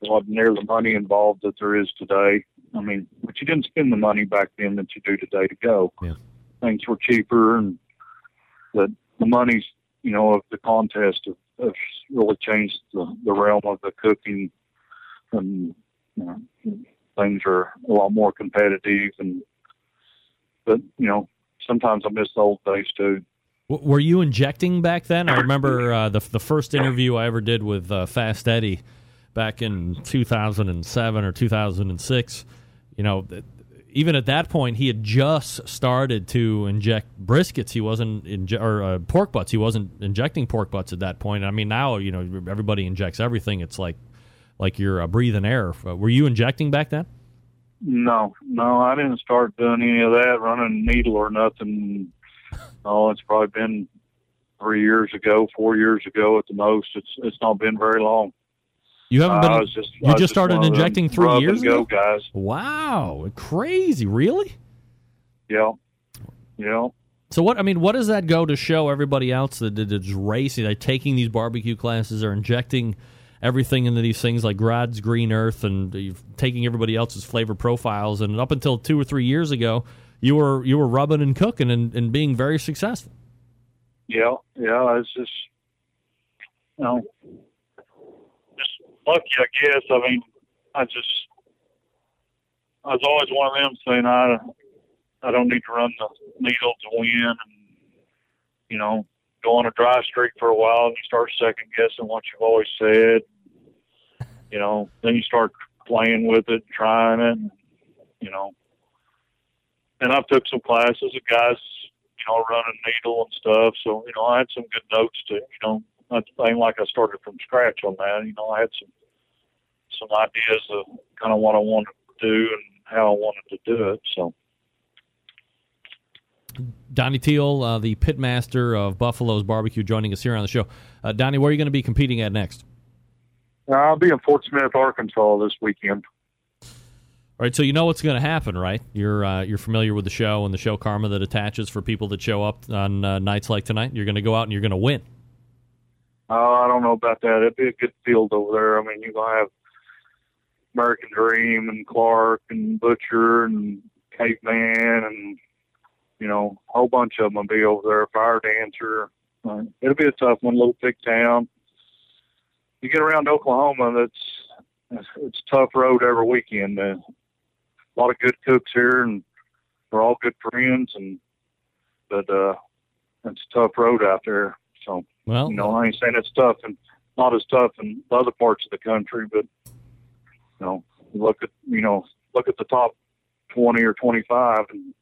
[SPEAKER 18] wasn't near the money involved that there is today. I mean, but you didn't spend the money back then that you do today to go.
[SPEAKER 4] Yeah.
[SPEAKER 18] Things were cheaper, and the the money's you know of the contest have, have really changed the, the realm of the cooking, and you know, things are a lot more competitive. And but you know, sometimes I miss the old days too.
[SPEAKER 4] Were you injecting back then? I remember uh, the the first interview I ever did with uh, Fast Eddie back in 2007 or 2006. You know, even at that point, he had just started to inject briskets. He wasn't inje- or uh, pork butts. He wasn't injecting pork butts at that point. I mean, now you know everybody injects everything. It's like like you're uh, breathing air. Uh, were you injecting back then?
[SPEAKER 18] No, no, I didn't start doing any of that, running needle or nothing. Oh, it's probably been three years ago, four years ago at the most. It's it's not been very long.
[SPEAKER 4] You haven't been.
[SPEAKER 18] Just,
[SPEAKER 4] you
[SPEAKER 18] I
[SPEAKER 4] just started injecting three years
[SPEAKER 18] go
[SPEAKER 4] ago.
[SPEAKER 18] guys.
[SPEAKER 4] Wow, crazy! Really?
[SPEAKER 18] Yeah, yeah.
[SPEAKER 4] So what I mean, what does that go to show everybody else that is racing, like taking these barbecue classes or injecting everything into these things like God's Green Earth and taking everybody else's flavor profiles? And up until two or three years ago, you were you were rubbing and cooking and, and being very successful.
[SPEAKER 18] Yeah, yeah. It's just, you know, just lucky, I guess. I mean, I just, I was always one of them saying, I, I don't need to run the needle to win, and you know, go on a dry streak for a while, and you start second guessing what you've always said. You know, then you start playing with it, trying it, you know. And I've took some classes of guys you know, running needle and stuff. So, you know, I had some good notes to, you know, I ain't like I started from scratch on that. You know, I had some some ideas of kind of what I wanted to do and how I wanted to do it. So,
[SPEAKER 4] Donny Teel, uh, the pitmaster of Buffalo's Barbecue, joining us here on the show. Uh, Donny, where are you going to be competing at next?
[SPEAKER 18] I'll be in Fort Smith, Arkansas this weekend.
[SPEAKER 4] All right, so you know what's going to happen, right? You're uh, you're familiar with the show and the show karma that attaches for people that show up on uh, nights like tonight. You're going to go out and you're going to win.
[SPEAKER 18] Uh, I don't know about that. It'd be a good field over there. I mean, you're going to have American Dream and Clark and Butcher and Caveman and you know a whole bunch of them will be over there. Fire Dancer. Uh, it'll be a tough one. Little big town. You get around Oklahoma, that's it's a tough road every weekend. Uh, a lot of good cooks here, and we're all good friends. And but uh, it's a tough road out there. So
[SPEAKER 4] well,
[SPEAKER 18] you know, I ain't saying it's tough and not as tough in other parts of the country, but you know, look at you know, look at the top twenty or twenty five, and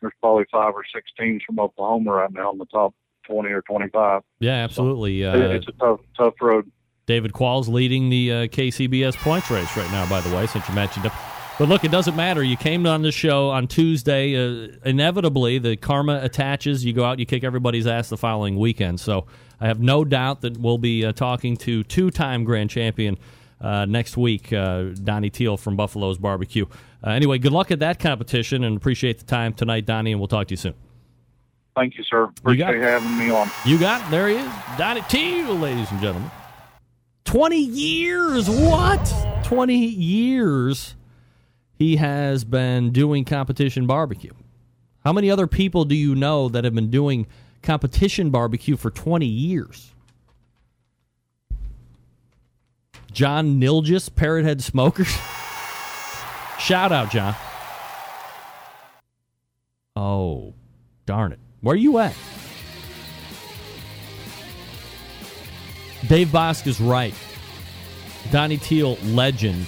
[SPEAKER 18] there's probably five or six teams from Oklahoma right now in the top twenty or twenty five.
[SPEAKER 4] Yeah, absolutely.
[SPEAKER 18] So
[SPEAKER 4] uh,
[SPEAKER 18] it's a tough, tough road.
[SPEAKER 4] David Qualls leading the uh, KCBS points race right now, by the way, since you mentioned him. But look, it doesn't matter. You came on the show on Tuesday. Uh, inevitably, the karma attaches. You go out, you kick everybody's ass the following weekend. So I have no doubt that we'll be uh, talking to two time grand champion uh, next week, uh, Donny Teel from Buffalo's Barbecue. Uh, anyway, good luck at that competition and appreciate the time tonight, Donny, and we'll talk to you soon.
[SPEAKER 18] Thank you, sir. Appreciate having me on.
[SPEAKER 4] You got it. There he is. Donny Teel, ladies and gentlemen. 20 years. What? 20 years he has been doing competition barbecue. How many other people do you know that have been doing competition barbecue for 20 years? John Nilgis, Parrot Head Smokers. Shout out, John. Oh, darn it. Where are you at? Dave Bouska's right. Donny Teel, legend.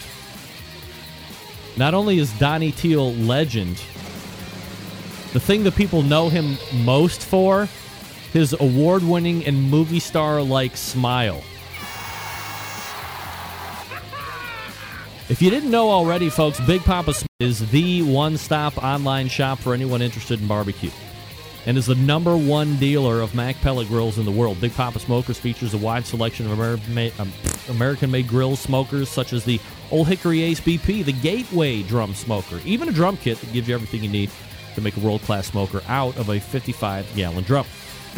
[SPEAKER 4] Not only is Donny Teel legend, the thing that people know him most for, his award winning and movie star like smile. If you didn't know already, folks, Big Poppa is the one stop online shop for anyone interested in barbecue and is the number one dealer of MAK pellet grills in the world. Big Poppa Smokers features a wide selection of um, American-made grill smokers such as the Old Hickory Ace BP, the Gateway drum smoker, even a drum kit that gives you everything you need to make a world-class smoker out of a 55-gallon drum.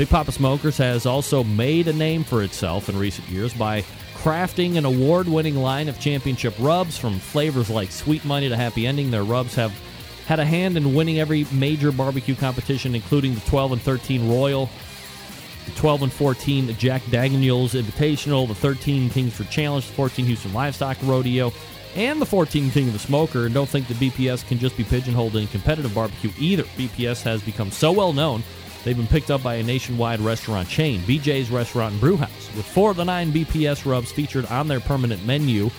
[SPEAKER 4] Big Poppa Smokers has also made a name for itself in recent years by crafting an award-winning line of championship rubs from flavors like Sweet Money to Happy Ending. Their rubs have had a hand in winning every major barbecue competition, including the 12 and 13 Royal, the 12 and 14 Jack Daniels Invitational, the 13 Kings for Challenge, the 14 Houston Livestock Rodeo, and the 14 King of the Smoker. And don't think the BPS can just be pigeonholed in competitive barbecue either. BPS has become so well known, they've been picked up by a nationwide restaurant chain, BJ's Restaurant and Brewhouse, with four of the nine BPS rubs featured on their permanent menu.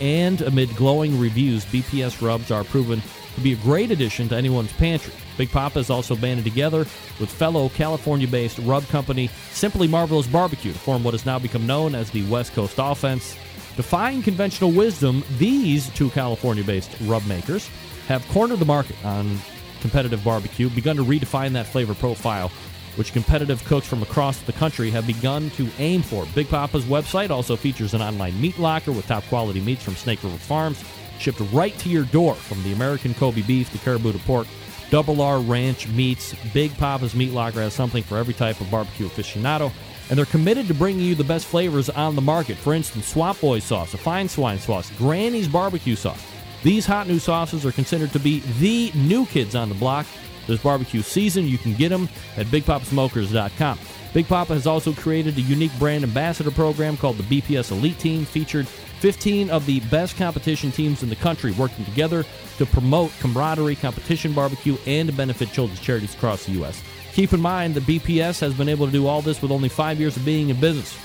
[SPEAKER 4] And amid glowing reviews, BPS rubs are proven to be a great addition to anyone's pantry. Big Poppa has also banded together with fellow California based rub company Simply Marvelous Barbecue to form what has now become known as the West Coast Offense. Defying conventional wisdom, these two California based rub makers have cornered the market on competitive barbecue, begun to redefine that flavor profile, which competitive cooks from across the country have begun to aim for. Big Poppa's website also features an online meat locker with top quality meats from Snake River Farms shipped right to your door from the American Kobe beef to caribou to pork. Double R Ranch Meats. Big Poppa's Meat Locker has something for every type of barbecue aficionado. And they're committed to bringing you the best flavors on the market. For instance, Swamp Boy sauce, a fine swine sauce, Granny's barbecue sauce. These hot new sauces are considered to be the new kids on the block. There's barbecue season. You can get them at BigPoppaSmokers.com. Big Poppa has also created a unique brand ambassador program called the BPS Elite Team, featured 15 of the best competition teams in the country working together to promote camaraderie, competition barbecue, and to benefit children's charities across the U.S. Keep in mind that BPS has been able to do all this with only five years of being in business,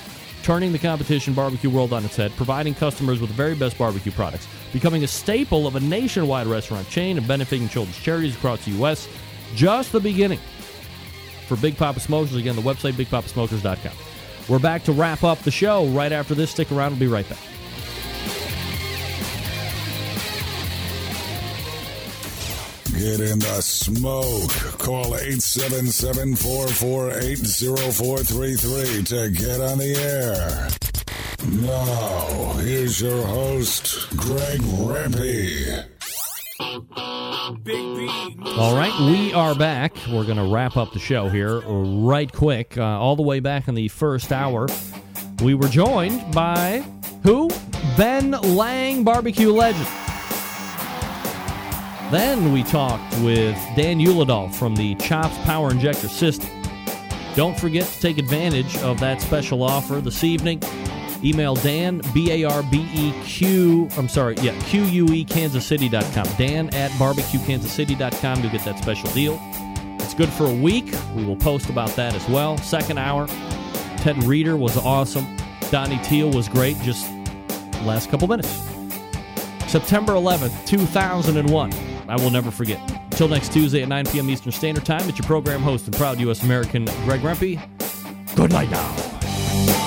[SPEAKER 4] turning the competition barbecue world on its head, providing customers with the very best barbecue products, becoming a staple of a nationwide restaurant chain, and benefiting children's charities across the U.S. Just the beginning. For Big Poppa Smokers, again, the website bigpoppasmokers.com. We're back to wrap up the show right after this. Stick around, we'll be right back.
[SPEAKER 5] Get in the smoke. Call 877-448-0433 to get on the air. Now, here's your host, Greg Rempe.
[SPEAKER 4] All right, we are back. We're going to wrap up the show here right quick. Uh, all the way back in the first hour, we were joined by who? Ben Lang, barbecue legend. Then we talked with Dan Uladol from the Chops Power Injector System. Don't forget to take advantage of that special offer this evening. Email Dan, B A R B E Q, I'm sorry, yeah, Q U E KansasCity.com. Dan at barbequekansascity.com to get that special deal. It's good for a week. We will post about that as well. Second hour, Ted Reader was awesome. Donny Teel was great, just last couple minutes. September 11th, 2001. I will never forget. Until next Tuesday at 9 p.m. Eastern Standard Time, it's your program host and proud U.S. American, Greg Rempe. Good night now.